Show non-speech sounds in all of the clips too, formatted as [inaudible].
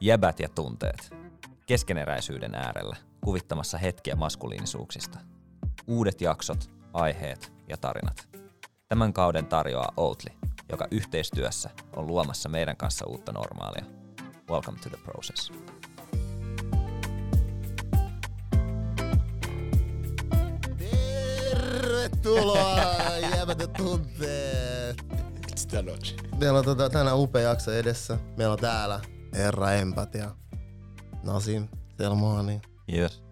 Jäbät ja tunteet. Keskeneräisyyden äärellä, kuvittamassa hetkiä maskuliinisuuksista. Uudet jaksot, aiheet ja tarinat. Tämän kauden tarjoaa Outli, joka yhteistyössä on luomassa meidän kanssa uutta normaalia. Welcome to the process. Tervetuloa ja tunteet. Sitä noche. Meillä on tota, tänään upea jakso edessä. Meillä on täällä Herra Empatia, Nasim Selmani, Yes.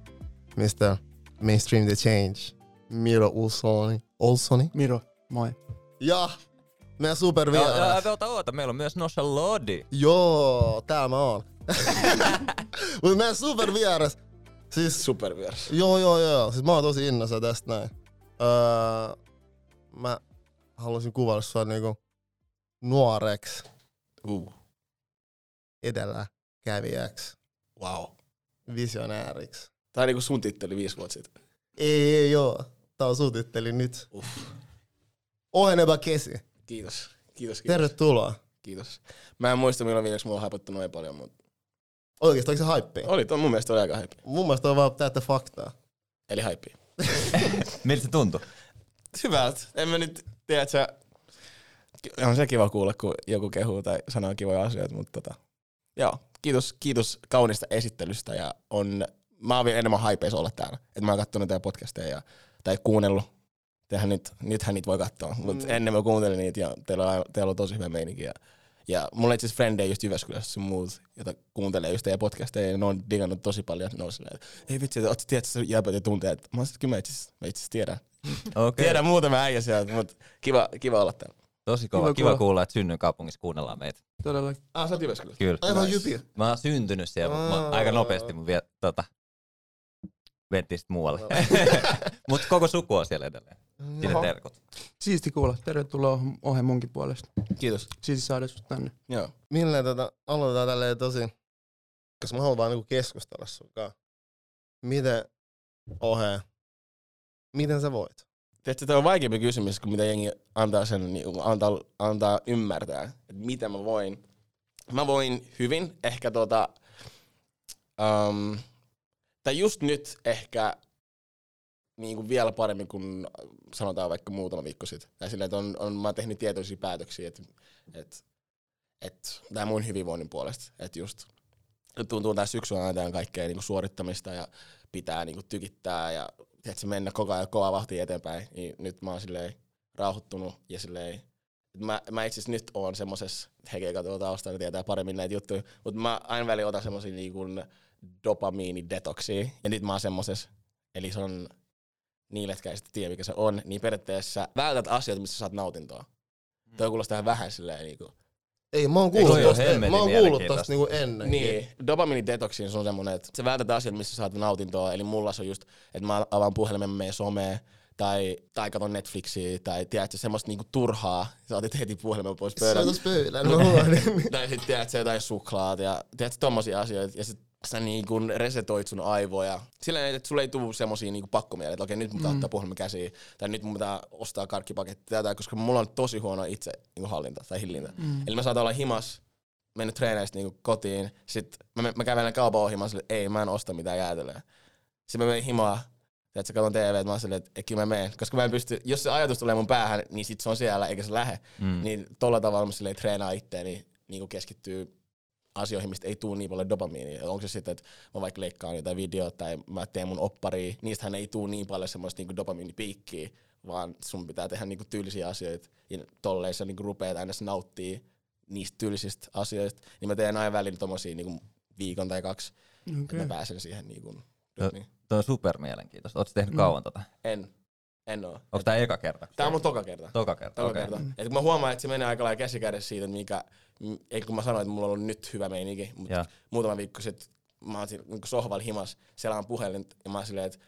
Mr. Mainstream The Change, Miro Ulsoni, Olsoni Miro, moi. ja meidän Ja, supervieras. ja, oota, oota, meillä on myös Nosha Lodi. Joo, täällä mä oon. [laughs] Mutta meidän supervieras, siis Supervieras. Joo, joo, joo. Siis mä oon tosi innossa tästä näin. Öö, mä haluaisin kuvailla sua niinku nuoreksi, Uh, edelläkävijäksi, wow. visionääriksi. Tää on niinku sun titteli viisi vuotta sitten. Ei, ei, joo. Tää on sun titteli nyt. Uff. Oheneba kesi. Kiitos. Kiitos, kiitos. Tervetuloa. Kiitos. Mä en muista milloin viimeksi mulla on hypattu noin paljon, mutta Oikeesti, onko se haippi? oli, toi mun mielestä oli aika hype. Mun mielestä on vaan täyttä faktaa. Eli hype. [laughs] [laughs] Miltä se tuntui? Hyvältä. En mä nyt tiedä, että sä... On se kiva kuulla, kun joku kehuu tai sanoo kivoja asioita, mutta tota... Joo, kiitos, kiitos kaunista esittelystä ja on... Mä oon vielä enemmän haipeissa olla täällä. Että mä oon kattonut teidän podcasteja ja, tai kuunnellut. Tehän nyt, nythän niitä voi katsoa, mutta Mm. ennen mä kuuntelin niitä ja teillä on, teillä on tosi hyvä meininki. Ja, ja mulla on itse asiassa frendejä just Jyväskylässä sun muut, jota kuuntelee just teidän podcasteja ja ne on digannut tosi paljon. Ne on silleen, että ei vitsi, että oot tiedät, että jäbät ja tunteet. Mä oon sit, kyllä mä itse asiassa- tiedän. [laughs] Okei. Tiedän muutama äijä sieltä, mutta kiva, kiva olla täällä. Tosi kova. Kiva Kiva, kuulla. kuulla, että synnyin kaupungissa kuunnellaan meitä. Todellakin. Ah, sä oot Jyväskylässä? Kyllä. Aivan Nice. jypi. Mä oon syntynyt siellä, mutta mä aika nopeasti mun vielä tota, ventiin sit muualle. [laughs] Mutta koko suku on siellä edelleen. Sinne terkut. Siisti kuulla. Tervetuloa Ohe munkin puolesta. Kiitos. Siisti saada sut tänne. Joo. Millä tota, aloitetaan tälleen tosi, koska mä haluan vaan niinku keskustella sunkaan. Miten, Ohe, miten sä voit? Tiedätkö, tämä on vaikeampi kysymys, kuin mitä jengi antaa, sen, niin, antaa, antaa ymmärtää, että mitä mä voin. Mä voin hyvin, ehkä tota, um, tai just nyt ehkä niin kuin vielä paremmin kuin sanotaan vaikka muutama viikko sitten. Tai silleen, että on, on, mä oon tehnyt tietoisia päätöksiä, että, että, että tämä mun hyvinvoinnin puolesta, että just tuntuu tää syksy on aina kaikkea niin kuin suorittamista ja pitää niin kuin tykittää ja tiedätkö, mennä koko ajan kovaa vahtia eteenpäin, niin nyt mä oon silleen rauhoittunut ja silleen, mä, mä itse nyt oon semmosessa, Hege katsoo taustalla, tietää paremmin näitä juttuja, mutta mä aina väliin otan semmosia niin kuin dopamiinidetoksia, ja nyt mä oon semmosessa, eli se on niille, jotka ei sitten tiedä, mikä se on, niin periaatteessa vältät asioita, missä saat nautintoa. Mm. Toi kuulostaa vähän silleen niinku, Ei, mä oon Eikö kuullut oo tosta, mä oon kuullut tosta niinku ennen. Niin, dopamiinidetoksiin se on semmoinen, että sä vältät asiat, missä saat nautintoa. Eli mulla se on just, että mä avaan puhelimen, menen someen, tai, tai katon Netflixiä, tai tiedätkö, semmoista niinku turhaa. Sä otit heti puhelimen pois Se on pöydältä. tossa pöydällä, mä huomasin. [laughs] tai sit tiedätkö, jotain suklaat ja tiedätkö, tommosia asioita. Ja sit sä niinku resetoit sun aivoja. Silleen, että sulle ei tule semmosia niinku pakkomielejä, että okei, nyt mun pitää Mm. ottaa puhelimen käsiin, tai nyt mun pitää ostaa karkkipaketti, tai jotain, koska mulla on tosi huono itse niinku hallinta tai hillintä. Mm. Eli mä saatan olla himas, mennyt treeneistä niinku kotiin, sit mä, mä kävelen kaupan ohi, mä oon silleen, ei mä en osta mitään jäätelöä. Sitten mä menen himaa, että sä katon TV, että mä silleen, että kyllä mä menen. Koska mä en pysty, jos se ajatus tulee mun päähän, niin sit se on siellä eikä se lähe. Mm. Niin tolla tavalla mä silleen treenaa itteeni, niin keskittyy asioihin, mistä ei tuu niin paljon dopamiinia. Onko se sitten, että mä vaikka leikkaan jotain videota tai mä teen mun opparia, niistähän ei tuu niin paljon semmoista niinku dopamiinipiikkiä, vaan sun pitää tehdä niinku tyylisiä asioita. Ja tolleen sä niinku rupeat aina nauttii niistä tyylisistä asioista, niin mä teen aina välillä tommosia niinku viikon tai kaksi, okay. että mä pääsen siihen niinku, niin. Toi on super mielenkiintoista. Ootko tehnyt Mm. kauan tota? En, en oo. Onko tää eka kerta? Tää on mun toka kerta. Toka kerta, Toka okei. kerta. Mm. Et kun mä huomaan, että se menee aika lailla käsikädessä siitä, että mikä, eikä kun mä sanoin, että mulla on ollut nyt hyvä meininki, mutta Ja. muutama viikko sitten mä oon niinku sohvalla himas, selaan puhelin ja mä oon silleen, että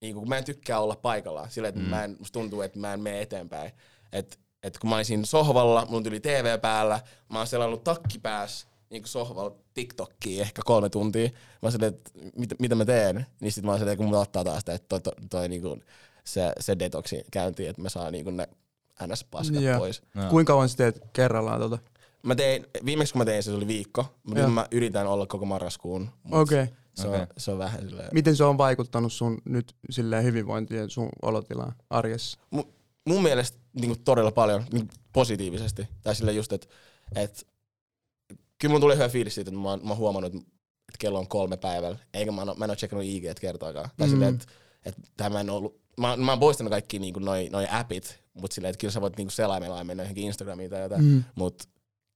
niinku, kun mä en tykkää olla paikallaan, silleen, että Mm. mä en, musta tuntuu, että mä en mene eteenpäin. Et, et kun mä olin siinä sohvalla, mulla tuli TV päällä, mä oon selannut takki päässä, niinku sohvalla TikTokkiin ehkä kolme tuntia. Mä oon silleen, että mitä, mitä mä teen? Niin sit mä oon silleen, että kun mulla ottaa taas sitä, että toi, toi, toi niinku, se, se detoksi käyntiin, että mä saan niinku ne ns-paskat Joo. pois. No. Kuinka kauan sä teet kerrallaan tota? Mä tein, viimeksi kun mä tein se, se oli viikko, mutta nyt mä yritän olla koko marraskuun. Okei. Okay. Se, on, Okei. se on vähän silleen. Miten se on vaikuttanut sun nyt silleen hyvinvointiin ja sun olotilaan arjessa? mun mielestä niin todella paljon niin positiivisesti. Tai silleen just, että et, kyllä mun tuli hyvä fiilis siitä, että mä oon, mä oon huomannut, että kello on kolme päivällä, eikä mä, en mä en ole checkannut IG kertaakaan. Tai Mm. silleen, että et, tai mä en ollut, mä, mä oon poistanut kaikki niin noin noi appit, mutta silleen, että kyllä sä voit niin selaimella ja mennä johonkin Instagramiin tai jotain. Mm. Mutta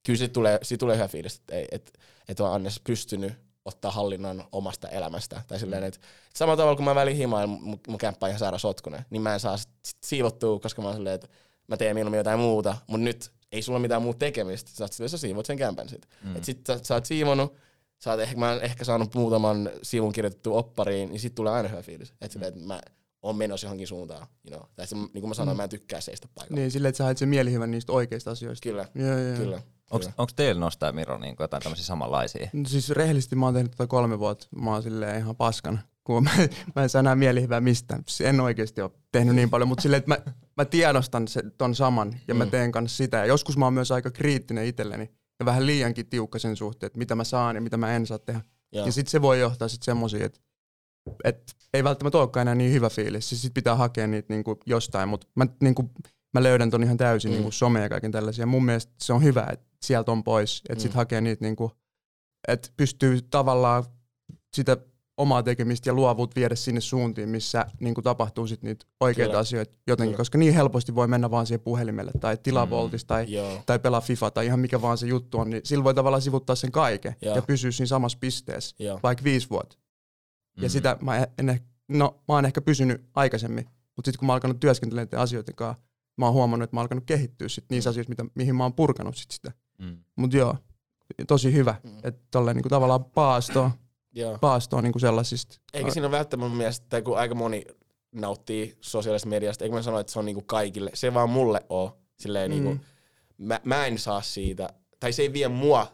kyllä siitä tulee, siitä tulee hyvä fiilis, että et, et, et on Annes pystynyt ottaa hallinnan omasta elämästä. Tai silleen, että et samalla tavalla kun mä välin himaa ja mun, mun kämppä on ihan sairaan sotkunen, niin mä en saa sit siivottua, koska mä oon silleen, että mä teen mieluummin jotain muuta, mutta nyt ei sulla mitään muuta tekemistä. Sä, oot silleen, sä siivot sen kämpän sit. Mm. Et sit sä, sä oot siivonut, sä oot ehkä, mä oon ehkä saanut muutaman sivun kirjoitettu oppariin, niin sit tulee aina hyvä fiilis. Että silleen, että mä oon menossa johonkin suuntaan. You know? Tai se, niin kuin mä sanoin, Mm. mä en tykkää seistä paikalla. Niin, silleen, että sä hait sen mielihyvän niistä oikeista asioista. Kyllä, Joo, joo. kyllä. Onko teillä nostaa Miro niin jotain tämmöisiä samanlaisia? No Siis rehellisesti mä oon tehnyt tätä kolme vuotta. Mä oon silleen ihan paskana. Kun mä, [laughs] mä en saa enää mielihyvää mistään. Siis En oikeasti ole tehnyt niin paljon, mutta silleen, että mä, mä tiedostan se, ton saman ja mä Mm. teen kanssa sitä. Ja joskus mä oon myös aika kriittinen itselleni ja vähän liiankin tiukka sen suhteen, että mitä mä saan ja mitä mä en saa tehdä. Joo. Ja sit se voi johtaa sit semmosiin, että et ei välttämättä olekaan enää niin hyvä fiilis. Siis sit pitää hakea niitä niinku jostain, mutta mä, niinku, mä löydän ton ihan täysin mm. niinku some ja kaiken tällaisia. Mun mielestä se on hyvä, että sieltä on pois. Että Mm. hakee niitä, niinku, että pystyy tavallaan sitä omaa tekemistä ja luovuut viedä sinne suuntiin, missä niinku tapahtuu sit niitä oikeita Kyllä. asioita jotenkin, Kyllä. koska niin helposti voi mennä vaan siihen puhelimelle tai tilaa Mm. mm. tai Joo. tai pelaa FIFA tai ihan mikä vaan se juttu on, niin sillä voi tavallaan sivuttaa sen kaiken Joo. ja pysyä siinä samassa pisteessä Joo. vaikka viisi vuotta. Mm. Ja sitä mä en ehkä, no mä oon ehkä pysynyt aikaisemmin, mutta sitten kun mä oon alkanut työskentellä näiden asioiden kanssa, mä oon huomannut, että mä oon alkanut kehittyä sit niissä asioissa, mitä, mihin mä oon purkanut sit sitä. Mm. Mut joo, tosi hyvä, Mm. että tolleen niinku tavallaan paastoa, Joo. paastoa niinku sellaisista. Eikä siinä ole välttämättä mun mielestä, kun aika moni nauttii sosiaalisesta mediasta, eikä mä sano, että se on niinku kaikille. Se ei vaan mulle oo. Silleen niinku, Mm. mä, mä en saa siitä, tai se ei vie mua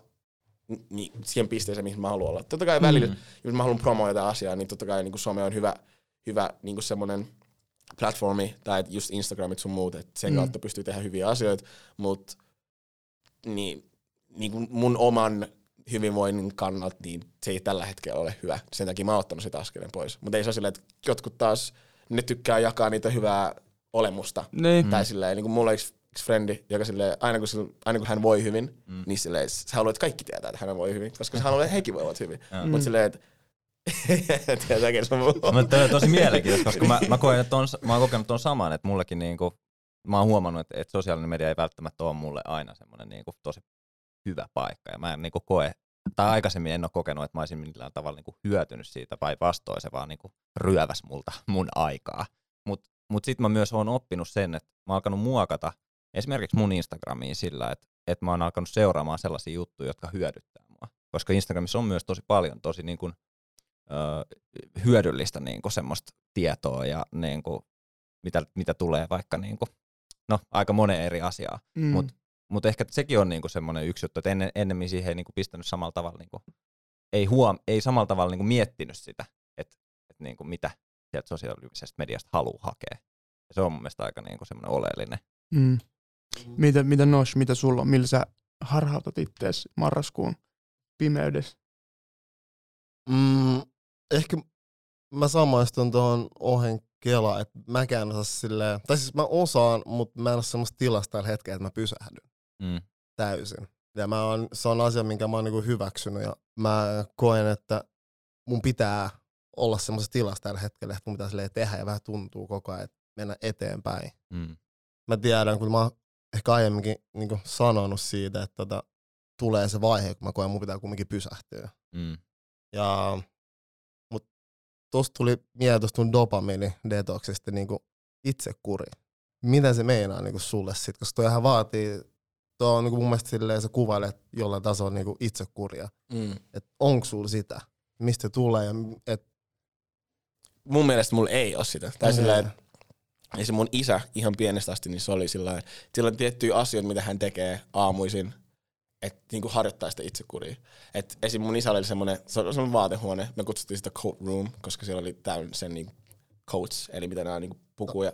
niin, siihen pisteeseen, mihin mä haluan olla. Totta kai välillä, Mm. jos mä haluan promoa jotain asiaa, niin totta kai niin some on hyvä, hyvä niin semmoinen platformi, tai just Instagramit sun muut, että sen Mm. kautta pystyy tehdä hyviä asioita, mutta niin, niin kuin mun oman hyvinvoinnin kannalta, niin se ei tällä hetkellä ole hyvä. Sen takia mä oon ottanut sitä askeleen pois. Mutta ei se ole silleen, että jotkut taas, ne tykkää jakaa niitä hyvää olemusta. Niin. Mm. Tai silleen, niin kuin mulla on yksi yksi frendi, joka silleen, aina kun, sillä- aina kun hän voi hyvin, Mm. niin silleen, sä haluat, että kaikki tietää, että hän voi hyvin, koska sä haluat, että hekin voivat hyvin. Mm. Mutta silleen, että tietääkin muu. Mutta on tosi [laughs] mielenkiintoista, koska mä, mä, koen, että on, mä oon kokenut ton saman, että mullekin niinku, mä oon huomannut, että, että sosiaalinen media ei välttämättä ole mulle aina semmoinen niinku tosi hyvä paikka. Ja mä en niinku koe, tai aikaisemmin en ole kokenut, että mä olisin millään tavalla niinku hyötynyt siitä, vai vastoin se vaan niinku ryöväs multa mun aikaa. Mutta mut sitten mä myös oon oppinut sen, että mä oon alkanut muokata esimerkiksi mun Instagramiin sillä, että, että mä oon alkanut seuraamaan sellaisia juttuja, jotka hyödyttää mua. Koska Instagramissa on myös tosi paljon tosi niin kuin, ö, hyödyllistä niin kuin semmoista tietoa ja niin kuin, mitä, mitä tulee vaikka niin kuin, no, aika monen eri asiaa. Mm. Mut- Mutta ehkä sekin on niinku semmoinen yksi juttu, että ennen, ennemmin siihen ei niinku pistänyt samalla tavalla, niinku, ei, huom, ei samalla tavalla niinku miettinyt sitä, että et niinku mitä sieltä sosiaalisesta mediasta haluaa hakea. Ja se on mun mielestä aika niinku semmoinen oleellinen. Mm. Mitä, mitä Nosh, mitä sulla on? Millä sä harhautat ittees marraskuun pimeydessä? Mm, ehkä mä samaistun tuohon ohen Kela, että mäkään osaa silleen, tai siis mä osaan, mutta mä en ole semmoista tilasta tällä hetkellä, että mä pysähdyn Mm. täysin. Ja mä oon, se on asia, minkä mä oon niinku hyväksynyt ja mä koen, että mun pitää olla semmoisessa tilassa tällä hetkellä, että mun pitää silleen tehdä ja vähän tuntuu koko ajan, että mennä eteenpäin. Mm. Mä tiedän, kun mä oon ehkä aiemminkin niinku sanonut siitä, että tota, tulee se vaihe, kun mä koen, että mun pitää kumminkin pysähtyä. Mm. Ja, tosta tuli mieleen tosta sun dopamini detoksista niinku itsekuri. Mitä se meinaa niinku sulle sit, koska toihan vaatii, tuo on niinku mun mielestä silleen, sä kuvailet jollain tasolla niinku itsekuria. Mm. Et onko sulla sitä? Mistä se tulee? Et, Mun mielestä mulla ei ole sitä. Tai Mm. sillä että ja se mun isä ihan pienestä asti, niin se oli sillä sillä on tiettyjä asioita, mitä hän tekee aamuisin, että niinku harjoittaa sitä itsekuria. Et esim. mun isä oli semmoinen, se oli semmoinen vaatehuone, me kutsuttiin sitä coat room, koska siellä oli täynnä sen niinku coats, eli mitä nämä niinku pukuja,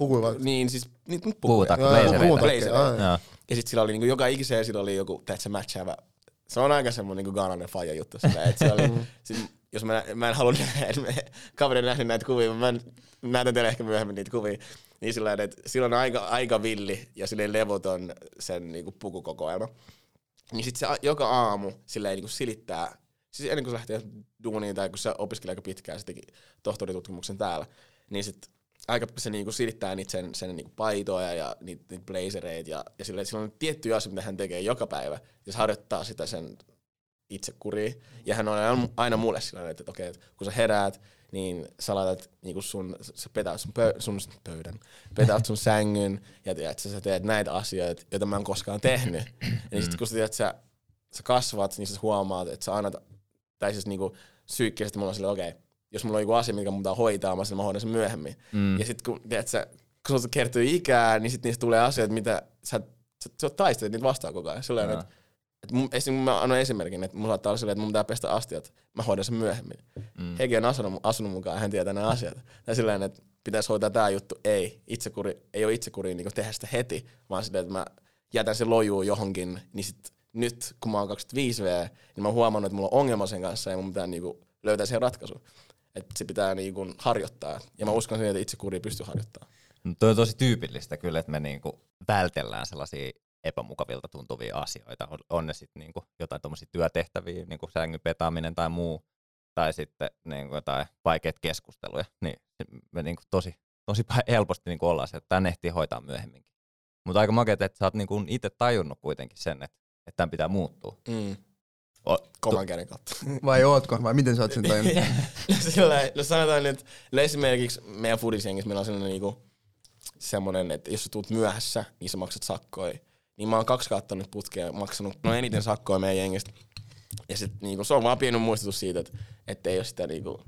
Pukui vai? Niin, siis niitä pukuja. Joo, blazereita. Ja sit sillä oli niinku, joka ikiseen sillä oli joku, teet se matchäävä. Se on aika semmonen niinku Gananen faija juttu sillä, että se oli, sit, jos mä, mä en halua [laughs] nähdä, kaveri nähnyt näitä kuvia, mä näytän teille ehkä myöhemmin niitä kuvia, niin sillä että sillä on aika, aika villi ja silleen levoton sen niinku pukukokoelma. Niin sit se joka aamu silleen niinku silittää, siis ennen kuin se lähtee duuniin tai kun se opiskelee aika pitkään, se teki tohtoritutkimuksen täällä, niin sit aika se niinku silittää niitä sen, sen niinku paitoja ja niitä, niitä blazereita ja, ja sillä, sillä on tiettyjä asioita, mitä hän tekee joka päivä, ja se harjoittaa sitä sen itsekuriin. Ja hän on aina, aina mulle sillä että, että okei, että kun sä heräät, niin sä laitat niinku sun, sä petaat sun, pö, sun pöydän, petaat sun sängyn ja tiedät, sä, sä teet näitä asioita, joita mä en koskaan tehnyt. Ja niin sit kun sä, tiedät, sä, sä kasvat, niin sä huomaat, että sä annat, tai siis niinku psyykkisesti mulla on silleen, okei, jos mulla on joku asia, mikä mun pitää hoitaa, mä, sanon, mä hoidan sen myöhemmin. Mm. Ja sitten kun, tiedät, sä, kun sulta kertyy ikää, niin sitten niistä tulee asioita, mitä sä, sä, sä taistelet niitä vastaan koko ajan. Silleen, että et mun, esim, mä annan esimerkin, että mulla saattaa olla silleen, että mun pitää pestä astiat, mä hoidan sen myöhemmin. Mm. Heikki on asunut, asunut mukaan ja hän tietää nämä asiat. Tai silleen, että pitäisi hoitaa tämä juttu. Ei, itsekuri, ei ole itsekuri niin tehdä sitä heti, vaan silleen, että mä jätän sen lojuu johonkin, niin sit nyt kun mä oon 25V, niin mä oon huomannut, että mulla on ongelma sen kanssa ja mun pitää niin löytää siihen ratkaisu. Että se pitää niin kuin harjoittaa. Ja mä uskon siihen, että itsekuri pystyy harjoittamaan. No Toi on tosi tyypillistä kyllä, että me niinku vältellään sellaisia epämukavilta tuntuvia asioita. On, on ne sitten niinku jotain tuommoisia työtehtäviä, niinku sängyn petaaminen tai muu, tai sitten niinku jotain vaikeita keskusteluja. Niin se- me niinku tosi, tosi helposti niinku ollaan se, että tämän ehtii hoitaa myöhemminkin. Mutta aika makeeta, että sä oot niinku itse tajunnut kuitenkin sen, että, että tämän pitää muuttua. Mm. O, Kovan käden kautta. [laughs] Vai ootko? Vai miten sä oot sen tajunnut? [laughs] No sillä no sanotaan nyt, no esimerkiksi meidän foodisjengissä meillä on sellainen niinku, semmoinen, että jos sä tuut myöhässä, niin sä maksat sakkoja. Niin mä oon kaksi kautta nyt putkea maksanut no eniten sakkoja meidän jengistä. Ja sit niinku, se on vaan pieni muistutus siitä, että, että ei ole sitä niinku,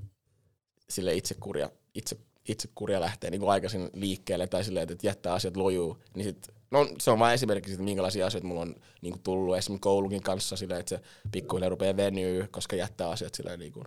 sille itsekuria, itse, itsekuria lähtee niinku aikaisin liikkeelle tai silleen, että jättää asiat lojuu. Niin sit, no, se on vain esimerkki siitä, minkälaisia asioita mulla on niinku, tullut esimerkiksi koulukin kanssa silleen, että se pikkuhiljaa rupeaa venyy, koska jättää asiat silleen niinku,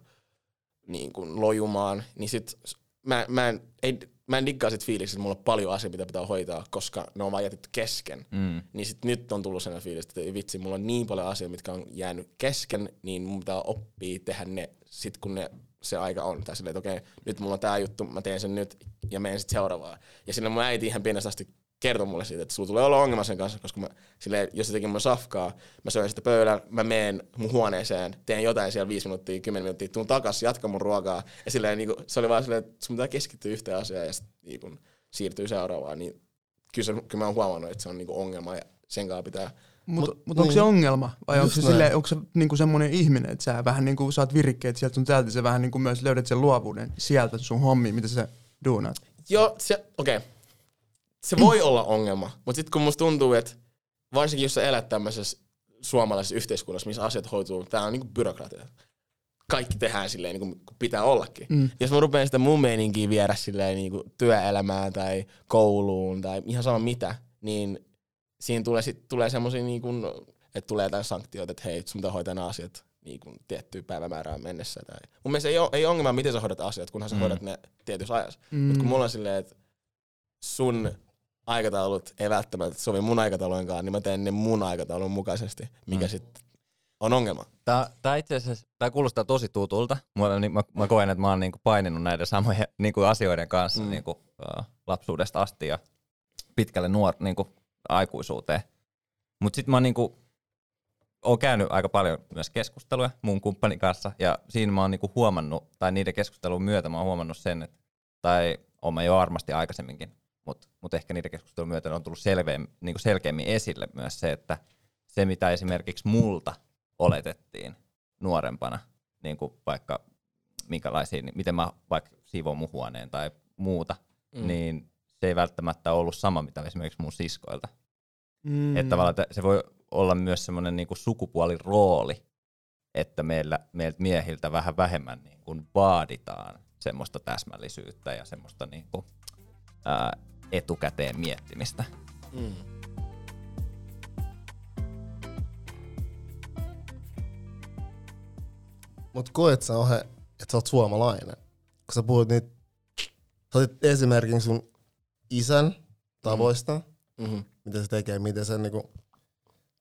niin kuin lojumaan, niin sit mä, mä, en, ei, mä en diggaa sit fiiliksi, että mulla on paljon asioita, mitä pitää hoitaa, koska ne on vaan jätetty kesken. mm, Niin sit nyt on tullut sellainen fiilis, että vitsi, mulla on niin paljon asioita, mitkä on jäänyt kesken, niin mun pitää oppia tehdä ne sit kun ne, se aika on. Tai silleen, että okei, nyt mulla on tää juttu, mä teen sen nyt ja menen sit seuraavaan. Ja silloin mun äiti ihan pienestä asti kertoi mulle siitä, että sulla tulee olla ongelma sen kanssa, koska mä, silleen, jos se teki mulle safkaa, mä söin sitä pöydällä, mä menen mun huoneeseen, teen jotain siellä viisi minuuttia, kymmenen minuuttia, tuun takas, jatka mun ruokaa. Ja silleen, niin kuin, se oli vaan silleen, että sun pitää keskittyä yhteen asiaan ja sit, niin kuin, siirtyy seuraavaan. Niin kyllä, se, kyllä mä oon huomannut, että se on niin kuin ongelma ja sen kanssa pitää Mutta Mut- mut onko se niin. ongelma? Vai onko se, sille, onko se niinku semmoinen ihminen, että sä vähän niinku saat virikkeet sieltä sun täältä, sä vähän niinku myös löydät sen luovuuden sieltä sun hommiin, mitä sä duunaat? Joo, se, okei. Okay. Se voi olla ongelma, mutta sitten kun musta tuntuu, että varsinkin jos sä elät tämmöisessä suomalaisessa yhteiskunnassa, missä asiat hoituu, tää on niinku byrokratia. Kaikki tehdään silleen niin kuin pitää ollakin. Mm. Jos mä rupean sitä mun meininkiä viedä silleen niin kuin työelämään tai kouluun tai ihan sama mitä, niin siinä tulee, sit, tulee semmosia niin kuin, että tulee jotain sanktioita, että hei, sun pitää hoitaa nämä asiat niin kuin tiettyä päivämäärään mennessä. Tai. Mun mielestä ei ole, ei ongelma, miten sä hoidat asiat, kunhan sä mm. hoidat ne tietyssä ajassa. Mm. Mutta kun mulla on silleen, että sun aikataulut ei välttämättä sovi mun aikataulujenkaan, niin mä teen ne mun aikataulun mukaisesti, mikä Mm. sitten on ongelma. Tää, tää itse asiassa, tää kuulostaa tosi tutulta. Mä, niin, mä, mä koen, että mä oon niinku paininut näiden samojen niinku asioiden kanssa mm. Niinku, uh, lapsuudesta asti ja pitkälle nuor, niinku, aikuisuuteen. Mut sit mä oon niinku, oon käynyt aika paljon myös keskusteluja mun kumppanin kanssa ja siinä mä oon niinku huomannut, tai niiden keskustelun myötä mä oon huomannut sen, että, tai oon mä jo varmasti aikaisemminkin, mutta mut ehkä niiden keskustelun myötä on tullut selveä, niinku selkeämmin esille myös se, että se mitä esimerkiksi multa oletettiin nuorempana, niin kuin vaikka minkälaisia, niin miten mä vaikka siivoon mun huoneen tai muuta, mm. Niin se ei välttämättä ollut sama, mitä esimerkiksi mun siskoilta. Mm. Että tavallaan se voi olla myös semmoinen niin sukupuolirooli, että meillä, meiltä miehiltä vähän vähemmän niin kuin vaaditaan semmoista täsmällisyyttä ja semmoista niin kuin, ää, etukäteen miettimistä. Mm. Mut koet sä ohe, että sä oot suomalainen? Kun sä puhut nyt, sä otit esimerkin sun isän tavoista, Mm-hmm. mitä se tekee, miten se niinku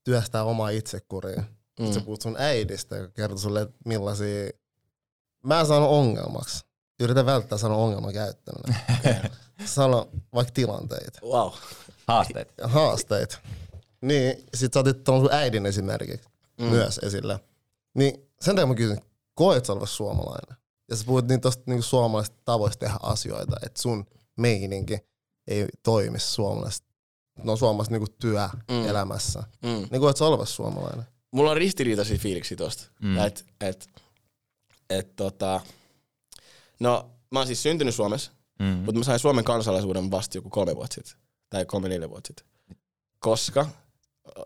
työstää omaa itsekuria. Mm. Sä puhut sun äidistä, joka kertoo sulle, että millaisia... Mä en sano ongelmaksi. Yritä välttää sanoa ongelman käyttäminen. [laughs] Sano vaikka tilanteita, Wow. Haasteet. ja haasteita. Niin, sit sä otit tuon sun äidin esimerkiksi mm. myös esille. Niin sen takia mä kysyn, koet sä olevasi suomalainen? Ja sä puhut niin tosta niinku suomalaisista tavoista tehdä asioita, että sun meininki ei toimi suomalaisesta, no suomalaisesta niinku työelämässä. Mm. Niin koet sä olevasi suomalainen? Mulla on ristiriitaisia fiiliksiä tosta. Mm. Mm. Et, et, et, tota, no, mä oon siis syntynyt Suomessa, Mm. mm. mutta mä sain Suomen kansalaisuuden vasta joku kolme vuotta sitten. Tai kolme neljä vuotta sitten. Koska,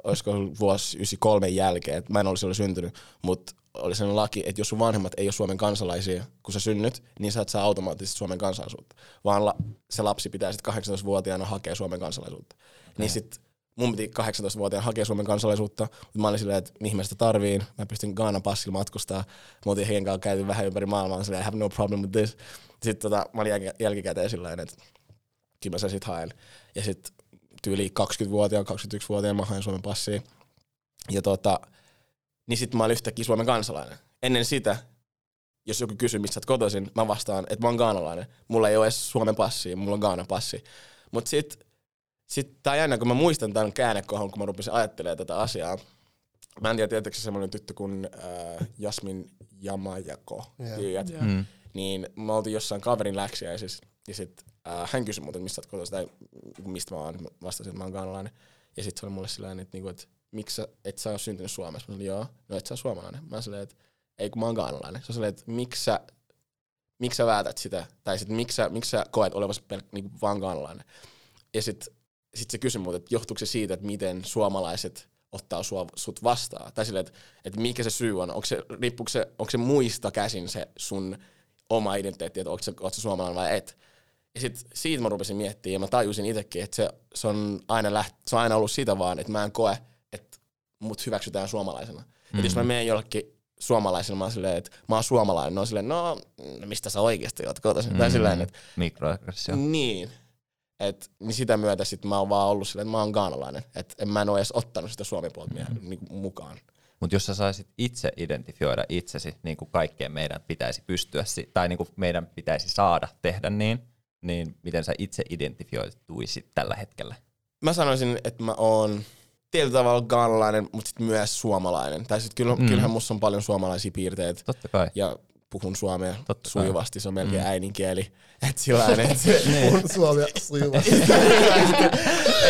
olisiko ollut vuosi 93 jälkeen, että mä en olisi silloin syntynyt, mutta oli sellainen laki, että jos sun vanhemmat ei ole Suomen kansalaisia, kun sä synnyt, niin sä et saa automaattisesti Suomen kansalaisuutta. Vaan la, se lapsi pitää sitten 18-vuotiaana hakea Suomen kansalaisuutta. Okay. Niin sit mun piti 18-vuotiaana hakea Suomen kansalaisuutta, mutta mä olin silleen, että mihin mä sitä tarviin. Mä pystyn Gaanan passilla matkustaa. Mä oltiin heidän kanssa käyty vähän ympäri maailmaa. Silleen, I have no problem with this. Sitten tota, mä olin jälki- jälkikäteen sillä että kyllä mä sen sit haen. Ja sitten tyyli 20-vuotiaan, 21-vuotiaan mä hain Suomen passia. Ja tota, niin sitten mä olin yhtäkkiä Suomen kansalainen. Ennen sitä, jos joku kysyy, mistä sä oot kotoisin, mä vastaan, että mä oon gaanalainen. Mulla ei ole edes Suomen passia, mulla on Gaanan passi. Mut sit, sit tää on jännä, kun mä muistan tämän käännekohon, kun mä rupesin ajattelemaan tätä asiaa. Mä en tiedä, tietääkö se semmoinen tyttö kuin äh, Jasmin Jamajako, Joo. tiedät? Joo. Mm. Niin mä oltiin jossain kaverin läksiäisissä, ja sit äh, hän kysyi muuten, mistä kotoisin, tai mistä mä oon, Mä vastasin, että mä oon gaanalainen. Ja sit se oli mulle sillä että, niinku, että miksi sä, et sä ole syntynyt Suomessa? Mä sanoin, joo, no et sä ole suomalainen. Mä silleen, että ei kun mä oon gaanalainen. Se silleen, että miksi sä, miksi sä väität sitä? Tai sit miksi sä, miksi sä koet olevasi pel- niinku vaan gaanalainen? Ja sit, sit se kysyi multa, että johtuuko se siitä, että miten suomalaiset ottaa sua, sut vastaan? Tai silleen, että, että mikä se syy on? Onko se, se, onko se muista käsin se sun oma identiteetti, että onko se, onko se suomalainen vai et? Ja sit siitä mä rupesin miettimään ja mä tajusin itsekin, että se, se, on aina läht, se on aina ollut sitä vaan, että mä en koe, että mut hyväksytään suomalaisena. Mm. Et jos mä menen jollekin suomalaisena, mä oon silleen, että mä oon suomalainen, ne on silleen, no no mistä sä oikeasti oot kotoisin? Mm. Tai silleen, että Mikroaggressio. niin. Et, niin sitä myötä sit mä oon vaan ollut silleen, että mä oon gaanalainen. Että en mä en oo edes ottanut sitä suomen puolta mm. niinku mukaan. Mutta jos sä saisit itse identifioida itsesi, niin kuin kaikkeen meidän pitäisi pystyä, tai niin kuin meidän pitäisi saada tehdä niin, niin miten sä itse identifioituisit tällä hetkellä? Mä sanoisin, että mä oon tietyllä tavalla gaanalainen, mutta sit myös suomalainen. Tai sit kyllä, Mm. kyllähän mussa on paljon suomalaisia piirteitä. Totta kai. ja puhun suomea Totta sujuvasti, se on melkein mm. äidinkieli. Et sillain, et, Puhun suomea sujuvasti.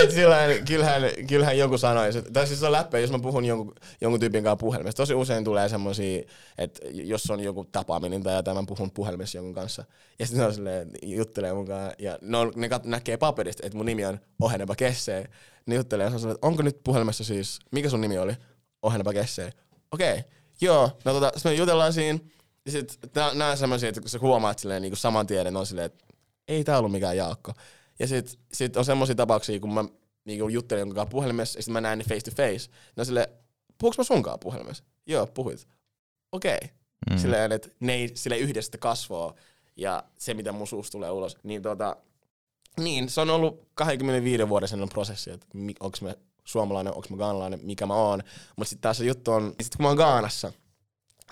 et sillain, kyllähän, kyllähän joku sanoisi, että- tai siis se on läppä, jos mä puhun jonkun, jonkun tyypin kanssa puhelimessa. Tosi usein tulee semmosia, että jos on joku tapaaminen tai jotain, mä puhun puhelimessa jonkun kanssa. Ja sitten on silleen, juttelee mukaan, ja ne, on, ne kat, näkee paperista, että mun nimi on Oheneba Kesse. Ne juttelee, ja silleen, että onko nyt puhelimessa siis, mikä sun nimi oli? Oheneba Kesse. Okei, okay. joo, no tota, sitten me jutellaan siinä, ja sit nää on semmosia, että kun sä huomaat silleen niin saman tien, että on silleen, että ei tää ollut mikään Jaakko. Ja sit, sit on semmosia tapauksia, kun mä niinku juttelen jonkun kanssa puhelimessa, ja sit mä näen ne face to face. Ne on silleen, puhuks mä sunkaan puhelimessa? Joo, puhuit. Okei. Okay. Mm. Silleen, että ne ei sille yhdestä kasvaa, ja se, mitä mun suusta tulee ulos. Niin tota, niin, se on ollut 25 vuoden sellainen prosessi, että onks mä suomalainen, onks mä gaanalainen, mikä mä oon. Mutta sitten taas se juttu on, sit kun mä oon Gaanassa,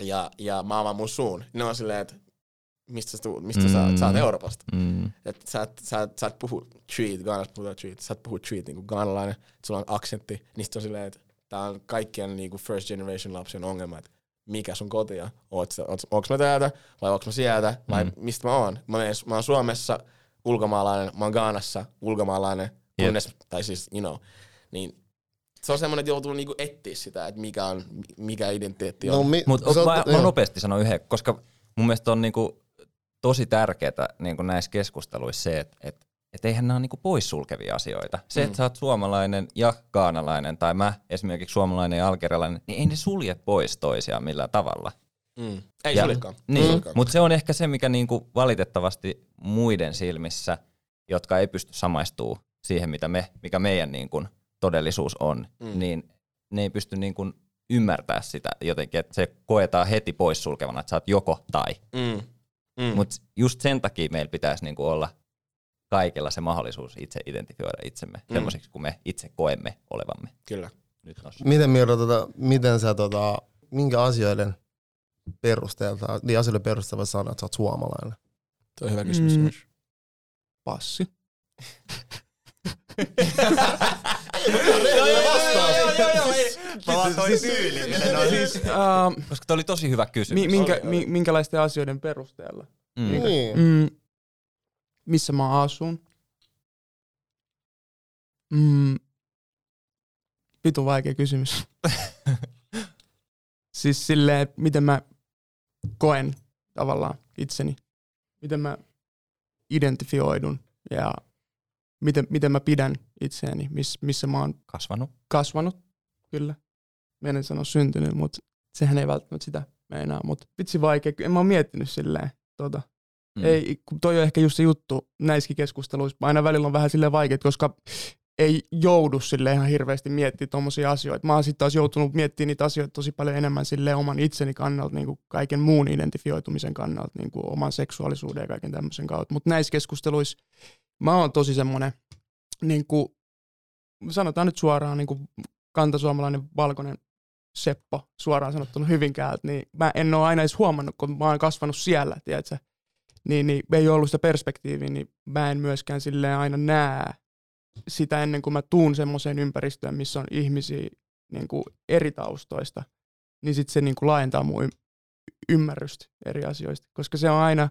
ja, ja mä avaan mun suun, ne on silleen, että mistä sä, tuut, mistä mm. sä, sä oot. Euroopasta. Mm. Et sä, et, sä, et, sä et puhu treat, Gaanassa puhutaan treat, sä et puhu treat niinku gaanalainen, et sulla on aksentti, niin sit on silleen, että tää on kaikkien niinku first generation lapsien ongelma, että mikä sun koti on, oot oot, onks mä täältä vai onks mä sieltä vai Mm. mistä mä oon. Mä, menen, mä oon Suomessa ulkomaalainen, mä oon Gaanassa ulkomaalainen, kunnes, tai siis, you know, niin se on semmoinen, että joutuu niinku etsiä sitä, että mikä on, mikä identiteetti on. No, mi, sä oot- mä, mä joo. nopeasti sanon yhden, koska mun mielestä on niinku tosi tärkeää niinku näissä keskusteluissa se, että et, et eihän nämä ole niinku poissulkevia asioita. Se, että Mm. sä oot suomalainen ja kaanalainen, tai mä esimerkiksi suomalainen ja algerialainen, niin ei ne sulje pois toisiaan millään tavalla. Mm. Ei Ja- suljekaan. Niin, Suljekaan. mutta se on ehkä se, mikä niinku valitettavasti muiden silmissä, jotka ei pysty samaistuu siihen, mitä me, mikä meidän niinku todellisuus on, mm. Niin ne ei pysty niinku ymmärtää sitä jotenkin, että se koetaan heti poissulkevana, että sä oot joko tai. Mm. Mm. Mutta just sen takia meillä pitäisi niinku olla kaikilla se mahdollisuus itse identifioida itsemme mm. semmoisiksi kuin me itse koemme olevamme. Kyllä. Nyt. Miten, Miro, tota, miten sä, tota, minkä asioiden perusteella, niin asioiden perusteella sanoa, että sä oot suomalainen? Tuo on hyvä kysymys. Mm. [laughs] Mm. Siis, ähm, Koska toi oli tosi hyvä kysymys. mi, minkä, mi, minkälaisten asioiden perusteella? Mm. Niin. Mm, missä mä asun? Mm, vitun vaikea kysymys. [laughs] siis silleen, miten mä koen tavallaan itseni. Miten mä identifioidun ja miten, miten mä pidän itseäni, miss, missä mä oon Kasvanut. kasvanut, kyllä. Mä en sano syntynyt, mutta sehän ei välttämättä sitä meinaa. Mutta vitsi vaikea, en mä oon miettinyt silleen. Tota. Mm. Ei, kun toi on ehkä just se juttu näissäkin keskusteluissa. Aina välillä on vähän silleen vaikeet, koska ei joudu sille ihan hirveästi miettimään tommosia asioita. Mä oon sitten taas joutunut miettimään niitä asioita tosi paljon enemmän sille oman itseni kannalta, niin kuin kaiken muun identifioitumisen kannalta, niin kuin oman seksuaalisuuden ja kaiken tämmöisen kautta. Mutta näissä keskusteluissa mä oon tosi semmonen, niin kuin, sanotaan nyt suoraan, niin kuin kantasuomalainen valkoinen Seppo suoraan sanottuna Hyvinkäältä, niin mä en ole aina edes huomannut, kun mä oon kasvanut siellä, tiedätkö? Niin, niin ei ollut sitä perspektiiviä, niin mä en myöskään silleen aina näe sitä ennen kuin mä tuun semmoiseen ympäristöön, missä on ihmisiä niin kuin eri taustoista, niin sitten se niin kuin laajentaa mun y- ymmärrystä eri asioista, koska se on aina,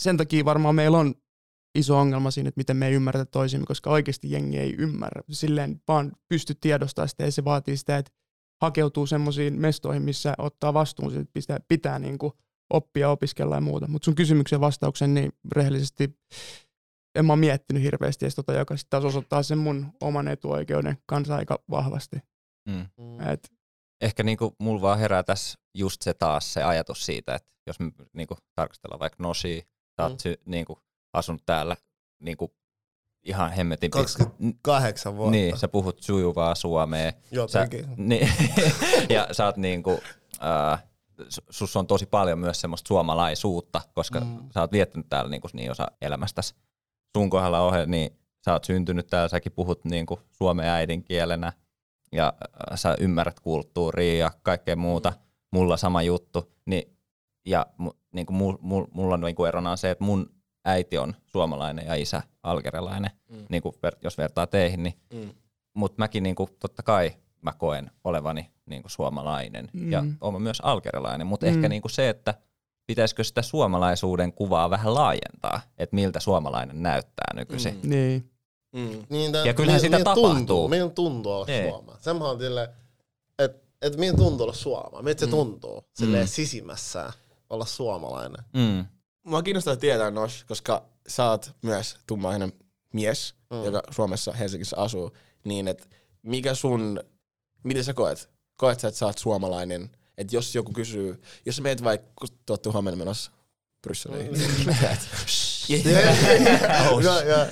sen takia varmaan meillä on iso ongelma siinä, että miten me ei ymmärrä toisimme, koska oikeasti jengi ei ymmärrä. Silleen vaan pysty tiedostamaan sitä ja se vaatii sitä, että hakeutuu semmoisiin mestoihin, missä ottaa vastuun, siitä, että pitää, pitää niin kuin oppia, opiskella ja muuta. Mutta sun kysymyksen vastauksen, niin rehellisesti en mä miettinyt hirveästi, ja tota, joka sitten taas osoittaa sen mun oman etuoikeuden kanssa aika vahvasti. Mm. Et, Ehkä niinku mulla vaan herää tässä just se taas se ajatus siitä, että jos me niinku tarkastellaan vaikka sä oot Mm. niinku, asunut täällä niinku, ihan hemmetin pit- 28 vuotta. Niin, sä puhut sujuvaa suomea. Sä, Jotenkin. niin, [laughs] ja sä oot niinku, äh, sus on tosi paljon myös semmoista suomalaisuutta, koska Mm. mm. sä oot viettänyt täällä niinku niin osa elämästäsi. Sun kohdalla ohe, niin sä oot syntynyt täällä, säkin puhut niinku suomen äidinkielenä ja sä ymmärrät kulttuuria ja kaikkea muuta. Mulla sama juttu. Niin, ja mu, niinku, mu, mu, mulla on niinku erona on se, että mun äiti on suomalainen ja isä algerialainen, Mm. mm. niinku, ver, jos vertaa teihin, niin Mm. mutta mäkin niinku, totta kai mä koen olevani niinku suomalainen mm. ja olen myös algerilainen, mutta Mm. ehkä niinku se, että pitäisikö sitä suomalaisuuden kuvaa vähän laajentaa, että miltä suomalainen näyttää nykyisin. Mm. niin. Mm. Niin, tää- Ja kyllähän sitä tapahtuu. Tuntuu, miltä tuntuu olla Ei. Suomea. Semmoinen on että et miltä tuntuu olla Suomea. Miltä se Mm. tuntuu silleen Mm. sisimmässään olla suomalainen. Mm. Mua kiinnostaa tietää, Nosh, koska sä oot myös tummainen mies, Mm. joka Suomessa Helsingissä asuu, niin että mikä sun, miten sä koet? Koet sä, että sä oot suomalainen? Että jos joku kysyy, jos sä meet vaikka, kun te ootte huomenna menossa Brysseliin, Mm. [laughs] Oh, [laughs] ja, [laughs] ja,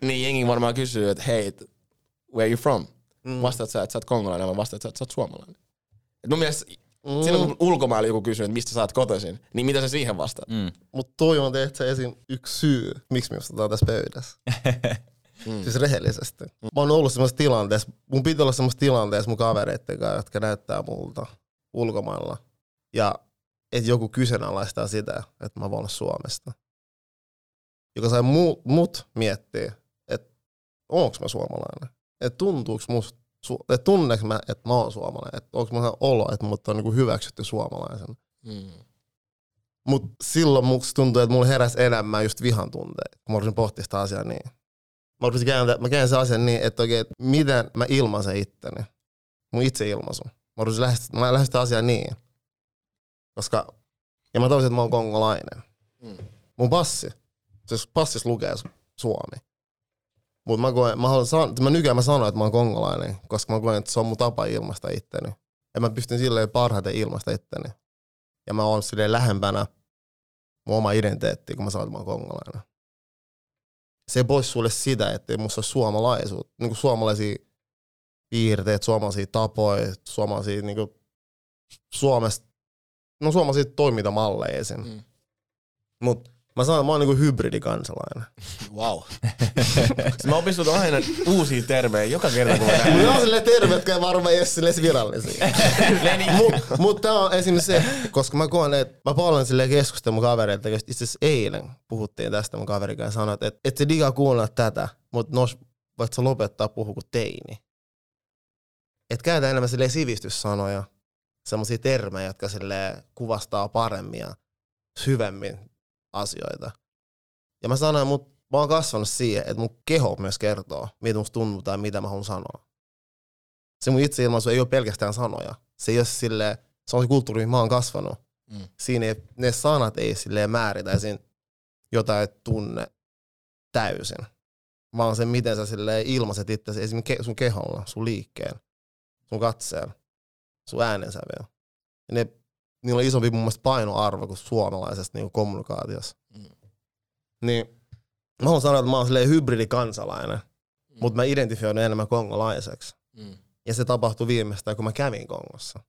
niin jengi varmaan kysyy, että hei, where you from? mm, Vastaat sä, että sä oot kongolainen, vai vastaat sä, että sä oot suomalainen? Et mun mielestä mm, silloin kun ulkomailla joku kysyy, että mistä sä oot kotoisin, niin mitä sä siihen vastaat? Mm. Mut toi on tehty esim. yksi syy, miksi me istutaan tässä pöydässä. [laughs] Mm. Siis rehellisesti. Mä oon ollut semmoisessa tilanteessa, mun piti olla semmoisessa tilanteessa mun kavereitten kanssa, jotka näyttää multa ulkomailla. Ja että joku kyseenalaistaa sitä, että mä voin olla Suomesta. Joka sai mu, mut miettiä, että onko mä suomalainen. Että tuntuuko musta, su- että tunneeko mä, että mä oon suomalainen. Että onko mä olo, että mut on niinku hyväksytty suomalaisen. Mm. Mut silloin musta tuntui, että mulla heräsi enemmän just vihan tunteita, kun mä rupesin pohtimaan sitä asiaa niin. Mä rupesin kääntää, mä käänsin sen asian niin, että oikein, että miten mä ilmaisen itteni. Mun itse ilmaisu. Mä rupesin lähestyä, mä lähestyn asiaa niin. Koska, ja mä toisin, että mä oon kongolainen. Mm. Mun passi, siis passissa lukee Su- Suomi. Mut mä koen, mä, haluan, san- mä nykyään mä sanon, että mä oon kongolainen, koska mä koen, että se on mun tapa ilmaista itteni. Ja mä pystyn silleen parhaiten ilmaista itteni. Ja mä oon silleen lähempänä mun oma identiteetti, kun mä sanon, että mä oon kongolainen. Se ei pois sulle sitä, että musta ole suomalaisuutta, niin kuin suomalaisia piirteitä, suomalaisia tapoja, suomalaisia niin kuin Suomesta, no suomalaisia toimintamalleja esim. Mm. Mut Mä sanon, että mä oon niinku hybridikansalainen. Wow. [laughs] mä sulta aina uusia termejä joka kerta, kun mä näen. Mulla on silleen terve, jotka ei varmaan edes silleen virallisia. [laughs] Mutta mut tää on esimerkiksi se, koska mä koen, että mä paljon silleen keskustelun mun kavereilta, itse asiassa eilen puhuttiin tästä mun kaverin kanssa, sanoin, että et, se digaa kuunnella tätä, mutta nos, voit sä lopettaa puhua kuin teini. Et käytä enemmän silleen sivistyssanoja, semmoisia termejä, jotka silleen kuvastaa paremmin ja syvemmin asioita. Ja mä sanoin, mut mä oon kasvanut siihen, että mun keho myös kertoo, mitä musta tuntuu tai mitä mä haluan sanoa. Se mun itseilmaisu ei ole pelkästään sanoja. Se ei ole silleen, se on se kulttuuri, mihin mä oon kasvanut. Mm. Siinä ei, ne sanat ei silleen määritä jotain tunne täysin. Vaan se, miten sä silleen ilmaiset itse esim. Ke, sun keholla, sun liikkeen, sun katseella, sun äänensävyllä. Ja ne, niillä on isompi mun mielestä painoarvo kuin suomalaisesta niin kommunikaatiossa. Mm. Niin mä haluan sanoa, että mä oon silleen hybridikansalainen, mm. mutta mä identifioidun enemmän kongolaiseksi. Mm. Ja se tapahtui viimeistään, kun mä kävin Kongossa.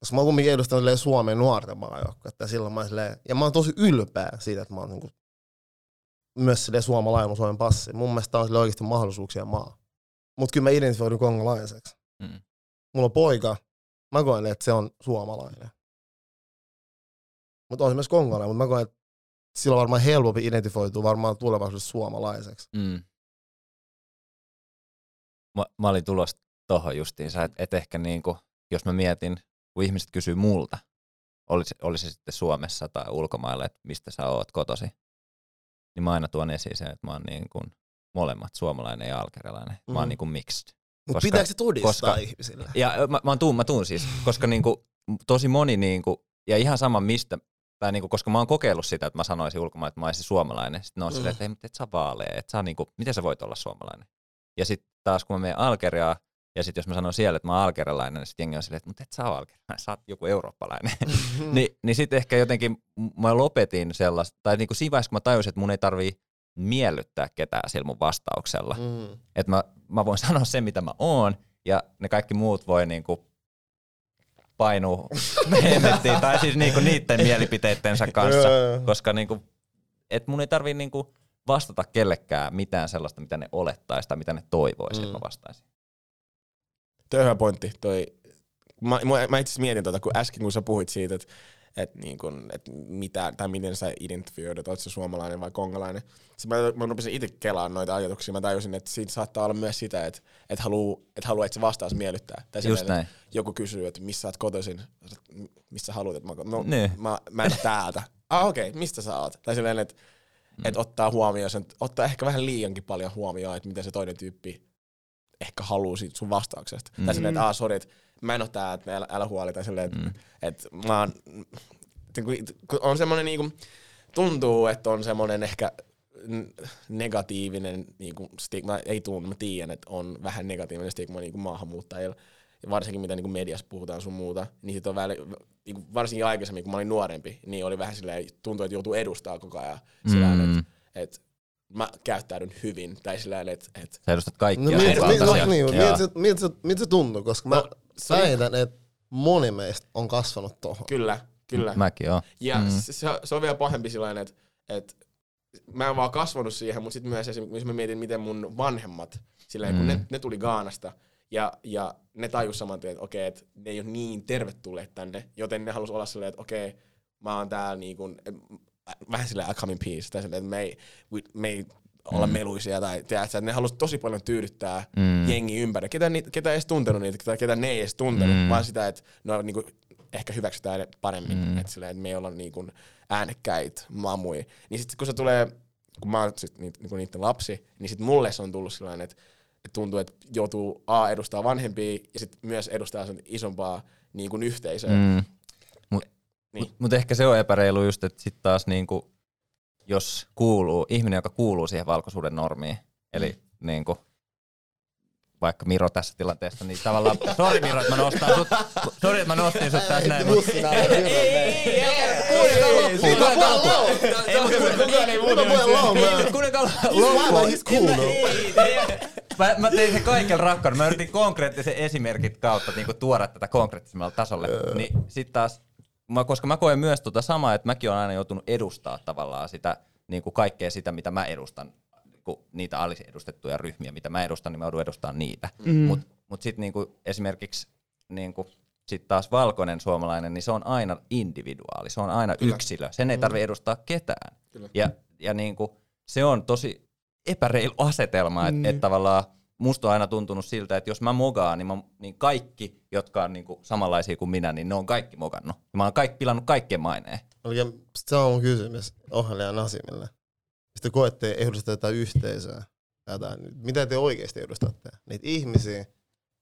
Koska mä oon kumminkin edustanut Suomen nuorten maajoukkuetta. Ja silloin mä silleen, ja mä oon tosi ylpeä siitä, että mä oon niinku myös silleen suomalainen Suomen passi. Mun mielestä tää on silleen oikeasti mahdollisuuksia maa. Mut kyllä mä identifioidun kongolaiseksi. Mm. Mulla on poika, mä koen, että se on suomalainen. Mutta on se myös kongolainen, mutta mä koen, että sillä on varmaan helpompi identifioitua varmaan tulevaisuudessa suomalaiseksi. Mm. Mä, mä olin tulossa tohon justiinsa, että et ehkä niinku, jos mä mietin, kun ihmiset kysyy multa, oli se, oli se sitten Suomessa tai ulkomailla, että mistä sä oot kotosi, niin mä aina tuon esiin sen, että mä oon niin kuin molemmat, suomalainen ja alkerialainen. Mä oon Mm. niin kuin mixed. Mutta pitääkö se todistaa koska- ihmisille? Ja mä, mä, tuun, mä tuun siis, koska niinku, tosi moni, niinku, ja ihan sama mistä, tai niinku, koska mä oon kokeillut sitä, että mä sanoisin ulkomailla, että mä olisin suomalainen. Sitten ne on Mm. silleen, että ei, mutta et sä oon vaalea, et sä oon niinku, miten sä voit olla suomalainen? Ja sitten taas kun mä menen Algeriaan, ja sitten jos mä sanon siellä, että mä oon algerialainen, niin sitten jengi on silleen, että mutta et sä ole algerialainen, sä oot joku eurooppalainen. Mm. [laughs] [laughs] Ni, niin sitten ehkä jotenkin mä lopetin sellaista, tai niinku siinä vaiheessa kun mä tajusin, että mun ei tarvii miellyttää ketään sillä mun vastauksella. Mm. Että mä, mä voin [laughs] sanoa sen, mitä mä oon, ja ne kaikki muut voi niinku painua hemmettiin, tai siis niinku niiden mielipiteittensä kanssa, koska niinku, et mun ei tarvii niinku vastata kellekään mitään sellaista, mitä ne olettaisi tai mitä ne toivoisi, mm. että Mm. mä vastaisin. Toi on hyvä pointti. Toi, mä, mä, mä itse mietin tota, kun äsken kun sä puhuit siitä, että et niin kun, et mitä, tai miten sä identifioidut, oot sä suomalainen vai kongolainen. Sitten mä, mä rupesin itse kelaan noita ajatuksia. Mä tajusin, että siinä saattaa olla myös sitä, että et haluu, et halua, että se vastaus miellyttää. Tai Just näin. että Joku kysyy, että missä sä oot kotoisin, missä haluat, että mä, no, Niin. mä, mä en täältä. [laughs] Ah okei, okay, mistä sä oot? Tai silleen, että mm. et ottaa huomioon sen, ottaa ehkä vähän liiankin paljon huomioon, että miten se toinen tyyppi ehkä haluaa siitä sun vastauksesta. Mm. Tai silleen, että aah, sori, että mä en oo tää, että älä, älä huoli. Tai silleen, että Mm. et mä oon, kun- on semmonen niinku, tuntuu, että on semmonen ehkä negatiivinen niinku stigma, ei tunnu, mä tiedän, että on vähän negatiivinen stigma niinku maahanmuuttajilla. Ja varsinkin mitä niinku mediassa puhutaan sun muuta, niin sit on väli, niinku varsinkin aikaisemmin, kun mä olin nuorempi, niin oli vähän silleen, tuntuu, että joutuu edustaa koko ajan. Sillä Mm. mm. että et mä käyttäydyn hyvin, tai sillä että et, Sä edustat kaikkia No, miltä, miltä, kaltaisia. niin, miltä, se, miltä, se, miltä se tuntuu, koska mä No, se oli- väitän, että moni meistä on kasvanut tohon. kyllä, kyllä. Mäkin oon. Ja Mm. mm. se, se, se on vielä pahempi sillä että, että mä en vaan kasvanut siihen, mutta sitten myös esimerkiksi mä mietin, miten mun vanhemmat, sillä kun Mm. ne, ne tuli Gaanasta, ja, ja ne tajus saman tien, että okei, että ne ei ole niin tervetulleet tänne, joten ne halus olla silleen, että okei, mä oon täällä niin kuin, vähän silleen I come in peace, tai silleen, että me ei, we, me ei olla Mm. meluisia, tai tiedätkö, että ne halus tosi paljon tyydyttää Mm. jengi ympäri. Ketä, niitä, ketä ei edes tuntenut niitä, ketä, ketä ne ei edes tuntenut, Mm. vaan sitä, että no, niinku, ehkä hyväksytään paremmin. Mm. Että, silleen, että me ei olla niinku, äänekkäitä mamui. Niin sitten kun se tulee, kun mä oon sit, ni, niinku niiden lapsi, niin sitten mulle se on tullut sellainen, että, että tuntuu, että joutuu A edustaa vanhempia ja sitten myös edustaa sen isompaa niin kuin yhteisöä. Mm. Mm. Mut, Niin. mut, mut ehkä se on epäreilu just, että sit taas niinku, jos kuuluu, ihminen, joka kuuluu siihen valkoisuuden normiin, eli mm. niinku, vaikka Miro tässä tilanteessa, niin tavallaan, sori Miro, että mä nostan sut, sori, että mä nostin sut tässä näin, mut kuunnelkaa loppuun. Ei, mut Kukaan ei muuta Ei, kuunnelkaa loppuun. He's cool though. Mä, mä tein sen kaiken rakkauden. Mä yritin konkreettisen esimerkit kautta niinku tuoda tätä konkreettisemmalle tasolle. Niin sit taas, mä, koska mä koen myös tota samaa, että mäkin olen aina joutunut edustaa tavallaan sitä niin kuin kaikkea sitä, mitä mä edustan, kun niitä alisedustettuja ryhmiä, mitä mä edustan, niin mä joudun edustamaan niitä. Mm. Mutta mut sitten niinku esimerkiksi niinku, sit taas valkoinen suomalainen, niin se on aina individuaali, se on aina Kyllä. yksilö. Sen ei tarvitse edustaa ketään. Kyllä. Ja, ja niinku, se on tosi epäreilu asetelma, että Mm. et tavallaan musta on aina tuntunut siltä, että jos mä mogaan, niin, mä, niin kaikki, jotka on niinku samanlaisia kuin minä, niin ne on kaikki mogannut. Ja mä oon kaikki, pilannut kaikkien maineen. Eli se on mun kysymys ohjelija Nasimille. Sitten koette edustaa tätä yhteisöä. Tätä, mitä te oikeasti edustatte? Niitä ihmisiä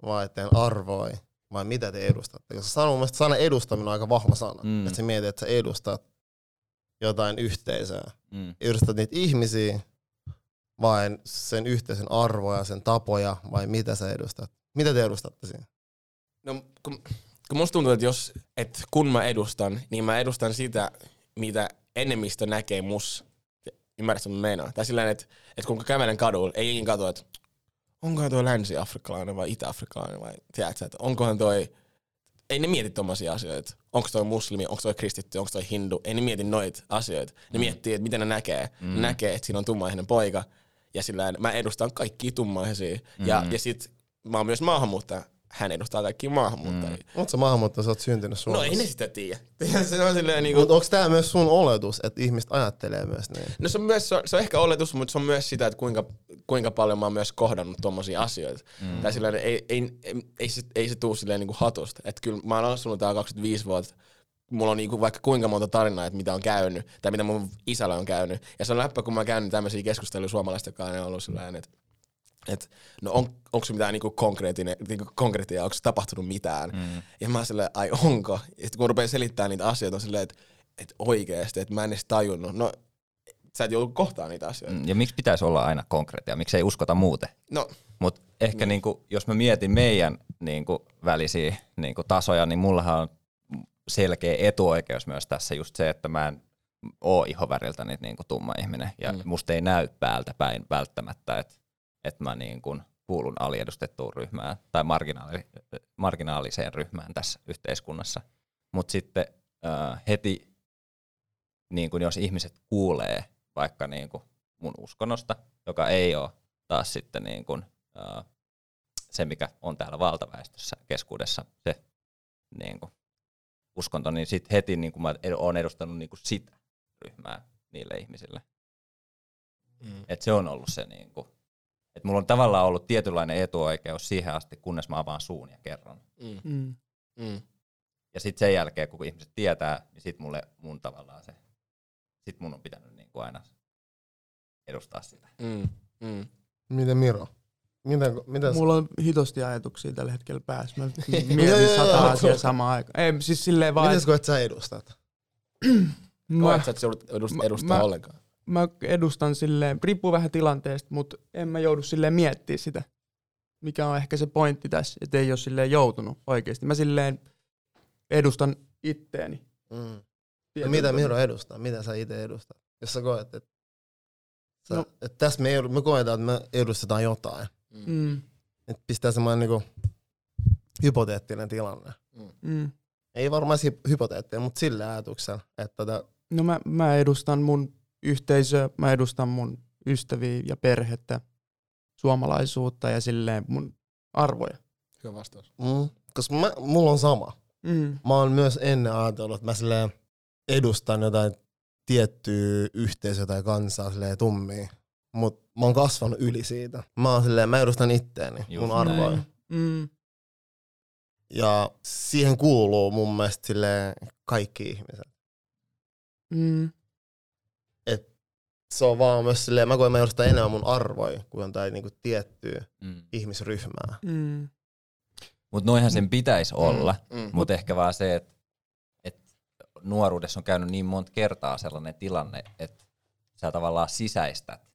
vai teidän arvoja? Vai mitä te edustatte? Koska sana, mun mielestä sana edustaminen on aika vahva sana. Mm. Että sä mietit, että sä edustat jotain yhteisöä. Mm. Edustat niitä ihmisiä vai sen yhteisön arvoja, sen tapoja vai mitä sä edustat? Mitä te edustatte siinä? No, kun, kun musta tuntuu, että, jos, että kun mä edustan, niin mä edustan sitä, mitä enemmistö näkee mus. Ymmärrätkö, mitä mä meinaan? Tai sillä että, että kun kävelen kadulla, ei ikin katso, että onkohan toi länsi-afrikkalainen vai itä-afrikkalainen vai tiedätkö, että onkohan toi... Ei ne mieti tommosia asioita. Onko toi muslimi, onko toi kristitty, onko toi hindu. Ei ne mieti noita asioita. Ne miettii, että miten ne näkee. Mm. Ne näkee, että siinä on tummaihainen poika. Ja sillä mä edustan kaikkia tummaihaisia. Mm. Ja, ja sit mä oon myös maahanmuuttaja. Hän edustaa kaikkia maahanmuuttajia. Mm. Oletko sä maahanmuuttaja, sä oot syntynyt No Suomessa? ei ne sitä tiedä. [laughs] se on silleen niinku... Mutta onko tämä myös sun oletus, että ihmiset ajattelee myös niin? No se on, myös, se, on, se on ehkä oletus, mutta se on myös sitä, että kuinka, kuinka paljon mä oon myös kohdannut tommosia asioita. Mm. Tai silleen, ei, ei, ei, ei, se, ei se tuu silleen niinku hatusta. Että kyllä mä oon asunut täällä 25 vuotta. Mulla on niinku vaikka kuinka monta tarinaa, että mitä on käynyt, tai mitä mun isällä on käynyt. Ja se on läppä, kun mä oon käynyt tämmöisiä keskusteluja suomalaisten kanssa, niin on ollut sellainen, että et, no on, onko se mitään niinku konkreettinen, niinku konkreettia, onko tapahtunut mitään. Mm. Ja mä oon silleen, ai onko? Ja kun rupeaa selittämään niitä asioita, on silleen, että et oikeesti, että mä en edes tajunnut. No, sä et joudu kohtaan niitä asioita. Mm. Ja miksi pitäisi olla aina konkreettia? Miksi ei uskota muuten? No, Mutta ehkä mm. niinku, jos mä mietin meidän niinku, välisiä niinku, tasoja, niin mullahan on selkeä etuoikeus myös tässä just se, että mä en oo ihoväriltäni niinku, tumma ihminen. Ja mm. musta ei näy päältä päin välttämättä, että et mä niinku, kuulun aliedustettuun ryhmään tai marginaali, marginaaliseen ryhmään tässä yhteiskunnassa. Mutta sitten äh, heti, niin kun jos ihmiset kuulee vaikka niin kun mun uskonnosta, joka ei ole taas sitten niin kun, äh, se, mikä on täällä valtaväestössä keskuudessa, se niin kun, uskonto, niin sitten heti niin kun mä oon edustanut niin kun sitä ryhmää niille ihmisille. Mm. Et se on ollut se, niin kun, että mulla on tavallaan ollut tietynlainen etuoikeus siihen asti, kunnes mä avaan suun ja kerron. Mm. Mm. Mm. Ja sitten sen jälkeen, kun ihmiset tietää, niin sitten mulle mun tavallaan se, sit mun on pitänyt niin kuin aina edustaa sitä. Mm. Mm. Miten Miro? Miten, miten Mulla on hitosti ajatuksia tällä hetkellä päässä. Mä [laughs] mietin sata asiaa samaan aikaan. Ei, siis silleen vaan, miten että sä koet sä edustat? [clears throat] mä, Koet sä, että sä joudut edust- mä- edustaa mä- ollenkaan? mä edustan silleen, riippuu vähän tilanteesta, mutta en mä joudu silleen miettiä sitä. Mikä on ehkä se pointti tässä, että ei ole silleen joutunut oikeasti. Mä silleen edustan itteeni. Mm. No mitä. Miro edustaa? Mitä sä itse edustat? Jos sä koet, että sä, No. no. et tässä me, edu, me koetaan, että me edustetaan jotain. Mm, Että pistää semmoinen niinku hypoteettinen tilanne. mm. Ei varmaan si- hypoteettinen, mutta sillä ajatuksella, että tota, No mä, mä edustan mun yhteisöä, mä edustan mun ystäviä ja perhettä, suomalaisuutta ja silleen mun arvoja. Hyvä vastaus. mm, koska mä, mulla on sama. Mm. Mä oon myös ennen ajatellut, että mä silleen edustan jotain tiettyä yhteisöä tai kansaa silleen tummia. Mut mä oon kasvanut yli siitä. Mä oon silleen, mä edustan itteeni, Just mun arvoja. näin. Mm. Ja siihen kuuluu mun mielestä silleen kaikki ihmiset. Mm. Se on vaan myös silleen, mä koen, mä edustan enemmän mun arvoja kuin jotain niinku tiettyä Mm. ihmisryhmää. Mm. Mutta noihän sen pitäisi olla, Mm. mutta ehkä vaan se, että et nuoruudessa on käynyt niin monta kertaa sellainen tilanne, että sä tavallaan sisäistät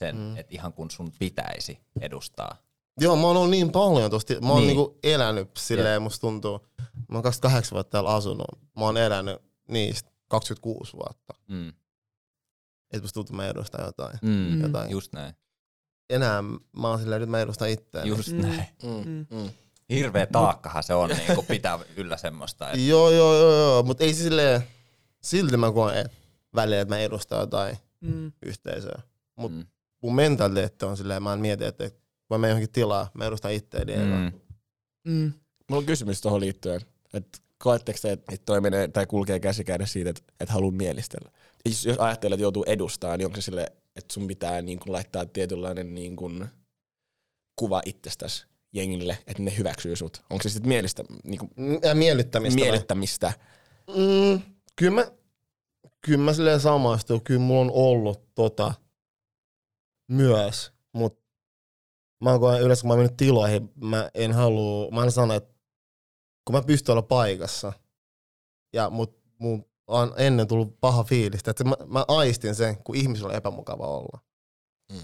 sen, Mm. mm. että ihan kun sun pitäisi edustaa. Joo, mä oon ollut niin paljon tosta. Mä oon Niin. niinku elänyt silleen, musta tuntuu. Mä oon 28 vuotta täällä asunut. Mä oon elänyt niistä 26 vuotta. Mm. Et musta tuntuu, että mä edustan jotain. Mm. Jotain. Just näin. Enää mä oon silleen, nyt mä edustan itseäni. Just Mm. näin. Mm. Mm. Mm. Hirveä taakkahan se on niinku pitää yllä semmoista. Et, Joo, joo, joo, joo. Mut ei silleen, silti mä koen, että välillä, että mä edustan jotain Mm. yhteisöön. Mut Mm. Mun mentaliteetti on silleen, mä en mieti, että kun mä menen johonkin tilaa, mä edustan itseäni mm. Mm. Mm. Mulla on kysymys tuohon liittyen. Että koetteko te, että toi menee, tai kulkee käsi kädessä siitä, että, että haluaa mielistellä? Jos, jos ajattelee, että joutuu edustaa, niin onko se sille, että sun pitää niin kuin laittaa tietynlainen niin kuin kuva itsestäsi jengille, että ne hyväksyy sut? Onko se sitten mielistä, niin kuin Ja miellyttämistä. vai? miellyttämistä? Mm, kyllä mä, kyllä mä silleen samaistun. Kyllä mulla on ollut tota myös, mutta mä oon koen- yleensä kun mä oon mennyt tiloihin, mä en halua, mä aina sanon, että kun mä pystyn olla paikassa, ja mut mun on ennen tullut paha fiilis, että mä, mä aistin sen, kun ihmisillä on epämukava olla. Mm.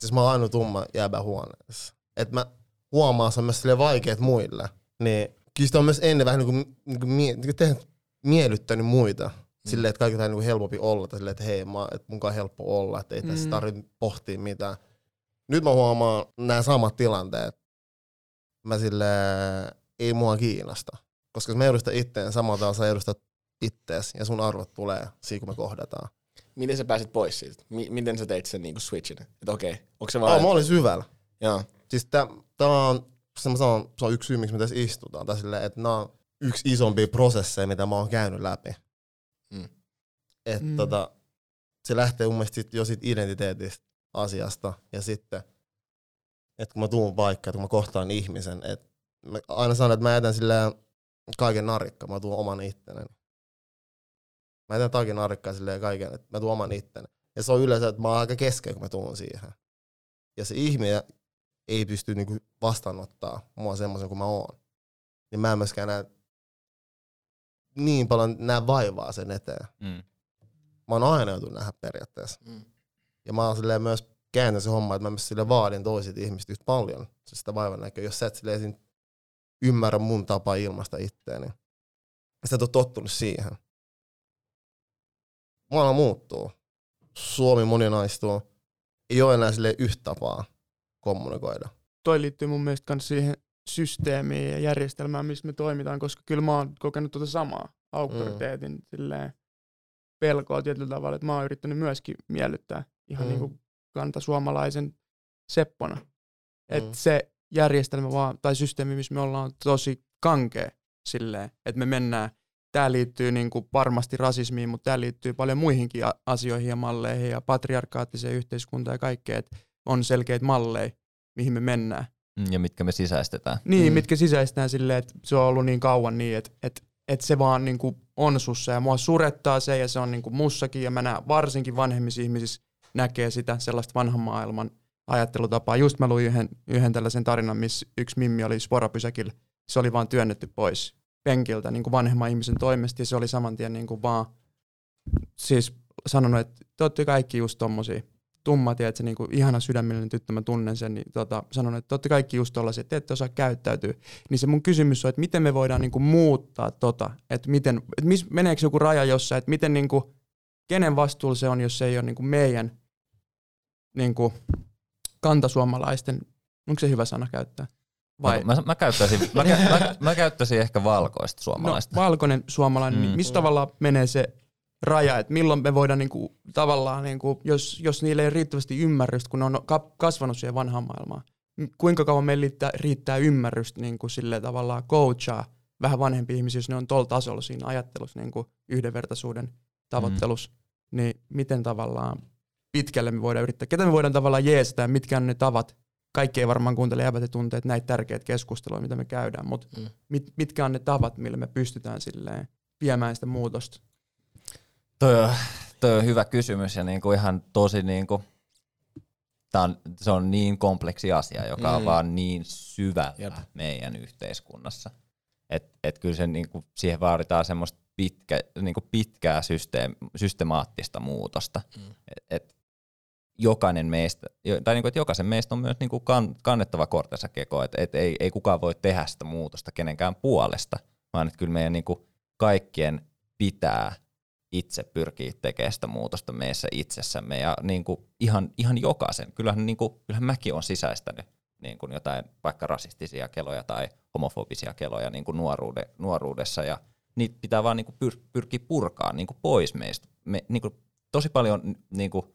Siis mä oon ainoa tumma jäbä huoneessa. Et mä huomaan, se on myös silleen vaikeet muille. Niin kyllä sitä on myös ennen vähän niin kuin, niin kuin, mie, niin kuin tehnyt, miellyttänyt muita. Mm. Silleen, että kaikilla on niin helpompi olla. Tai silleen, että hei, mä, että mun on helppo olla. Että ei tässä Mm. tarvitse pohtia mitään. Nyt mä huomaan nämä samat tilanteet. Mä sille ei mua kiinnosta. Koska jos mä edustan itteen samalla tavalla sä edustat ittees ja sun arvot tulee siinä, kun me kohdataan. Miten sä pääsit pois siitä? Mi- miten sä teit sen niin kuin switchin? Että okei, onko se vaan... Oh, mä olin syvällä. Joo. Siis tää, tää on, se, mä sanon, se on yksi syy, miksi me tässä istutaan. Tai silleen, että nämä on yksi isompi prosesseja, mitä mä oon käynyt läpi. Mm. Et Mm. tota, se lähtee mun mielestä sit jo siitä identiteetistä asiasta. Ja sitten, että kun mä tuun paikkaan, että kun mä kohtaan ihmisen, että mä aina sanon, että mä jätän silleen kaiken narikka, mä tuun oman itteneni. Mä jätän kaiken narikkaa silleen kaiken, että mä tuun oman itteni. Ja se on yleensä, että mä oon aika keskeä, kun mä tuun siihen. Ja se ihminen ei pysty niinku vastaanottaa mua semmoisen kuin mä oon. Niin mä en myöskään näe niin paljon näe vaivaa sen eteen. Mm. Mä oon aina joutunut nähdä periaatteessa. Mm. Ja mä oon silleen myös kääntänyt se homma, että mä myös sille vaadin toisilta ihmistä yhtä paljon se sitä vaivan näköä. Jos sä et silleen ymmärrä mun tapaa ilmaista itteeni. Ja sä et ole tottunut siihen. Maailma muuttuu. Suomi moninaistuu. Ei ole enää sille yhtä tapaa kommunikoida. Toi liittyy mun mielestä myös siihen systeemiin ja järjestelmään, missä me toimitaan, koska kyllä mä oon kokenut tuota samaa auktoriteetin mm. silleen, pelkoa tietyllä tavalla, että mä oon yrittänyt myöskin miellyttää ihan Mm. niin kuin kantasuomalaisen seppona. Että Mm. se järjestelmä vaan, tai systeemi, missä me ollaan, tosi kankea silleen, että me mennään, tämä liittyy niin kuin varmasti rasismiin, mutta tämä liittyy paljon muihinkin asioihin ja malleihin ja patriarkaattiseen yhteiskuntaan ja kaikkeen, että on selkeitä malleja, mihin me mennään. Mm, Ja mitkä me sisäistetään. Niin, Mm. mitkä sisäistään silleen, että se on ollut niin kauan niin, että, että, että se vaan niin kuin on sussa ja mua surettaa se ja se on niin kuin mussakin ja mä näen varsinkin vanhemmissa ihmisissä näkee sitä sellaista vanhan maailman ajattelutapaa. Just mä luin yhden, yhden tällaisen tarinan, missä yksi mimmi oli sporapysäkillä. Se oli vaan työnnetty pois penkiltä niin kuin vanhemman ihmisen toimesta ja se oli saman tien niin kuin vaan siis sanonut, että te olette kaikki just tommosia tumma, tiedätkö, niin kuin ihana sydämellinen tyttö, mä tunnen sen, niin tota, sanon, että te olette kaikki just tollasia, että te ette osaa käyttäytyä. Niin se mun kysymys on, että miten me voidaan niin kuin muuttaa tota, että miten, että mis, meneekö joku raja jossain, että miten niin kuin, kenen vastuulla se on, jos se ei ole niin kuin meidän niin kuin, kantasuomalaisten, onko se hyvä sana käyttää? Vai, Mä, mä, käyttäisin, mä, mä, mä käyttäisin ehkä valkoista no, suomalaista. valkoinen suomalainen, Mm. mm. missä tavallaan menee se raja, että milloin me voidaan niinku, tavallaan, niinku, jos, jos niille ei riittävästi ymmärrystä, kun ne on ka- kasvanut siihen vanhaan maailmaan, m- kuinka kauan meillä riittää, riittää ymmärrystä niinku, sille tavallaan coachaa vähän vanhempi ihmisiä, jos ne on tuolla tasolla siinä ajattelussa, niinku, yhdenvertaisuuden tavoittelussa, mm. niin miten tavallaan pitkälle me voidaan yrittää, ketä me voidaan tavallaan jeesata ja mitkä on ne tavat, kaikki ei varmaan kuuntele ja tunteet näitä tärkeitä keskusteluja, mitä me käydään, mutta Mm. mit, mitkä on ne tavat, millä me pystytään silleen viemään sitä muutosta? Toi on, toi on hyvä kysymys ja niinku ihan tosi niinku, tää on, se on niin kompleksi asia, joka mm. on vaan niin syvällä Jep. meidän yhteiskunnassa. Et, et kyllä se niinku, siihen vaaditaan semmoista pitkä, niinku pitkää systeem, systemaattista muutosta. Mm. Et, et jokainen meistä, tai niinku, että jokaisen meistä on myös niinku kan, kannettava kortensa kekoon, että et ei, ei kukaan voi tehdä sitä muutosta kenenkään puolesta, vaan että kyllä meidän niinku kaikkien pitää itse pyrkiä tekemään sitä muutosta meissä itsessämme ja niin kuin ihan, ihan jokaisen. Kyllähän, niin kuin, kyllähän mäkin olen sisäistänyt niin kuin jotain vaikka rasistisia keloja tai homofobisia keloja niin kuin nuoruude, nuoruudessa ja niitä pitää vaan niin kuin pyr, pyrkiä purkaa niin kuin pois meistä, me, niin kuin tosi paljon n- niinku,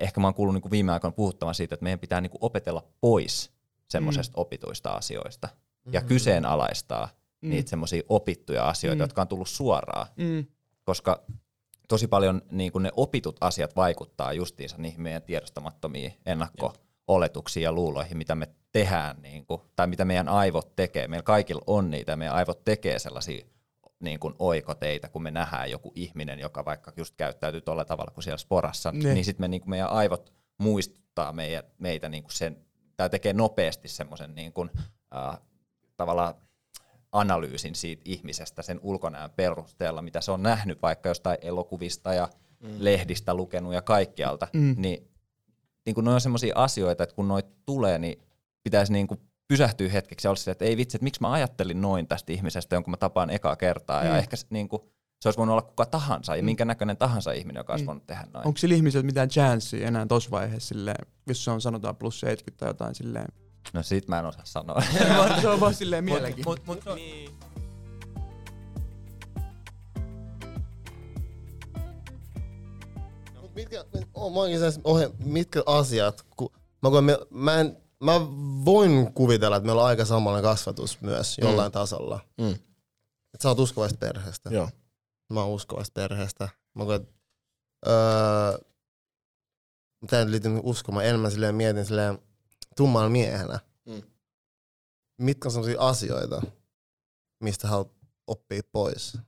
ehkä mä oon kuullut niinku viime aikoina puhuttavan siitä, että meidän pitää niinku opetella pois semmoisesta mm. opituista asioista ja Mhm. kyseenalaistaa Mm. niitä semmoisia opittuja asioita, Mm. jotka on tullut suoraan, Mm. Koska tosi paljon niin ne opitut asiat vaikuttaa justiinsa niihin meidän tiedostamattomiin ennakko-oletuksiin ja luuloihin, mitä me tehdään, niin kuin, tai mitä meidän aivot tekee. Meillä kaikilla on niitä, ja meidän aivot tekee sellaisia niin kuin oikoteita, kun me nähdään joku ihminen, joka vaikka just käyttäytyy tuolla tavalla kuin siellä sporassa, Ne. niin sitten me, niin kuin meidän aivot muistuttaa meitä, meitä niin kuin sen, tai tekee nopeasti semmoisen niin kuin, äh, tavallaan analyysin siitä ihmisestä sen ulkonäön perusteella, mitä se on nähnyt vaikka jostain elokuvista ja mm. lehdistä lukenut ja kaikkialta, Mm. mm. niin, niin kun ne on semmoisia asioita, että kun noit tulee, niin pitäisi niin kuin pysähtyä hetkeksi ja olla silleen, että ei vitsi, että miksi mä ajattelin noin tästä ihmisestä, jonka mä tapaan ekaa kertaa, mm. ja Mm. ehkä se, niin kuin, se olisi voinut olla kuka tahansa, ja minkä näköinen tahansa ihminen, joka olisi Mm. voinut tehdä noin. Onko sillä ihmisellä mitään chanssiä enää tuossa vaiheessa, silleen, jos se on sanotaan plus 70 tai jotain silleen? No sit mä en osaa sanoa. [laughs] se on vaan silleen mielenkiintoista. mut, mut, Niin. Mut mitkä, oh, mä mitkä asiat, ku, mä, koen, me, mä, en, mä voin kuvitella, että meillä on aika samanlainen kasvatus myös jollain mm. tasolla. Mm. Et sä oot uskovaista perheestä. Joo. Mä oon uskovaista perheestä. Mä koen, että öö, mitä nyt liittyy uskomaan, enemmän silleen mietin silleen tummalla miehenä. Mm. Mitkä on sellaisia asioita, mistä haluat oppia pois?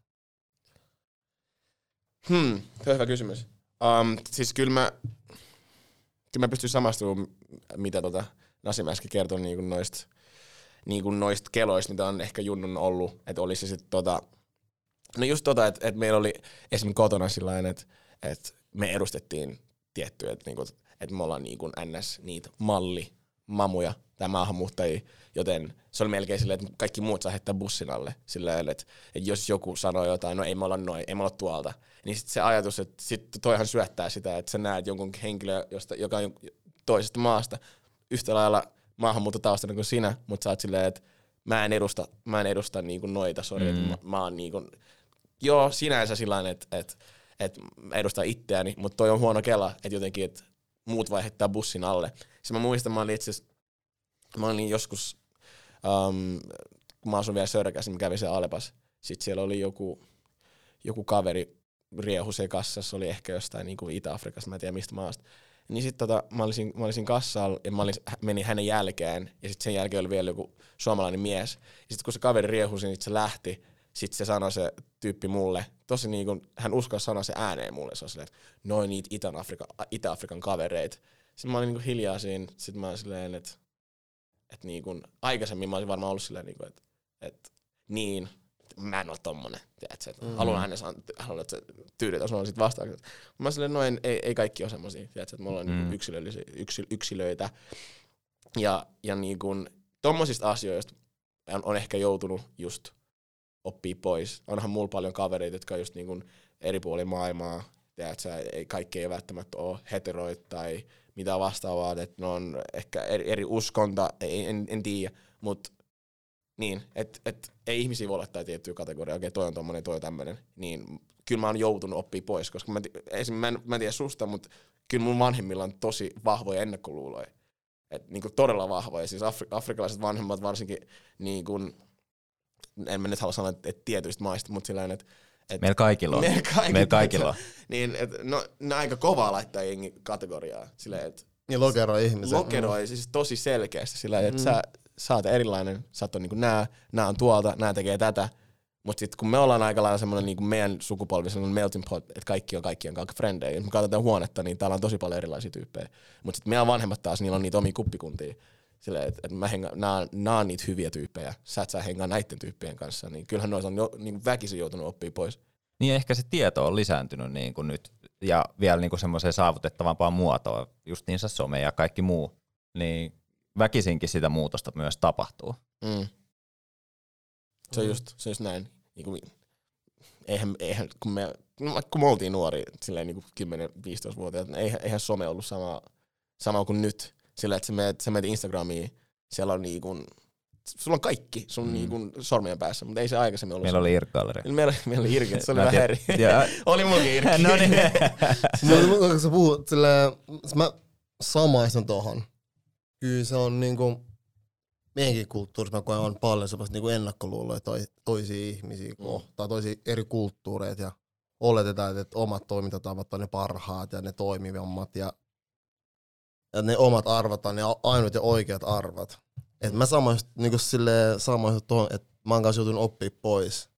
Hmm, se on hyvä kysymys. Um, siis kyllä mä, kyllä mä pystyn samastumaan, mitä tota Nasim äsken kertoi niinku noista niinku noist keloista, mitä on ehkä junnun ollut. Että olisi se sit tota, no just tota, että et meillä oli esimerkiksi kotona sillä että et me edustettiin tiettyä, että niinku, et me ollaan niinku ns. niitä malli mamuja tai maahanmuuttajia, joten se oli melkein silleen, että kaikki muut saa heittää bussin alle lailla, että, että jos joku sanoo jotain, no ei me olla noin, ei me olla tuolta, niin sitten se ajatus, että sit toihan syöttää sitä, että sä näet jonkun henkilö, josta, joka on toisesta maasta yhtä lailla maahanmuuttotaustainen kuin sinä, mutta sä oot silleen, että mä en edusta, mä en edusta niinku noita, sori, mm. mä, mä oon niinku, joo, sinänsä sillä että, että, että mä edustan itseäni, mutta toi on huono kela, että jotenkin, että muut vai heittää bussin alle. Sitten mä muistan, mä olin itse mä olin joskus, um, kun mä asun vielä Sörkässä, mä kävin siellä Alepas. Sitten siellä oli joku, joku kaveri riehu se kassassa, oli ehkä jostain niin kuin Itä-Afrikasta, mä en tiedä mistä maasta. Niin sitten tota, mä, olisin, mä olisin kassalla ja mä olin, menin hänen jälkeen ja sitten sen jälkeen oli vielä joku suomalainen mies. Ja sitten kun se kaveri riehusi, niin se lähti. Sitten se sanoi se tyyppi mulle, tosi niin kuin, hän uskalsi sanoa se ääneen mulle, se on silleen, noin niitä Itä-Afrikan, Itä-Afrikan kavereita. Sitten mä olin niin kuin hiljaa siinä, sitten mä olin silleen, että, että niin kuin, aikaisemmin mä olisin varmaan ollut silleen, niin kuin, että, että niin, mä en ole tommonen, tiedätkö, että mm. haluan aina saa, haluan, että se tyydytä sulla sit vastaukset. Mä silleen, noin, ei, ei kaikki ole semmosia, tiedätkö, että me ollaan Mm. mm. yksilöllisiä, yksil, yksilöitä. Ja, ja niin kuin, tommosista asioista on, on ehkä joutunut just oppii pois. Onhan mulla paljon kavereita, jotka on just niin kuin eri puolilla maailmaa, tiedätkö, ei, kaikki ei välttämättä ole heteroit tai mitä vastaavaa, että ne on ehkä eri, eri uskonta, ei, en, en tiedä, mutta niin, että et, ei ihmisiä voi laittaa tiettyä kategoriaa, okei toi on tommonen, toi on tämmönen, niin kyllä mä oon joutunut oppii pois, koska mä, esim, mä, en, mä en tiedä susta, mutta kyllä mun vanhemmilla on tosi vahvoja ennakkoluuloja. Et, niin kuin todella vahvoja, siis afri, afrikalaiset vanhemmat varsinkin, niin kuin, en mä nyt halua sanoa, että, että tietyistä maista, mutta sillä että et, Meillä kaikilla on. Meillä kaikilla, Meillä kaikilla on. niin, et, no, ne on aika kovaa laittaa jengi kategoriaa, silleen, että Niin lokeroi ihmisen. lokeroi siis tosi selkeästi sillä että mm. sä, sä oot erilainen, sä oot niinku nää, nää on tuolta, nää tekee tätä. Mutta sitten kun me ollaan aika lailla semmoinen niinku meidän sukupolvi, semmoinen melting pot, että kaikki on kaikkien kanssa frendejä. Jos me katsotaan huonetta, niin täällä on tosi paljon erilaisia tyyppejä. Mutta sitten meidän vanhemmat taas, niillä on niitä omia kuppikuntia. Silleen, että et mä henga, nää, nää on niitä hyviä tyyppejä, sä et saa hengaa näiden tyyppien kanssa. Niin kyllähän noissa on jo, niin väkisin joutunut oppia pois. Niin ehkä se tieto on lisääntynyt niin kuin nyt ja vielä niin kuin semmoiseen saavutettavampaan muotoon, justiinsa some ja kaikki muu, niin väkisinkin sitä muutosta myös tapahtuu. Mm. Se on just, se on just näin. Niin kuin, eihän, eihän, kun me, no, kun me oltiin nuori, silleen niin 10-15-vuotiaat, niin eihän, eihän some ollut sama, sama kuin nyt. Sillä, että sä menet, sä menet Instagramiin, siellä on niin kuin, sulla on kaikki sun Mm. niin sormien päässä, mutta ei se aikaisemmin ollut. Meillä oli irkkalleri. Meillä, meillä oli irki, se oli Mä vähän eri. [laughs] Oli munkin irki. no niin. [laughs] Mutta kun sä puhut silleen, mä samaistun tohon. Kyllä se on niinku, meidänkin kulttuurissa mä koen on paljon sellaista niinku ennakkoluuloja toi, toisia ihmisiä Mm. kohtaan, toisia eri kulttuureita ja oletetaan, että omat toimintatavat on ne parhaat ja ne toimivammat ja, ja ne omat arvot on ne ainut ja oikeat arvot. Et mä samaistun niinku silleen, samaistun tohon, että mä oon kanssa joutunut oppia pois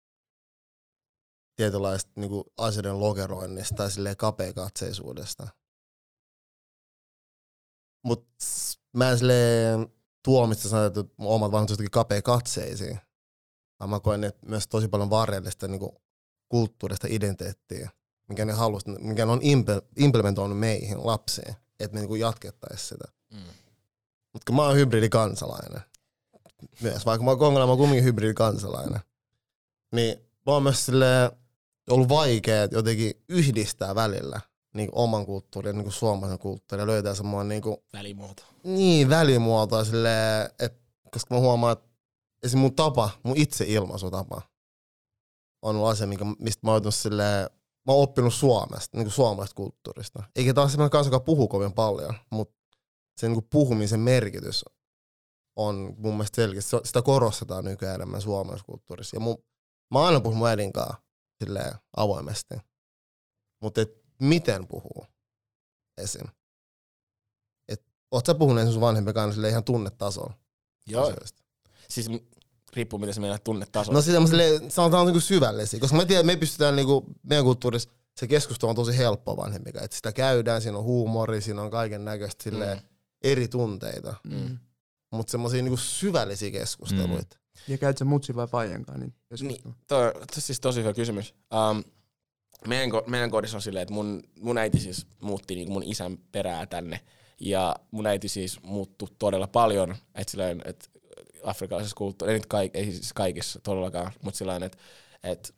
tietynlaista niinku asioiden lokeroinnista tai silleen kapeakatseisuudesta. Mut mä en silleen tuomitse sanoa, että mun omat vanhemmat jotenkin kapeakatseisiin. Vaan mä koen, että myös tosi paljon varjellista niinku kulttuurista identiteettiä, mikä ne halus, mikä ne on implementoinut meihin lapsiin, että me niinku jatkettaisiin sitä. Mm. Mutta mä oon hybridikansalainen, myös, vaikka mä oon kongolainen, mä oon kumminkin hybridikansalainen, niin mä oon myös silleen, ollut vaikea jotenkin yhdistää välillä niin oman kulttuurin ja niin suomalaisen kulttuurin ja löytää semmoinen niin, kuin, Välimuoto. niin välimuotoa silleen, että koska mä huomaan, että esim. mun tapa, mun itse ilmaisutapa on ollut asia, minkä, mistä mä oon silleen, mä oon oppinut Suomesta, niin kuin suomalaisesta kulttuurista. Eikä taas semmoinen kanssa, joka puhuu kovin paljon, mutta se niin kuin puhumisen merkitys on mun mielestä selkeästi, Se- sitä korostetaan nykyään enemmän suomalaisessa kulttuurissa. Ja mun, mä oon aina puhunut mun äidin silleen avoimesti. Mutta et miten puhuu esim. Et oot sä puhunut sun vanhempien kanssa ihan tunnetasolla Joo, asioista? siis riippuu miten se meidän tunnetaso. No sitä silleen, sanotaan niinku syvällisiä, koska mä tiedän, että me pystytään niinku, meidän kulttuurissa se keskustelu on tosi helppoa vanhempien kanssa. Et sitä käydään, siinä on huumori, siinä on kaiken näköistä silleen Mm. eri tunteita. Mm. Mutta semmoisia niinku syvällisiä keskusteluita. Ja käyt sä mutsi vai faijankaan? Niin Niin, toi on siis tosi hyvä kysymys. Um, meidän, ko- meidän kodissa on silleen, että mun, mun äiti siis muutti niin mun isän perää tänne. Ja mun äiti siis muuttui todella paljon, että silleen, että afrikkalaisessa kulttuurissa, ei, nyt kaik, ei siis kaikissa todellakaan, mutta silleen, että, että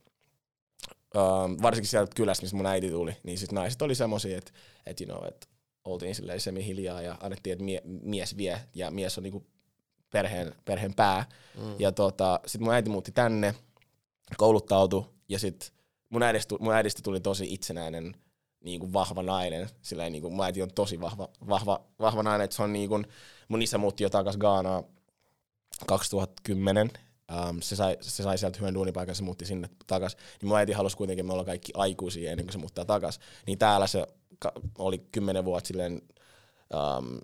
um, varsinkin sieltä kylästä, missä mun äiti tuli, niin siis naiset oli semmosia, että, että, you know, että oltiin silleen semi hiljaa ja annettiin, että mie, mies vie ja mies on niinku perheen, perheen pää. Mm. Ja tota, sit mun äiti muutti tänne, kouluttautui ja sit mun äidistä, mun äidistä tuli tosi itsenäinen niin kuin vahva nainen. Sillä niin kuin, mun äiti on tosi vahva, vahva, vahva nainen, että se on niin kuin, mun isä muutti jo takas Gaanaa 2010. Um, se, sai, se sai sieltä hyvän duunipaikan, se muutti sinne takas. Niin mun äiti halusi kuitenkin, me olla kaikki aikuisia ennen kuin se muuttaa takas. Niin täällä se oli kymmenen vuotta silleen, um,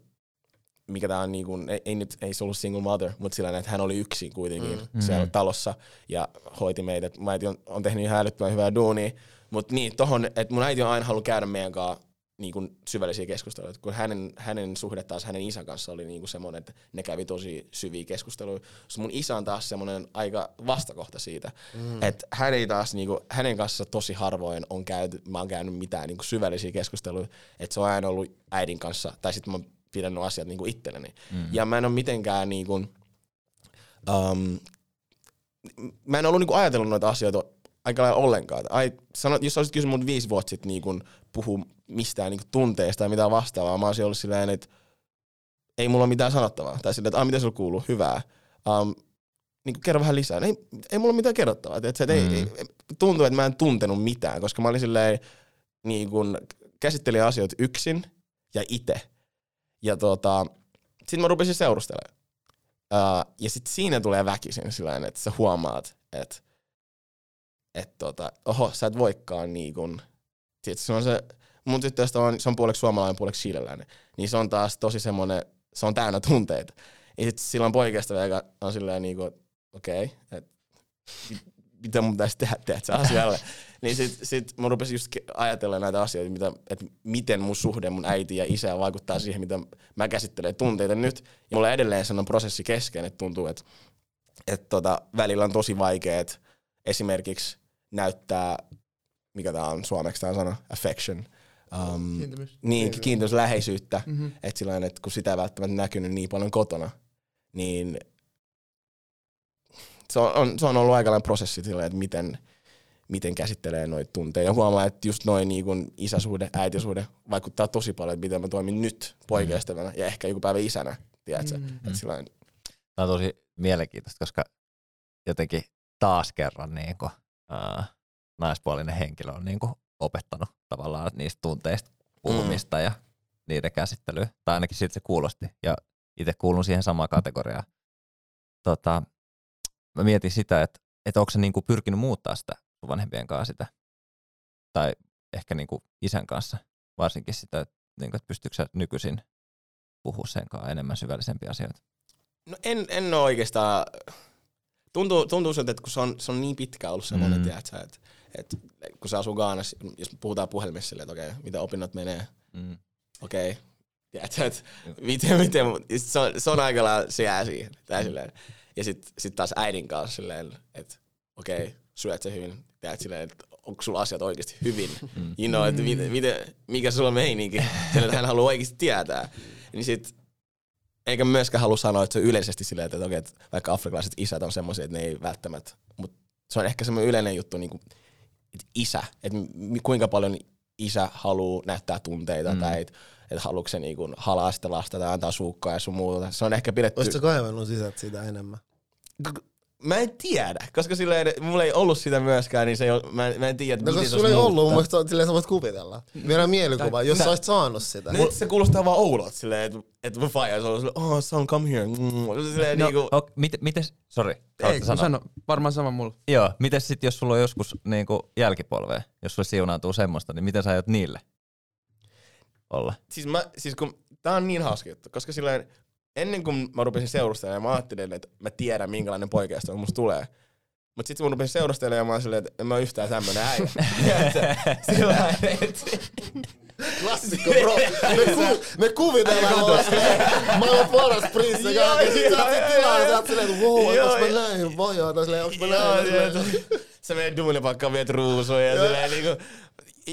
mikä tää on niin kuin, ei, ei, nyt, ei se ollut single mother, mutta sillä että hän oli yksin kuitenkin Mm. mm. siellä Mhm. talossa ja hoiti meitä. Mun äiti on, on tehnyt ihan älyttömän hyvää duunia, mutta niin, tohon, että mun äiti on aina halunnut käydä meidän kanssa niin kuin syvällisiä keskusteluja. Kun hänen, hänen suhde taas hänen isän kanssa oli niin kuin semmoinen, että ne kävi tosi syviä keskusteluja. Sitten mun isä on taas semmoinen aika vastakohta siitä, Mm. että hän ei taas, niinku, hänen kanssa tosi harvoin on käyty, mä oon käynyt mitään niinku syvällisiä keskusteluja, että se on aina ollut äidin kanssa, tai sitten mä oon pidännyt asiat niinku itselleni. Mm. Ja mä en ole mitenkään niinku, um, mä en ollut niinku ajatellut noita asioita aika lailla ollenkaan. Ai, sanot, jos olisit kysynyt mun viisi vuotta sitten niinku, puhua mistään niinku, tunteesta tai mitään vastaavaa, mä olisin ollut silleen, että ei mulla ole mitään sanottavaa. Tai silleen, että ah, mitä sulla kuuluu, hyvää. Um, niin kuin, kerro vähän lisää. Ei, ei mulla ole mitään kerrottavaa. Et se, et Mm. ei, ei, tuntuu, että mä en tuntenut mitään, koska mä olin silleen, niin kuin, käsittelin asioita yksin ja itse. Ja tota, sitten mä rupesin seurustelemaan. Uh, ja sitten siinä tulee väkisin silleen, että sä huomaat, että et tota, oho, sä et voikaan niin kuin, sit se on se, mun tyttöstä on, se on puoleksi suomalainen, puoleksi chileläinen, niin se on taas tosi semmoinen, se on täynnä tunteita. Ja sitten silloin poikeasta vielä on silleen niinku, okei, okay, että mitä mun pitäisi tehdä, tehdä asialle. [laughs] niin sit, sit mä rupesin just ajatella näitä asioita, mitä, että miten mun suhde mun äiti ja isä vaikuttaa siihen, mitä mä käsittelen tunteita nyt. Ja mulla on edelleen sellainen prosessi kesken, että tuntuu, että, että tota, välillä on tosi vaikeet esimerkiksi näyttää, mikä tää on suomeksi tää sana, affection. Um, Kiintymys. niin, kiintos läheisyyttä Mm-hmm. että sillain, että kun sitä ei välttämättä näkynyt niin paljon kotona, niin se on, on, se on ollut aikalainen prosessi sillä, että miten, miten käsittelee noita tunteja. Ja huomaa, että just noin niin kuin isäsuhde, äitisuhde vaikuttaa tosi paljon, että miten mä toimin nyt poikaystävänä ja ehkä joku päivä isänä, tiedätkö? Mm. Mm. Että sillain, Tämä on tosi, mielenkiintoista, koska jotenkin taas kerran niin kuin, ää, naispuolinen henkilö on niin kuin opettanut tavallaan niistä tunteista puhumista mm. ja niiden käsittelyä. Tai ainakin siltä se kuulosti. Ja itse kuulun siihen samaan kategoriaan. Tota, mä mietin sitä, että, että onko se niin kuin pyrkinyt muuttaa sitä vanhempien kanssa sitä. Tai ehkä niin kuin isän kanssa varsinkin sitä, että, niin kuin, että pystyykö sä nykyisin puhua sen kanssa enemmän syvällisempiä asioita? No en, en ole oikeastaan... Tuntuu, tuntuu siltä, että kun se on, se on niin pitkä ollut semmoinen, mm. tiedätkö, että, että kun se asuu Gaanassa, jos puhutaan puhelimessa silleen, että okei, okay, miten opinnot menee, mm. okei, okay, tiedätkö, että miten, miten, se on, se on aika lailla se jää siihen. Tai silleen. Ja sitten sit taas äidin kanssa silleen, että okei, okay, syöt se hyvin, tiedätkö, silleen, että onko sulla asiat oikeasti hyvin. Mm. You know, että miten, miten, mikä sulla on meininki, sillä että hän haluaa oikeasti tietää. Niin sit, eikä myöskään halua sanoa, että se on yleisesti silleen, että, okei, että vaikka afrikalaiset isät on semmoisia, että ne ei välttämättä, mutta se on ehkä semmoinen yleinen juttu, niin kuin, että isä, että kuinka paljon isä haluaa näyttää tunteita mm. tai että et haluatko se niinku halaa sitä lasta tai antaa suukkaa ja sun muuta. Se on ehkä pidetty... Olisitko kaivannut sisät sitä enemmän? Mä en tiedä, koska silleen, mulla ei ollut sitä myöskään, niin se ei ole, mä, mä en tiedä, no, koska sulla ei ollut, mun mielestä silleen sä voit kuvitella. Vielä mielikuva, jos sä olisit saanut sitä. Nyt se kuulostaa vaan oudolta silleen, että et mun faija on ollut silleen, oh son, come here. Silleen no, niinku... Okay, miten, mites, sorry, Ei, sano? sano? varmaan sama mulla. Joo, miten sit jos sulla on joskus niinku jälkipolvea, jos sulle siunaantuu semmoista, niin miten sä aiot niille olla? Siis, mä, siis kun, tää on niin hauska juttu, koska silleen, ennen kuin mä rupesin seurustelemaan, mä ajattelin, että mä tiedän minkälainen poikeasta musta tulee. Mut sit mun rupesin seurustelemaan ja mä silleen, että en mä yhtään tämmönen äijä. [laughs] Sillä Klassikko bro. Me, ku, me kuvitellaan olla maailman paras prinssi ja sit sä oot tilaa ja sä oot silleen, että wow, onks mä näin vajaa, tai silleen, onks mä näin. Sä menet duunipakkaan, viet ruusuja ja silleen niinku,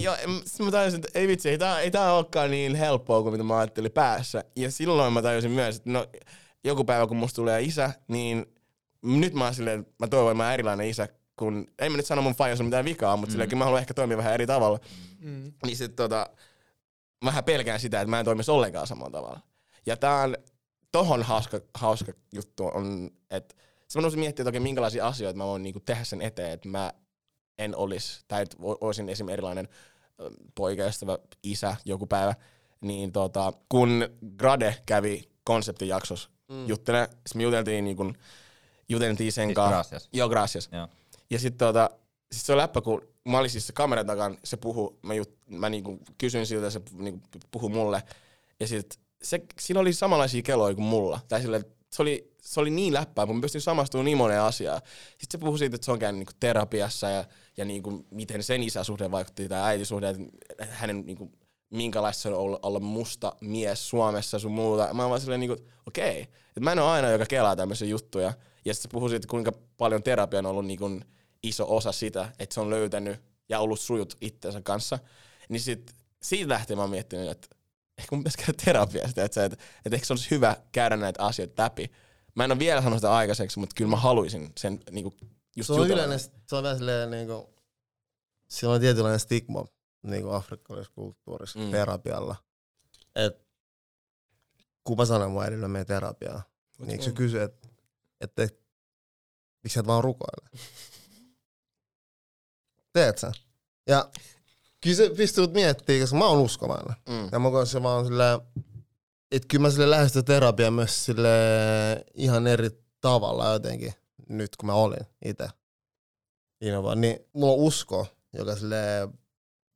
Joo, mä tajusin, että ei vitsi, ei tää, ei tää olekaan niin helppoa kuin mitä mä ajattelin päässä. Ja silloin mä tajusin myös, että no, joku päivä kun musta tulee isä, niin nyt mä oon silleen, mä toivon, että mä erilainen isä, kun, ei mä nyt sano mun faijassa mitään vikaa, mutta mm. silleen, mä haluan ehkä toimia vähän eri tavalla. Mm. Niin sit tota, mä vähän pelkään sitä, että mä en toimisi ollenkaan samalla tavalla. Ja tää on, tohon hauska, hauska juttu on, että se mä miettiä, että oikein minkälaisia asioita mä voin niinku tehdä sen eteen, että mä en olisi, tai että olisin esimerkiksi erilainen poikaystävä, isä joku päivä, niin tota, kun Grade kävi konseptijaksossa mm. juttele, me juteltiin, niin kun, juteltiin sen siis kanssa. Gracias. Joo, gracias. Joo. Ja sitten tota, siis se on läppä, kun mä olin siis se kameran takan, se puhu, mä, jut, mä niinku kysyin siltä, se niinku puhui mulle. Ja sit se, sillä oli samanlaisia keloja kuin mulla. Tai sille, se oli se oli niin läppää, mutta mä pystyin samastumaan niin moneen asiaan. Sitten se puhui siitä, että se on käynyt niinku terapiassa ja, ja niinku, miten sen isäsuhde vaikutti tai äitisuhde, että hänen niinku, minkälaista se on olla, olla musta mies Suomessa sun muuta. Mä oon vaan silleen niinku, okei, okay. että mä en ole aina, joka kelaa tämmöisiä juttuja. Ja sitten se puhui siitä, kuinka paljon terapia on ollut niinku iso osa sitä, että se on löytänyt ja ollut sujut itsensä kanssa. Niin sit, siitä lähtien mä oon miettinyt, että ehkä mun pitäisi käydä terapiasta, että, että, että ehkä se olisi hyvä käydä näitä asioita läpi. Mä en ole vielä sanonut sitä aikaiseksi, mutta kyllä mä haluaisin sen niinku, just se on yleinen, se on vähän silleen niinku, sillä on tietynlainen stigma niinku afrikkalaisessa kulttuurissa mm. terapialla. Et kun mä sanon mun äidille meidän terapiaa, Mut niin se kysyy, että et, et, miksi et vaan rukoile? [laughs] Teet sä? Ja kyllä se pistuu miettimään, koska mä oon uskovainen. Mm. Ja mä koen se vaan silleen, että kyllä mä sille lähestyn terapiaa myös sille ihan eri tavalla jotenkin nyt kun mä olin itse. Niin mulla on usko, joka sille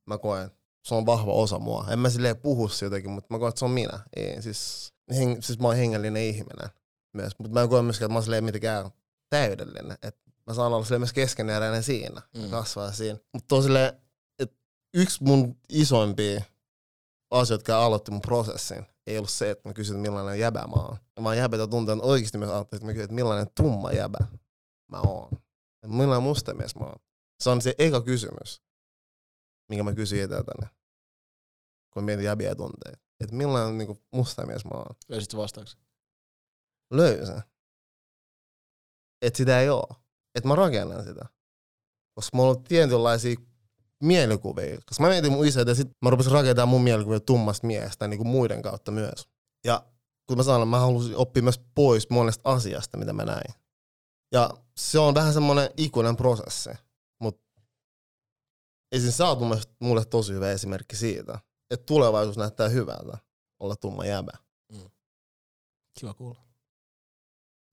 mä koen, se on vahva osa mua. En mä sille puhu jotenkin, mutta mä koen, että se on minä. Ei, siis, heng, siis mä oon hengellinen ihminen myös, mutta mä en koe myöskään, että mä oon mitenkään täydellinen. Et mä saan olla myös keskeneräinen siinä, mm. kasvaa siinä. Mutta on silleen, että yksi mun isoimpia asioita, jotka aloitti mun prosessin, ei ollut se, että mä kysyin, että millainen jäbä mä oon. Vaan jäbätä että oikeasti mä ajattelin, että mä kysyin, että millainen tumma jäbä mä oon. Millainen mustamies mä oon. Se on se eka kysymys, minkä mä kysyin eteltäni, kun mietin jäbiä tunteita. Että millainen niin mustamies mä oon. Löysitkö vastauksen? Löysin. Että sitä ei oo. Että mä rakennan sitä. Koska mulla on tietynlaisia mielikuvia. Koska mä mietin mun isä, ja sit mä rupesin rakentamaan mun mielikuvia tummasta miehestä niin kuin muiden kautta myös. Ja kun mä sanon, mä halusin oppia myös pois monesta asiasta, mitä mä näin. Ja se on vähän semmoinen ikuinen prosessi, mutta esim. sä oot mulle tosi hyvä esimerkki siitä, että tulevaisuus näyttää hyvältä olla tumma jäbä. Kiva kuulla.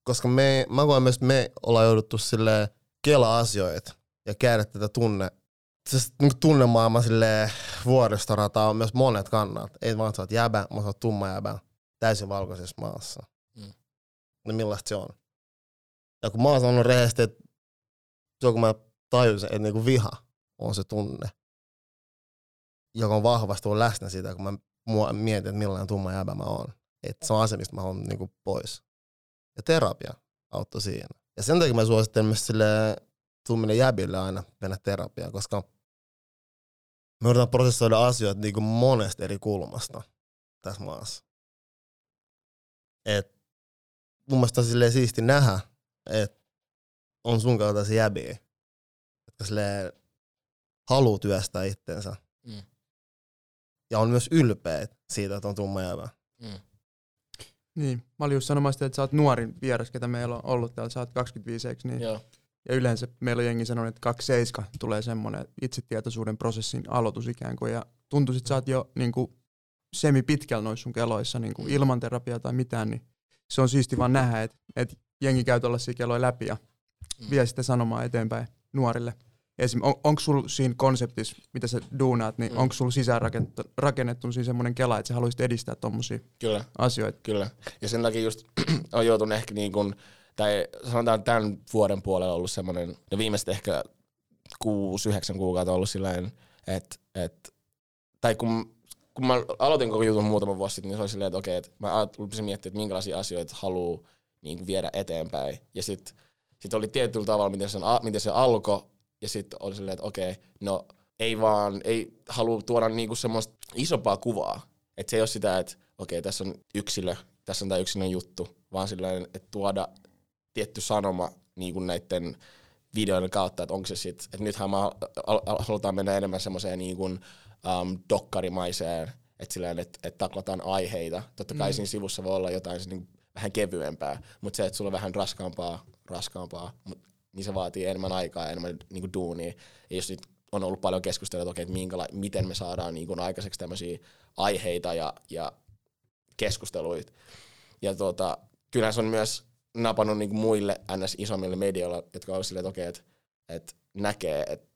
Koska me, mä koen myös, me ollaan jouduttu sille kela asioita ja käydä tätä tunne, siis niin tunnemaailman sille vuoristorataa on myös monet kannat. Ei vaan, että sä oot jäbä, mutta sä oot tumma jäbä täysin valkoisessa maassa. Mm. No millaista se on? Ja kun mä oon sanonut rehellisesti, että se on kun mä tajusin, että niinku viha on se tunne, joka on vahvasti ollut läsnä siitä, kun mä mua mietin, että millainen tumma jäbä mä oon. Että se on asia, mistä mä haluan niinku pois. Ja terapia auttoi siinä. Ja sen takia mä suosittelen myös sille tummille jäbille aina mennä terapiaan, koska me yritetään prosessoida asioita niinku monesta eri kulmasta tässä maassa. Et mun mielestä on silleen siisti nähdä, että on sun kaltaisia jäbiä, jotka silleen haluu työstää itsensä. Mm. Ja on myös ylpeä siitä, että on tumma jäbä. Mm. Niin, mä olin just sanomassa, että sä oot nuorin vieras, ketä meillä on ollut täällä, sä oot 25 eikö niin? Joo. Ja yleensä meillä on jengi sanonut, että 27 tulee semmoinen itsetietoisuuden prosessin aloitus ikään kuin, ja tuntuu, että sä oot jo niin kuin, semi pitkällä noissa sun keloissa niin kuin ilman terapiaa tai mitään, niin se on siisti vaan nähdä, että, että jengi käy tuollaisia keloja läpi ja Mm. vie sitä sanomaa eteenpäin nuorille. Esim. On, onko sulla siinä konseptissa, mitä sä duunaat, niin Mm. onko sulla sisään rakennettu, rakennettu siinä semmoinen kela, että sä haluaisit edistää Kyllä. asioita? Kyllä. Ja sen takia just [clears throat] on joutunut ehkä niin kuin, tai sanotaan tämän vuoden puolella ollut semmoinen, no viimeiset ehkä kuusi, yhdeksän kuukautta ollut silleen, että, että tai kun, kun mä aloitin koko jutun muutama vuosi sitten, niin se oli silleen, että okei, että mä rupesin miettimään, että minkälaisia asioita haluaa niin viedä eteenpäin. Ja sitten sit oli tietyllä tavalla, miten se, miten se alkoi, ja sitten oli silleen, että okei, no ei vaan, ei halua tuoda niinku semmoista isompaa kuvaa. Että se ei ole sitä, että okei, tässä on yksilö, tässä on tämä yksilön juttu, vaan silleen, että tuoda tietty sanoma niin kuin näiden videoiden kautta, että onko se sitten, että nythän me al- al- halutaan mennä enemmän semmoiseen niin kuin, um, dokkarimaiseen, että silleen, että, että taklataan aiheita. Totta kai mm. siinä sivussa voi olla jotain siis niin vähän kevyempää, mutta se, että sulla on vähän raskaampaa, raskaampaa, mut, niin se vaatii enemmän aikaa ja enemmän niin kuin duunia. Ja jos nyt on ollut paljon keskustelua, että, okei, että minkäla- miten me saadaan niin kuin aikaiseksi tämmöisiä aiheita ja, ja keskusteluita. Ja tota, kyllähän se on myös napannut niin muille ns. isommille medioilla, jotka on silleen, että okei, että, että näkee, että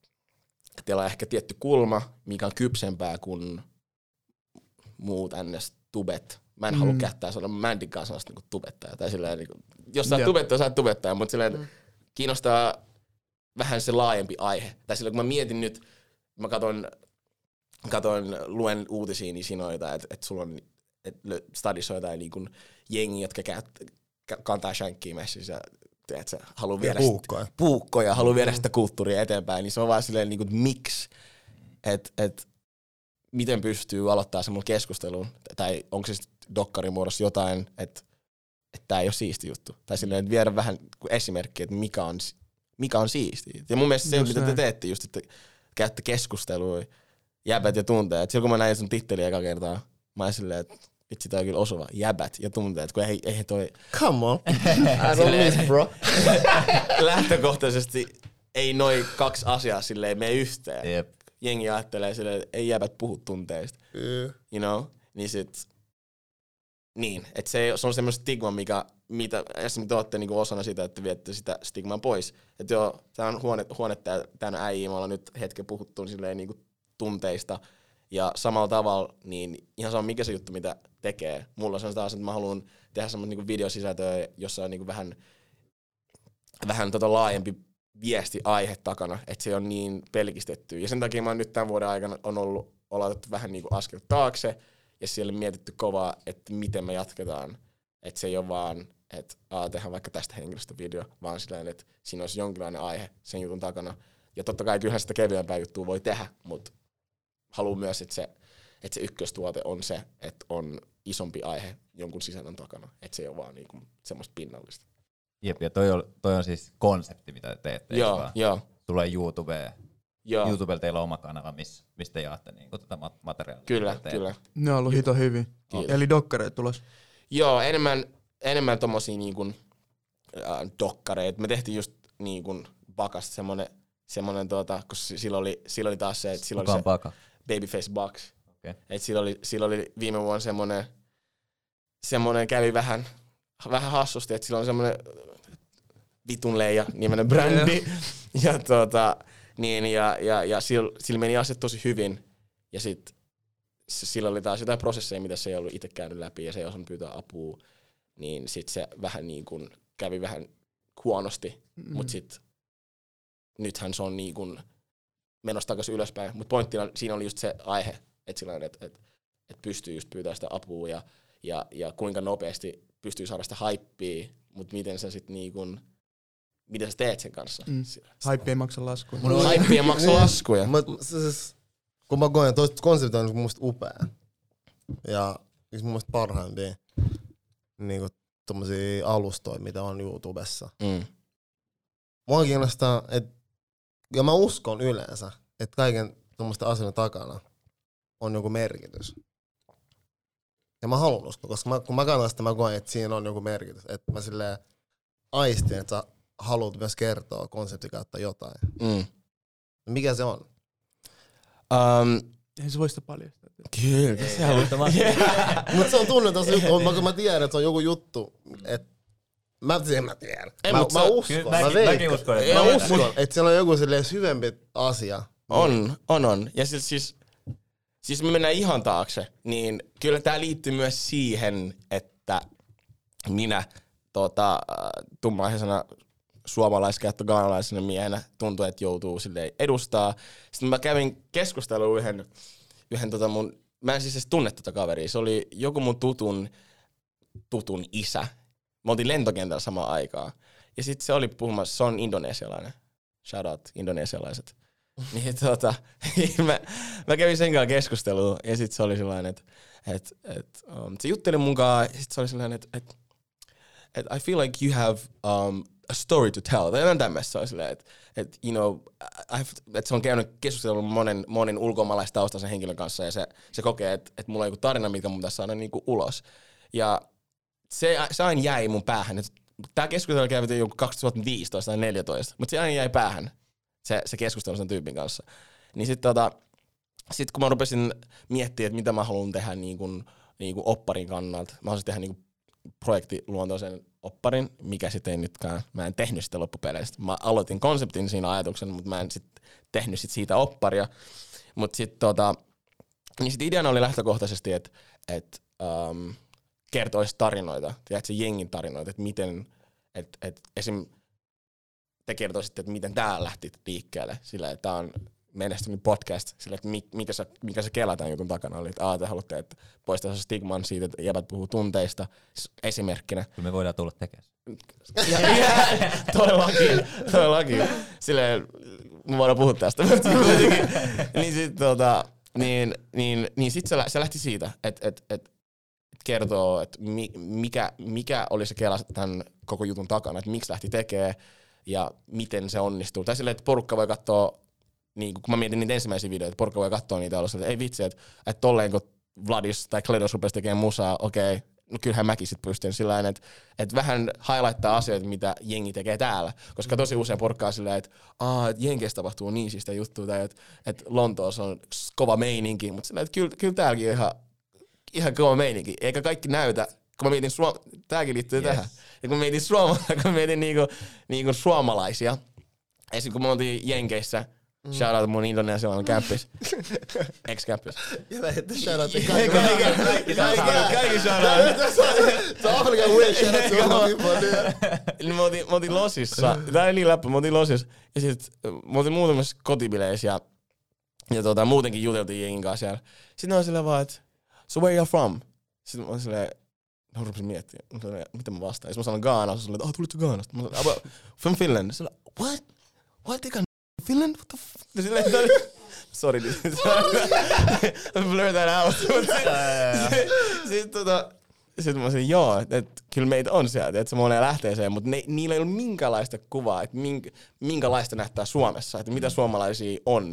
teillä on ehkä tietty kulma, mikä on kypsempää kuin muut ns. tubet. Mä en mm. halua käyttää sanoa, mä en diggaa sanasta niin tubettaja. Tai silleen, niin kuin, jos sä oot tubettaja, sä oot tubettaja, mutta silleen, mm. kiinnostaa vähän se laajempi aihe. Tai silleen, kun mä mietin nyt, mä katoin, katoin luen uutisia, niin siinä on jotain, että, että sulla on että stadissa on jotain niin kuin jengi, jotka käyt, ka- kantaa shankkiä messissä ja tiedät, sä, haluaa viedä puukkoja. puukkoja, haluaa viedä sitä kulttuuria eteenpäin, niin se on vaan silleen, niin kuin, että miksi, että et, miten pystyy aloittaa semmoinen keskustelun, tai onko se sitten dokkarin muodossa jotain, että että tämä ei ole siisti juttu. Tai silleen, että viedä vähän esimerkkiä, että mikä on, mikä on siistiä. Ja mun mielestä se, Just mitä te näin. teette, just, että käytte keskustelua, jäbät ja tunteet. Silloin kun mä näin sun titteliä eka kertaa, mä olin silleen, että vitsi, tää on kyllä osuva. Jäbät ja tunteet, kun ei, eihän toi Come on. [laughs] I don't [laughs] miss, bro. [laughs] lähtökohtaisesti ei noin kaksi asiaa silleen mene yhteen. Jep. Jengi ajattelee silleen, että ei jäbät puhu tunteista, you know? Niin sit, niin, että se, se on semmoinen stigma, mikä, mitä esimerkiksi te olette niinku osana sitä, että viette sitä stigmaa pois. Että joo, tää on huone, huone tää- täynnä äijä, me ollaan nyt hetken puhuttu silleen niinku tunteista. Ja samalla tavalla, niin ihan sama mikä se juttu, mitä tekee. Mulla se on taas, että mä haluan tehdä semmoista niinku videosisältöä, jossa on niinku vähän, vähän tota laajempi viesti aihe takana, että se on niin pelkistetty. Ja sen takia mä nyt tämän vuoden aikana on ollut, otettu vähän niinku askel taakse, ja siellä mietitty kovaa, että miten me jatketaan. Että se ei ole vaan, että tehdään vaikka tästä henkilöstä video, vaan sillä että siinä olisi jonkinlainen aihe sen jutun takana. Ja totta kai kyllähän sitä kevyempää juttua voi tehdä, mutta haluan myös, että se, että se ykköstuote on se, että on isompi aihe jonkun sisällön takana. Että se ei ole vaan niinku semmoista pinnallista. Jep, ja toi on, toi on siis konsepti, mitä te teette. Joo, vaan? joo, Tulee YouTubeen. joo. YouTubella teillä on oma kanava, missä, mistä te jaatte niin tätä mat- materiaalia. Kyllä, teette. kyllä. Ne on ollut hito hyvin. Kiitos. Eli dokkareita tulos. Joo, enemmän, enemmän tommosia niin kuin, äh, dokkareita. Me tehtiin just niin kuin Bakasta semmonen, semmonen tuota, kun s- sillä oli, sillä oli taas se, että sillä Kuka oli se paka? Babyface Bucks. Okei. Et sillä oli, sillä oli viime vuonna semmonen, semmonen kävi vähän, vähän hassusti, että sillä on semmonen vitun leija nimenen brändi. ja tota, niin, ja, ja, ja sillä, sillä meni asiat tosi hyvin. Ja sit s- sillä oli taas jotain prosesseja, mitä se ei ollut itse käynyt läpi ja se ei osannut pyytää apua. Niin sit se vähän niin kuin kävi vähän huonosti, mm. mutta sit nythän se on niin kuin menossa takaisin ylöspäin. Mutta pointtina siinä oli just se aihe, että sillä että et, et pystyy just pyytää sitä apua ja, ja, ja kuinka nopeasti pystyy saada sitä haippia, mutta miten sä sit niin kuin, miten sä teet sen kanssa. Mm. Haippi ei maksa laskuja. Haippia maksaa [laughs] laskuja. Mut siis, kun mä koen, että konsepti on mun mielestä upea. Ja yksi mun mielestä parhaimpia niinku tommosia alustoja, mitä on YouTubessa. Mm. Mua kiinnostaa, että ja mä uskon yleensä, että kaiken tuommoisten asioiden takana on joku merkitys. Ja mä haluan uskoa, koska mä, kun mä katson sitä, mä koen, että siinä on joku merkitys. Että mä silleen aistin, että sä haluat myös kertoa konseptin kautta jotain. Mm. Mikä se on? Um, Ei se voi sitä paljastaa. kyllä, se on. [laughs] Mutta se on tunnetus juttu, mä, kun mä tiedän, että se on joku juttu, että Mä, en mä tiedän. Ei, mä, mä uskon, Kyllä mä, mäkin- mäkin uskon, että- mä uskon, että siellä on joku silleen syvempi asia. On, on, on. Ja siis, siis, siis me mennään ihan taakse, niin kyllä tämä liittyy myös siihen, että minä tota, tummaisena suomalaiskäyttö gaanalaisena miehenä tuntuu, että joutuu silleen edustaa. Sitten mä kävin keskustelua yhden, yhden tota mun, mä en siis edes tunne tätä kaveria, se oli joku mun tutun, tutun isä. Me oltiin lentokentällä samaan aikaan. Ja sitten se oli puhumassa, se on indonesialainen. Shout out indonesialaiset. [laughs] Niin tota, [laughs] mä, mä kävin sen kanssa keskustelua ja sitten se oli sellainen, että et, et, um, se jutteli munkaan ja sitten se oli sellainen, että et, et I feel like you have um, a story to tell. Tai jotain tämmöistä se oli silleen, että et, you know, I've, et se on käynyt keskustelua monen, monen ulkomaalaistaustaisen henkilön kanssa ja se, se kokee, että et mulla on joku tarina, mikä mun pitäisi saada niinku ulos. Ja se, se aina jäi mun päähän. Tämä keskustelu käytiin joku 2015 tai 2014, mutta se aina jäi päähän se, se keskustelu sen tyypin kanssa. Niin sitten tota, sit kun mä rupesin miettimään, että mitä mä haluan tehdä niin kun, niin kun opparin kannalta, mä haluaisin tehdä niin kun projektiluontoisen opparin, mikä sitten ei nytkään, mä en tehnyt sitä loppupeleistä. Mä aloitin konseptin siinä ajatuksen, mutta mä en sitten tehnyt sit siitä opparia. Mutta sitten tota, niin sit ideana oli lähtökohtaisesti, että et, um, kertoisi tarinoita, tiedätkö, jengin tarinoita, että miten, että et esim. te kertoisitte, että miten tää lähti liikkeelle, sillä että tää on menestynyt podcast, sillä että mi- mikä, se, mikä se kela tämän jutun takana? Oli, että aah, te haluatte, että poistaa se stigman siitä, että jäbät puhuu tunteista, esimerkkinä. Kyllä me voidaan tulla tekemään. Ja, [laughs] ja, todellakin, todellakin. Silleen, me voidaan puhua tästä, [laughs] niin sit, tota, niin, niin, niin sit se, lä- se lähti siitä, että et, et, kertoo, että mi, mikä, mikä oli se kela tämän koko jutun takana, että miksi lähti tekemään ja miten se onnistuu. Tai silleen, että porukka voi katsoa, niin kun mä mietin niitä ensimmäisiä videoita, porukka voi katsoa niitä olla että ei vitsi, että, että tolleen kun Vladis tai Kledos rupesi tekemään musaa, okei, no kyllähän mäkin sit pystyn sillä että, että vähän highlighttaa asioita, mitä jengi tekee täällä. Koska tosi usein porukkaa sillä että Aa, että Jenkeissä tapahtuu niin siistä juttuja, tai että, että Lontoossa on kova meininki, mutta sillä että kyllä, kyllä täälläkin on ihan, ihan kova meininki. Eikä kaikki näytä, kun mä mietin, suom- tääkin liittyy yes. tähän. Ja kun mä mietin, suoma- [laughs] kun mä mietin niinku, niinku suomalaisia, esim. kun me oltiin Jenkeissä, mm. shout out mun indonesialainen käppis, [laughs] ex-käppis. Ja lähette Kaikki, [laughs] kaikille. kaikki, kaikki, kaikki shout out. Se on Afrikan way, shoutout to all people. dude. Niin me oltiin, losissa. Tää oli niin läppä, me oltiin losissa. Ja sit me oltiin muutamassa kotibileissä ja, ja tota, muutenkin juteltiin jengin kanssa siellä. Sitten on silleen vaan, että so where you from? Sitten mä olin silleen, mä rupesin miettimään, mitä mä vastaan. Ja sitten mä sanon Gaana, se että oh, tulitko Gaanasta? Mä sanoin, "About- from Finland. Se oli, what? What, they got Finland? What the f-? Ja silleen, [laughs] Sorry, [laughs] [laughs] blur that out. Sitten tota, sitten mä sanoin, joo, että et, kyllä meitä on sieltä, että se moneen lähteeseen, mutta ne, niillä ei ollut minkälaista kuvaa, että mink, minkälaista näyttää Suomessa, että mitä suomalaisia on.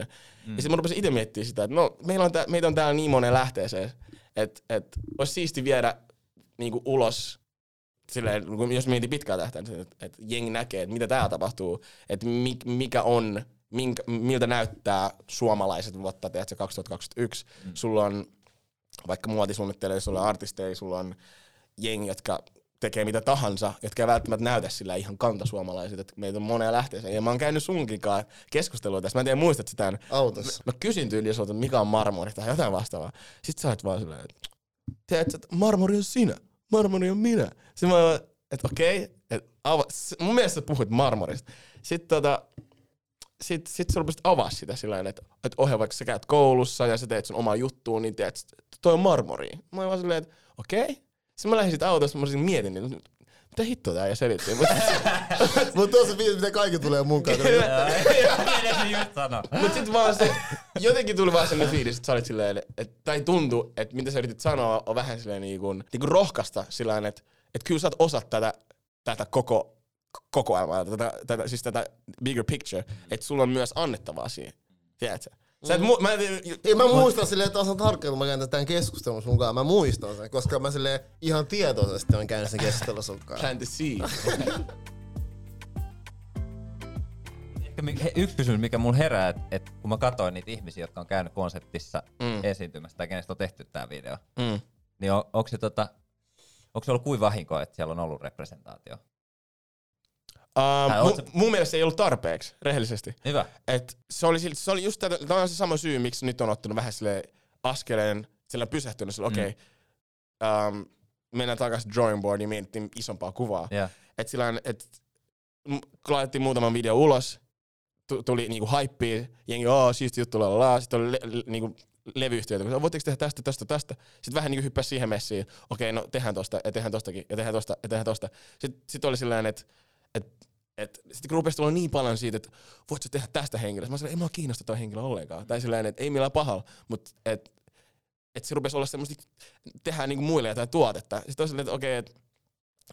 Mm. Ja sitten mä rupesin itse miettimään sitä, että no, meillä on tää, meitä on täällä niin moneen lähteeseen, että et, olisi siisti viedä niinku ulos silleen, jos mietin pitkää tähtäintä, että, että jengi näkee, että mitä täällä tapahtuu, että mikä on, minkä, miltä näyttää suomalaiset vuotta, tiedätkö, 2021. Mm. Sulla on vaikka muotisuunnittelijoita, sulla on artisteja, sulla on jengi, jotka tekee mitä tahansa, jotka ei välttämättä näytä sillä ihan kantasuomalaiset, että meitä on monea lähteeseen. Ja mä oon käynyt sunkinkaan keskustelua tästä, mä en tiedä muistat sitä. Autossa. Mä, mä kysyn tyyliä sulta, mikä on marmori tai jotain vastaavaa. Sitten sä oot vaan silleen, että tiedätkö, että marmori on sinä, marmori on minä. Sitten mä oon, että okei, okay, että ava, mun mielestä sä puhuit marmorista. Sitten tota, sit, sit sä rupesit avaa sitä sillä että, että ohjaa vaikka sä käyt koulussa ja sä teet sun omaa juttuun, niin teet, toi on marmori. Mä oon vaan silleen, että okei, okay, sitten mä lähdin siitä autosta, mä olisin mietin, niin mitä hittoa tää ja selitti. Mutta [laughs] tuossa fiilis, mitä kaikki tulee mukaan. Mutta sit vaan se, jotenkin tuli vaan sellainen fiilis, että sä olit silleen, että, tai tuntui, että mitä sä yritit sanoa, on vähän silleen niin kuin, niin kuin rohkasta sillä että, että kyllä sä oot osa tätä, tätä koko kokoelmaa, tätä, tätä, siis tätä bigger picture, että sulla on myös annettavaa siihen. Tiedätkö? Sä et mu- mä, ei, mä muistan silleen, että osan tarkkaan, kun mä käyn tämän keskustelun sun kanssa. Mä muistan sen, koska mä silleen ihan tietoisesti on käynyt sen keskustelun sun kanssa. Trying to see. yksi kysymys, mikä mulla herää, että et kun mä katsoin niitä ihmisiä, jotka on käynyt konseptissa mm. esiintymässä tai kenestä on tehty tämä video, mm. niin on, onko se, tota, onko se ollut kuin vahinko, että siellä on ollut representaatio? Uh, mu- mun mielestä se ei ollut tarpeeksi, rehellisesti. Hyvä. Et se, oli, se oli just tätä, tämä on se sama syy, miksi nyt on ottanut vähän sille askeleen, sillä pysähtynyt, sillä okei, okay, mm. um, mennään takaisin drawing boardiin, mietittiin isompaa kuvaa. Yeah. Et sillä että laitettiin muutaman video ulos, tuli niinku hypea, jengi, oo, siisti juttu, lalala, sitten oli le, le, niinku levyyhtiöitä, voitteko tehdä tästä, tästä, tästä. Sitten vähän niinku hyppäsi siihen messiin, okei, okay, no tehdään tosta, ja tehdään tostakin, ja tehdään tosta, ja tehdään tosta. Sitten sit oli silleen, että et, et, sitten kun rupesi tulla niin paljon siitä, että voitko tehdä tästä henkilöstä, mä sanoin, ei mua kiinnosta toi henkilö ollenkaan. Tai silleen, että ei millään pahalla, mutta et, et se rupesi olla semmoista, tehdään niinku muille jotain tuotetta. Sitten silleen, että okei, okay, että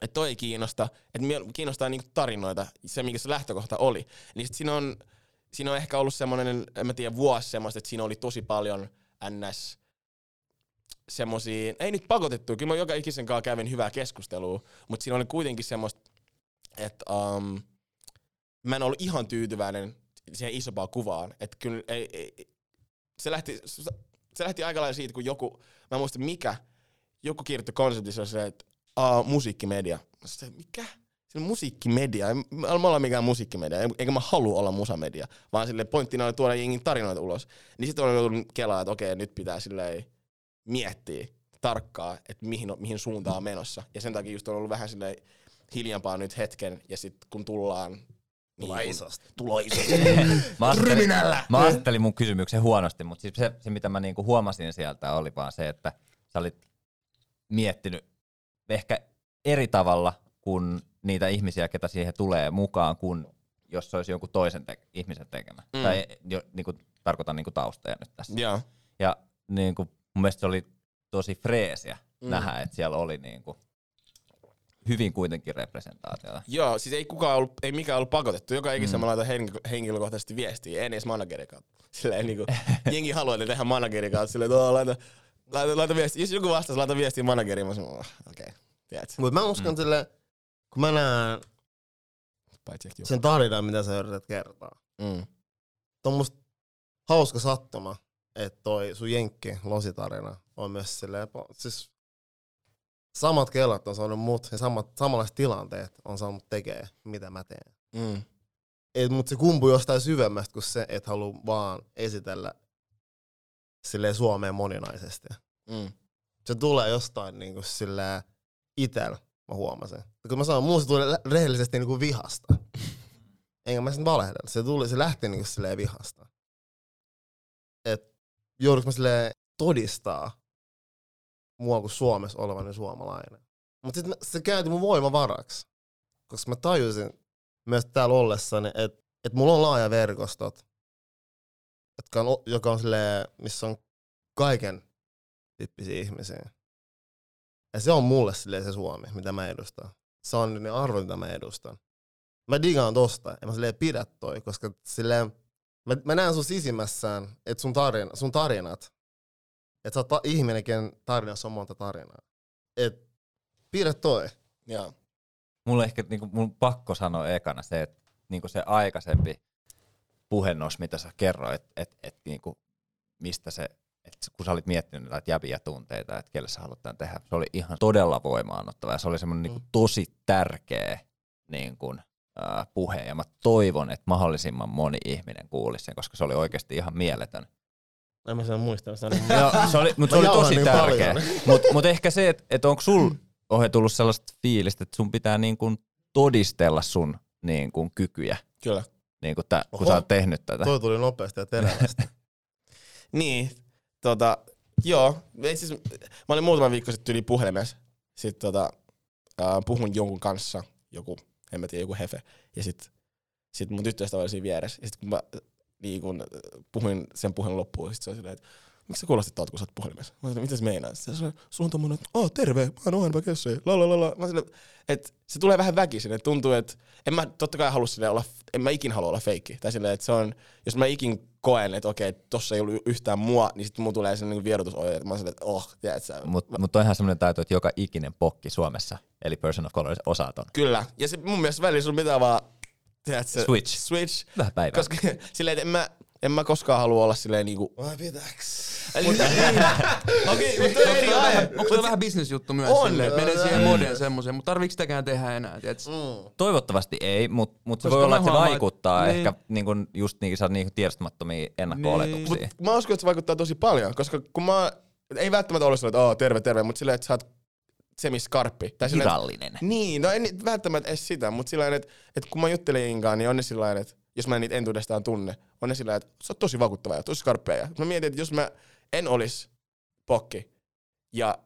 et toi ei kiinnosta, että kiinnostaa niinku tarinoita, se mikä se lähtökohta oli. Niin sit siinä on, siinä on ehkä ollut semmoinen, en mä tiedä, vuosi semmoista, että siinä oli tosi paljon ns semmosia, ei nyt pakotettu, kyllä mä joka ikisen kanssa kävin hyvää keskustelua, mutta siinä oli kuitenkin semmoista että um, mä en ollut ihan tyytyväinen siihen isompaan kuvaan. Että kyllä ei, ei, se, lähti, se lähti aika lailla siitä, kun joku, mä en muista mikä, joku kirjoitti konseptissa se, että uh, musiikkimedia. Mä sanoin, mikä? Se musiikkimedia. Me ollaan mikään musiikkimedia, eikä mä halua olla musamedia, vaan sille pointtina oli tuoda jengin tarinoita ulos. Niin sitten on joutunut kelaa, että okei, nyt pitää silleen miettiä tarkkaa, että mihin, mihin suuntaan on menossa. Ja sen takia just on ollut vähän silleen hiljampaa nyt hetken, ja sitten kun tullaan Tulee niin, isosti. Tulee isosti. [laughs] mä, ajattelin, mä ajattelin mun kysymyksen huonosti, mutta siis se, se, mitä mä niinku huomasin sieltä, oli vaan se, että sä olit miettinyt ehkä eri tavalla kuin niitä ihmisiä, ketä siihen tulee mukaan, kuin jos se olisi jonkun toisen te- ihmisen tekemä. Mm. Tai jo, niinku, tarkoitan niinku taustoja nyt tässä. Yeah. Ja niinku, mun mielestä se oli tosi freesiä mm. nähdä, että siellä oli niinku, hyvin kuitenkin representaatiota. Joo, siis ei kukaan ollut, ei mikään ollut pakotettu. Joka ikisessä mm. mä laitan henkilökohtaisesti viestiä, en edes managerin kautta. Silleen niinku, [laughs] jengi haluaa tehdä managerin kautta, silleen, että laita, laita, laita viesti. Jos joku vastaisi, laita viestiä manageriin, mä sanon, oh, okei, okay, tiedät. Mut mä uskon mm. silleen, kun mä näen sen tarinan, mitä sä yrität kertoa. Mm. Tuommoista hauska sattuma, että toi sun jenkki lositarina on myös silleen, siis samat kelat on saanut mut ja samat, samanlaiset tilanteet on saanut tekee, mitä mä teen. Mm. Mutta se kumpuu jostain syvemmästä kuin se, että haluaa vaan esitellä silleen Suomeen moninaisesti. Mm. Se tulee jostain niin kuin silleen itellä, mä huomasin. Ja kun mä sanon, muun se tulee rehellisesti niin kuin vihasta. Enkä mä sen valehdella. Se, tuli, se lähti niin kuin silleen vihasta. Et joudunko mä silleen todistaa mua kuin Suomessa olevani suomalainen. Mutta sitten se käänti mun voimavaraksi, koska mä tajusin myös täällä ollessani, että et mulla on laaja verkostot, jotka on, joka on silleen, missä on kaiken tyyppisiä ihmisiä. Ja se on mulle silleen se Suomi, mitä mä edustan. Se on ne arvot, mitä mä edustan. Mä digaan tosta, ja mä silleen pidä toi, koska silleen, mä, mä näen sun sisimmässään, että sun, tarina, sun tarinat että sä oot ta- ihminen, ken tarinassa on monta tarinaa. Et Piirrä toi. Joo. Mulla ehkä niinku, mun pakko sanoa ekana se, että niinku se aikaisempi puhennos, mitä sä kerroit, että et, et, niinku, mistä se, et kun sä olit miettinyt näitä jäviä tunteita, että kelle sä haluat tämän tehdä, se oli ihan todella voimaanottava ja se oli semmoinen niinku, tosi tärkeä niinku, äh, puhe ja mä toivon, että mahdollisimman moni ihminen kuulisi sen, koska se oli oikeasti ihan mieletön. En mä sen muista. Se oli, mutta se oli tosi niin tärkeä. Mutta mut ehkä se, että et onko sul ohe tullut sellaista fiilistä, että sun pitää niin kuin todistella sun niin kuin kykyjä, Kyllä. niin kuin tä, kun Oho. sä oot tehnyt tätä. Toi tuli nopeasti ja terävästi. [laughs] Niin, tota, joo. Itse asiassa mä olin muutama viikko sitten yli puhelimessa. Sitten tota, äh, puhun jonkun kanssa, joku, en mä tiedä, joku hefe. Ja sitten sit mun tyttöystävä oli siinä vieressä. Ja sitten kun mä niin kun, äh, puhuin sen puhelun loppuun, sit se oli silleen, että miksi sä kuulostit tuolta, kun sä oot puhelimessa? Mä sanoin, mitä se meinaa? Sitten se sulla on tommonen, että oh, terve, mä oon Ohenpä Kessi, la la la la. Mä sanoin, että se tulee vähän väkisin, että tuntuu, että en mä totta kai halua olla, en mä ikin halua olla feikki. Tai silleen, että se on, jos mä ikin koen, että okei, tossa ei ollut yhtään mua, niin sitten mun tulee sellainen niin vierotusoire, että mä oon silleen, että oh, tiedät sä. Mutta mut on ihan semmoinen taito, että joka ikinen pokki Suomessa, eli person of color, osaa ton. Kyllä. Ja se mun mielestä välillä sun pitää vaan, tiedät sä, Switch. switch. Vähän päivää. Koska [laughs] silleen, että en mä, en mä koskaan halua olla silleen niinku... Vai pitääks? Eli, [laughs] Okei, mutta toi on eri aihe. Onko se vähän bisnesjuttu myös On. silleen, että menee Mm. siihen modeen semmoiseen, mutta tarviiko sitäkään tehdä enää, tiedätkö? Mm. Toivottavasti ei, mutta mut se voi olla, että se vaikuttaa että- ehkä niin. niin kun, just niin, sä oot niin tiedostamattomia ennakko-oletuksia. Niin. Mut mä uskon, että se vaikuttaa tosi paljon, koska kun mä... Ei välttämättä ole silleen, että oh, terve, terve, mutta silleen, että sä oot semiskarppi. Tai silleen, Virallinen. Niin, no en välttämättä edes sitä, mutta sillä että, että kun mä juttelen Inkaan, niin on ne sillä että jos mä en niitä entuudestaan tunne, on ne sillä että sä oot tosi vakuuttava ja tosi skarppia. Ja mä mietin, että jos mä en olisi pokki ja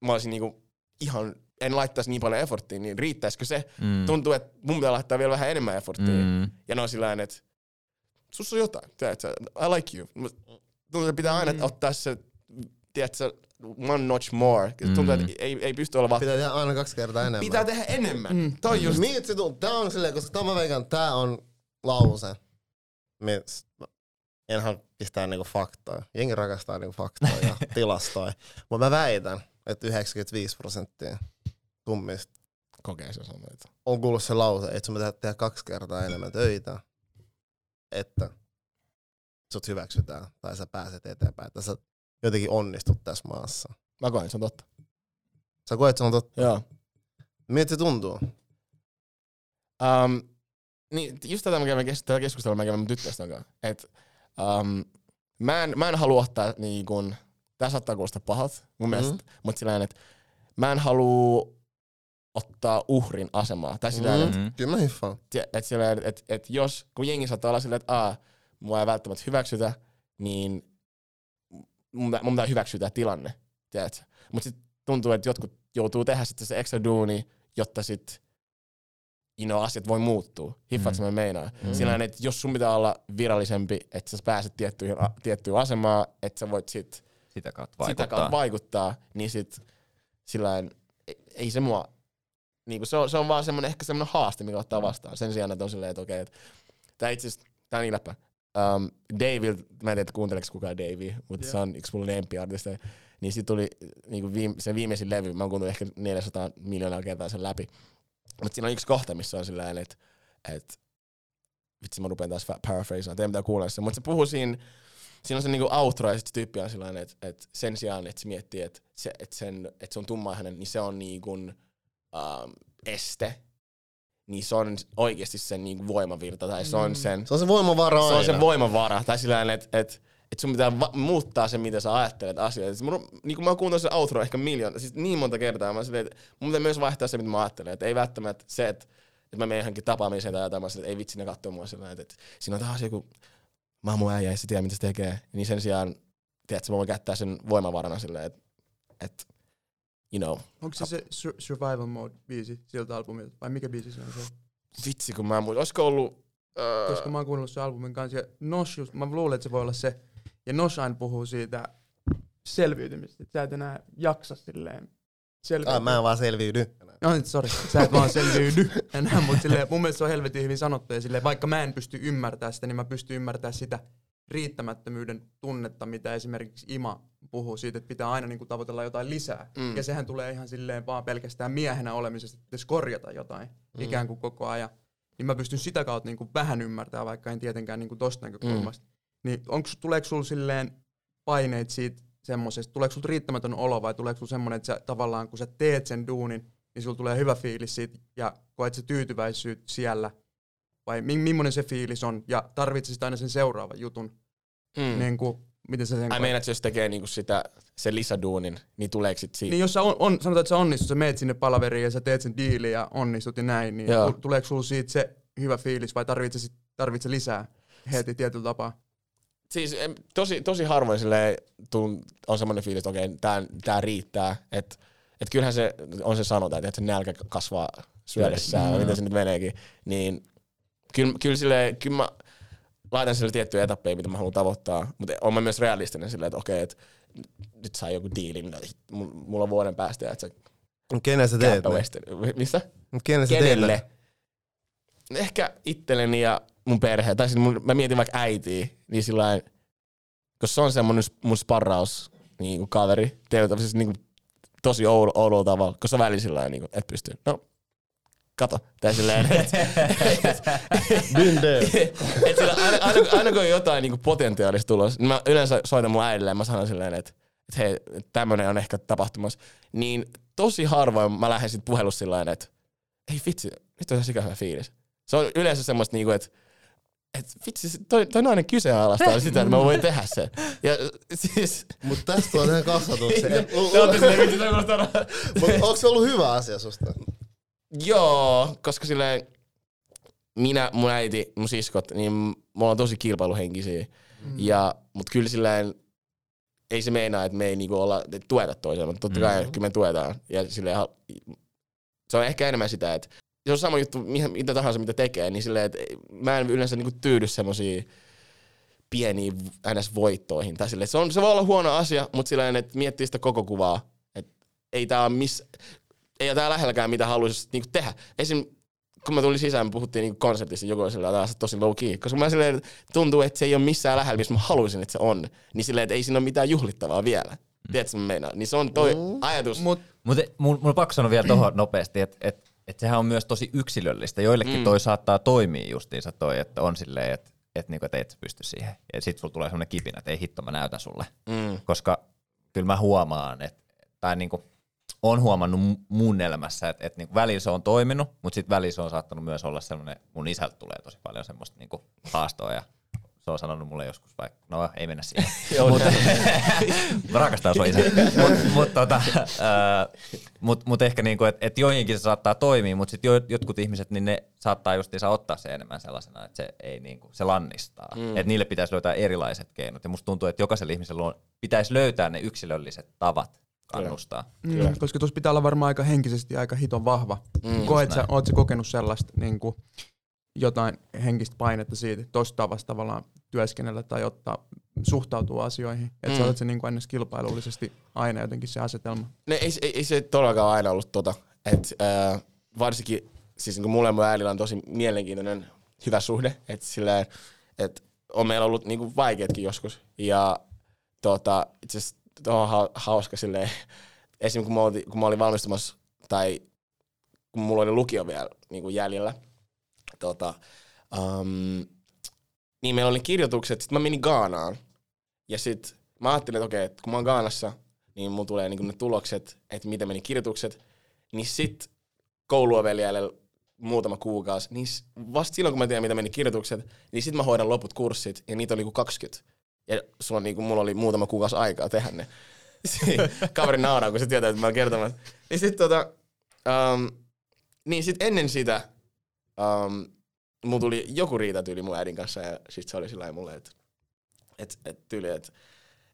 mä olisin niinku ihan, en laittaisi niin paljon efforttia, niin riittäisikö se? Mm. Tuntuu, että mun pitää laittaa vielä vähän enemmän efforttia. Mm. Ja ne on sillä että sus on jotain, tiedätkö, I like you. Tuntuu, että pitää aina Mm. ottaa se, tiedätkö, one notch more. Tuntuu, Mm. että ei, ei pysty olla vaan Pitää tehdä aina kaksi kertaa enemmän. Pitää tehdä enemmän. Mm. Toi just. Miltä se tuntuu? Tää on silleen, koska tämä veikkaan, tää on lause. Mis, en halua pistää niinku faktoja. Jengi rakastaa niinku faktoja ja [laughs] tilastoja. Mutta mä väitän, että 95 prosenttia kummista Kokee se sanoit. on kuullut se lause, että sun pitää tehdä kaksi kertaa enemmän töitä, että sut hyväksytään tai sä pääset eteenpäin, että sä jotenkin onnistut tässä maassa. Mä koen, se on totta. Sä koet, että se on totta. Joo. Miltä se tuntuu? Um, niin, just tätä mä kävin kes- tätä keskustelua mä kävin mun tyttöstä kanssa. Et, um, mä, en, mä en halua ottaa niin kun, tää saattaa kuulostaa pahalta mun Mhm. mielestä, mutta sillä tavalla, että mä en halua ottaa uhrin asemaa. Tai sillä tavalla, Mhm. että Mm. Kyllä mä hiffaan. et, sillä että et, et jos, kun jengi saattaa olla silleen, että Aa, mua ei välttämättä hyväksytä, niin mun, pitää hyväksyä tää tilanne, tiedätkö? Mut sit tuntuu, että jotkut joutuu tehdä sitten se extra duuni, jotta sit you know, asiat voi muuttua. Hiffaat mm. mä meinaan. Mm. Sillä että jos sun pitää olla virallisempi, että sä pääset tiettyyn, a, tiettyyn asemaan, että sä voit sit Sitä kautta sitä vaikuttaa. kautta vaikuttaa, niin sit sillä ei, ei se mua, niinku se, on, se on vaan semmonen, ehkä semmonen haaste, mikä ottaa vastaan. Sen sijaan, että on silleen, että okei, että tää itse asiassa, tää on niin läppä. Um, Dave, mä en tiedä, kuunteleeko kukaan Davey, mutta Joo. se on yksi mun lempiartisteja. Niin sit tuli niinku viime, se viimeisin levy, mä oon kuunnellut ehkä 400 miljoonaa kertaa sen läpi. Mutta siinä on yksi kohta, missä on sillä että et, vitsi mä rupean taas paraphrasaan, teidän pitää kuulla se, mutta se puhuu siinä, siinä on se niinku outro ja sit se tyyppi on sillä että et sen sijaan, että se miettii, että se, et sen, et se on tummaihainen, niin se on niinku, um, este, niin se on oikeasti sen niinku voimavirta tai se on Mm. sen, Se on se voimavara se on se voimavara. Tai sillä että et, et sun pitää va- muuttaa se, mitä sä ajattelet asioita. Siis mun, niin kuin mä kuunnellut sen outro ehkä miljoona, siis niin monta kertaa. Mä silleen, että mun pitää myös vaihtaa se, mitä mä ajattelen. Et ei välttämättä se, että että mä menen johonkin tapaamiseen tai jotain, mä silleen, että ei vitsi ne kattoo mua sillä että, että siinä on taas joku, mä oon mun äijä, ja se tiedä, mitä se tekee. Niin sen sijaan, tiedätkö, mä voin käyttää sen voimavarana silleen, että, että you know, Onko se se Sur- Survival Mode biisi siltä albumilta, vai mikä biisi se on se? vitsi kun mä en muista. Olisiko ollut, öö, Koska mä oon kuunnellut sen albumin kanssa, ja Nosh just, mä luulen, että se voi olla se, ja Nosh aina puhuu siitä selviytymistä, että sä et enää jaksa silleen selviytyä. Ah, mä en vaan selviydy. No nyt, sori, sä et vaan selviydy [laughs] enää, mutta silleen, mun mielestä se on helvetin hyvin sanottu, ja silleen, vaikka mä en pysty ymmärtämään sitä, niin mä pystyn ymmärtämään sitä, riittämättömyyden tunnetta, mitä esimerkiksi Ima puhuu siitä, että pitää aina niin kuin tavoitella jotain lisää. Mm. Ja sehän tulee ihan silleen vaan pelkästään miehenä olemisesta, että pitäisi korjata jotain mm. ikään kuin koko ajan. Niin mä pystyn sitä kautta niin kuin vähän ymmärtämään, vaikka en tietenkään niin kuin tosta näkökulmasta. Mm. Niin onko, tuleeko sulla silleen paineet siitä semmoisesta, tuleeko sulla riittämätön olo vai tuleeko sulla semmoinen, että sä, tavallaan kun sä teet sen duunin, niin sulla tulee hyvä fiilis siitä ja koet se tyytyväisyys siellä, vai mi- millainen se fiilis on, ja tarvitset aina sen seuraavan jutun, mm. niin kuin, miten sä sen Ai meinaat, jos tekee niinku sitä, sen lisäduunin, niin tuleeko sit siitä? Niin jos sä on, on, sanotaan, että sä onnistut, sä meet sinne palaveriin ja sä teet sen diilin ja onnistut ja näin, niin Joo. tuleeko sulla siitä se hyvä fiilis vai tarvitset tarvitse lisää heti tietyllä tapaa? Siis tosi, tosi harvoin silleen, on semmoinen fiilis, että okei, okay, tää, tää riittää, että et kyllähän se on se sanotaan, että se nälkä kasvaa syödessään, mm. miten se nyt meneekin, niin kyllä, kyllä, silleen, kyllä mä laitan sille tiettyjä etappeja, mitä mä haluan tavoittaa, mutta on mä myös realistinen silleen, että okei, että nyt saa joku diili, mulla on vuoden päästä, että se Kenen sä teet ne? Missä? Kenen sä Kenelle? teet ne? Ehkä itselleni ja mun perhe, tai siis mun, mä mietin vaikka äitiä, niin sillä koska se on semmonen mun sparraus niin kuin kaveri, teillä siis niin kuin tosi oudolla tavalla, koska välillä sillä niin kuin, et pysty. No, kato. Tai silleen, että [laughs] [laughs] et sillä aina, aina, aina, kun on jotain niin potentiaalista tulos, niin mä yleensä soitan mun äidille ja mä sanon silleen, että, että hei, tämmönen on ehkä tapahtumassa. Niin tosi harvoin mä lähden sit puhelussa silleen, että ei vitsi, nyt on ihan sika hyvä fiilis. Se on yleensä semmoista niinku, että et vitsi, toi, toi nainen kyseenalaistaa sitä, että mä voin tehdä sen. Ja siis... Mut tästä on ihan kasvatus. [laughs] Mut onko se ollut hyvä asia susta? Joo, koska silleen minä, mun äiti, mun siskot, niin mulla on tosi kilpailuhenkisiä. Mm. Ja, mut kyllä silleen, ei se meinaa, että me ei niinku olla, tueta toisella, mutta totta kai mm. kyllä me tuetaan. Ja silleen, se on ehkä enemmän sitä, että se on sama juttu, mitä tahansa mitä tekee, niin silleen, että mä en yleensä niinku tyydy semmoisiin pieniin NS-voittoihin. Tai silleen, se, on, se voi olla huono asia, mutta silleen, että miettii sitä koko kuvaa. Että ei tää miss, ei tää lähelläkään mitä haluaisi niinku tehdä. Esim kun mä tulin sisään, me puhuttiin niinku konseptista jokaisella taas tosi low key. Koska mä silleen, tuntuu, että se ei ole missään lähellä, missä mä haluaisin, että se on. Niin silleen, että ei siinä ole mitään juhlittavaa vielä. Mm. Tiedätkö, mä meinaan? Niin se on toi mm. ajatus. Mut, Mut mun, mun pakko sanoa vielä tohon [clears throat] nopeasti, että et että sehän on myös tosi yksilöllistä. Joillekin mm. toi saattaa toimia justiinsa toi, että on silleen, että et niinku, et et pysty siihen. Ja sit sulla tulee semmoinen kipinä, että ei hitto, mä näytän sulle. Mm. Koska kyllä mä huomaan, että tai niinku, on huomannut mun elämässä, että, että niinku välillä se on toiminut, mutta sitten välillä se on saattanut myös olla semmoinen, mun isältä tulee tosi paljon semmoista niinku haastoa ja se on sanonut mulle joskus vaikka, no ei mennä siihen. mutta, mä rakastan sua isä. Mutta mut, tota, äh, mut, mut ehkä niinku, että et joihinkin se saattaa toimia, mutta sitten jo, jotkut ihmiset, niin ne saattaa justiinsa ottaa se enemmän sellaisena, että se ei niinku, se lannistaa. Mm. Että niille pitäisi löytää erilaiset keinot. Ja musta tuntuu, että jokaisella ihmisellä on, pitäisi löytää ne yksilölliset tavat kannustaa. Mm, Kyllä. koska tuossa pitää olla varmaan aika henkisesti aika hiton vahva. Mm, Koet sä, oot sä kokenut sellaista niin kuin, jotain henkistä painetta siitä, tuosta tavasta tavallaan työskennellä tai ottaa, suhtautua asioihin. Että mm. sä olet se niin kuin ennessä kilpailullisesti aina jotenkin se asetelma. Ne, ei, ei, ei se todellakaan aina ollut tota. Et, äh, varsinkin, siis niin kuin mulle ja mun äidillä on tosi mielenkiintoinen hyvä suhde. Että silleen, et on meillä ollut niin kuin vaikeatkin joskus. Ja tota, itse asiassa on hauska silleen, esimerkiksi kun mä, olin, kun mä olin valmistumassa, tai kun mulla oli lukio vielä niin kuin jäljellä, tota, um, niin meillä oli kirjoitukset, sitten mä menin Gaanaan. Ja sitten mä ajattelin, että okei, että kun mä oon Gaanassa, niin mun tulee niin ne tulokset, että miten meni kirjoitukset. Niin sitten kouluovelijalle muutama kuukausi, niin vasta silloin kun mä tiedän, mitä meni kirjoitukset, niin sitten mä hoidan loput kurssit, ja niitä oli kuin 20. Ja sulla niin kuin, mulla oli muutama kuukausi aikaa tehdä ne. [laughs] Kaveri nauraa, kun se tietää, että mä oon kertomassa. Niin sitten tota, um, niin sit ennen sitä um, mulla tuli joku riita tyyli mun äidin kanssa ja sit se oli sillä mulle, että et, et tyyli, että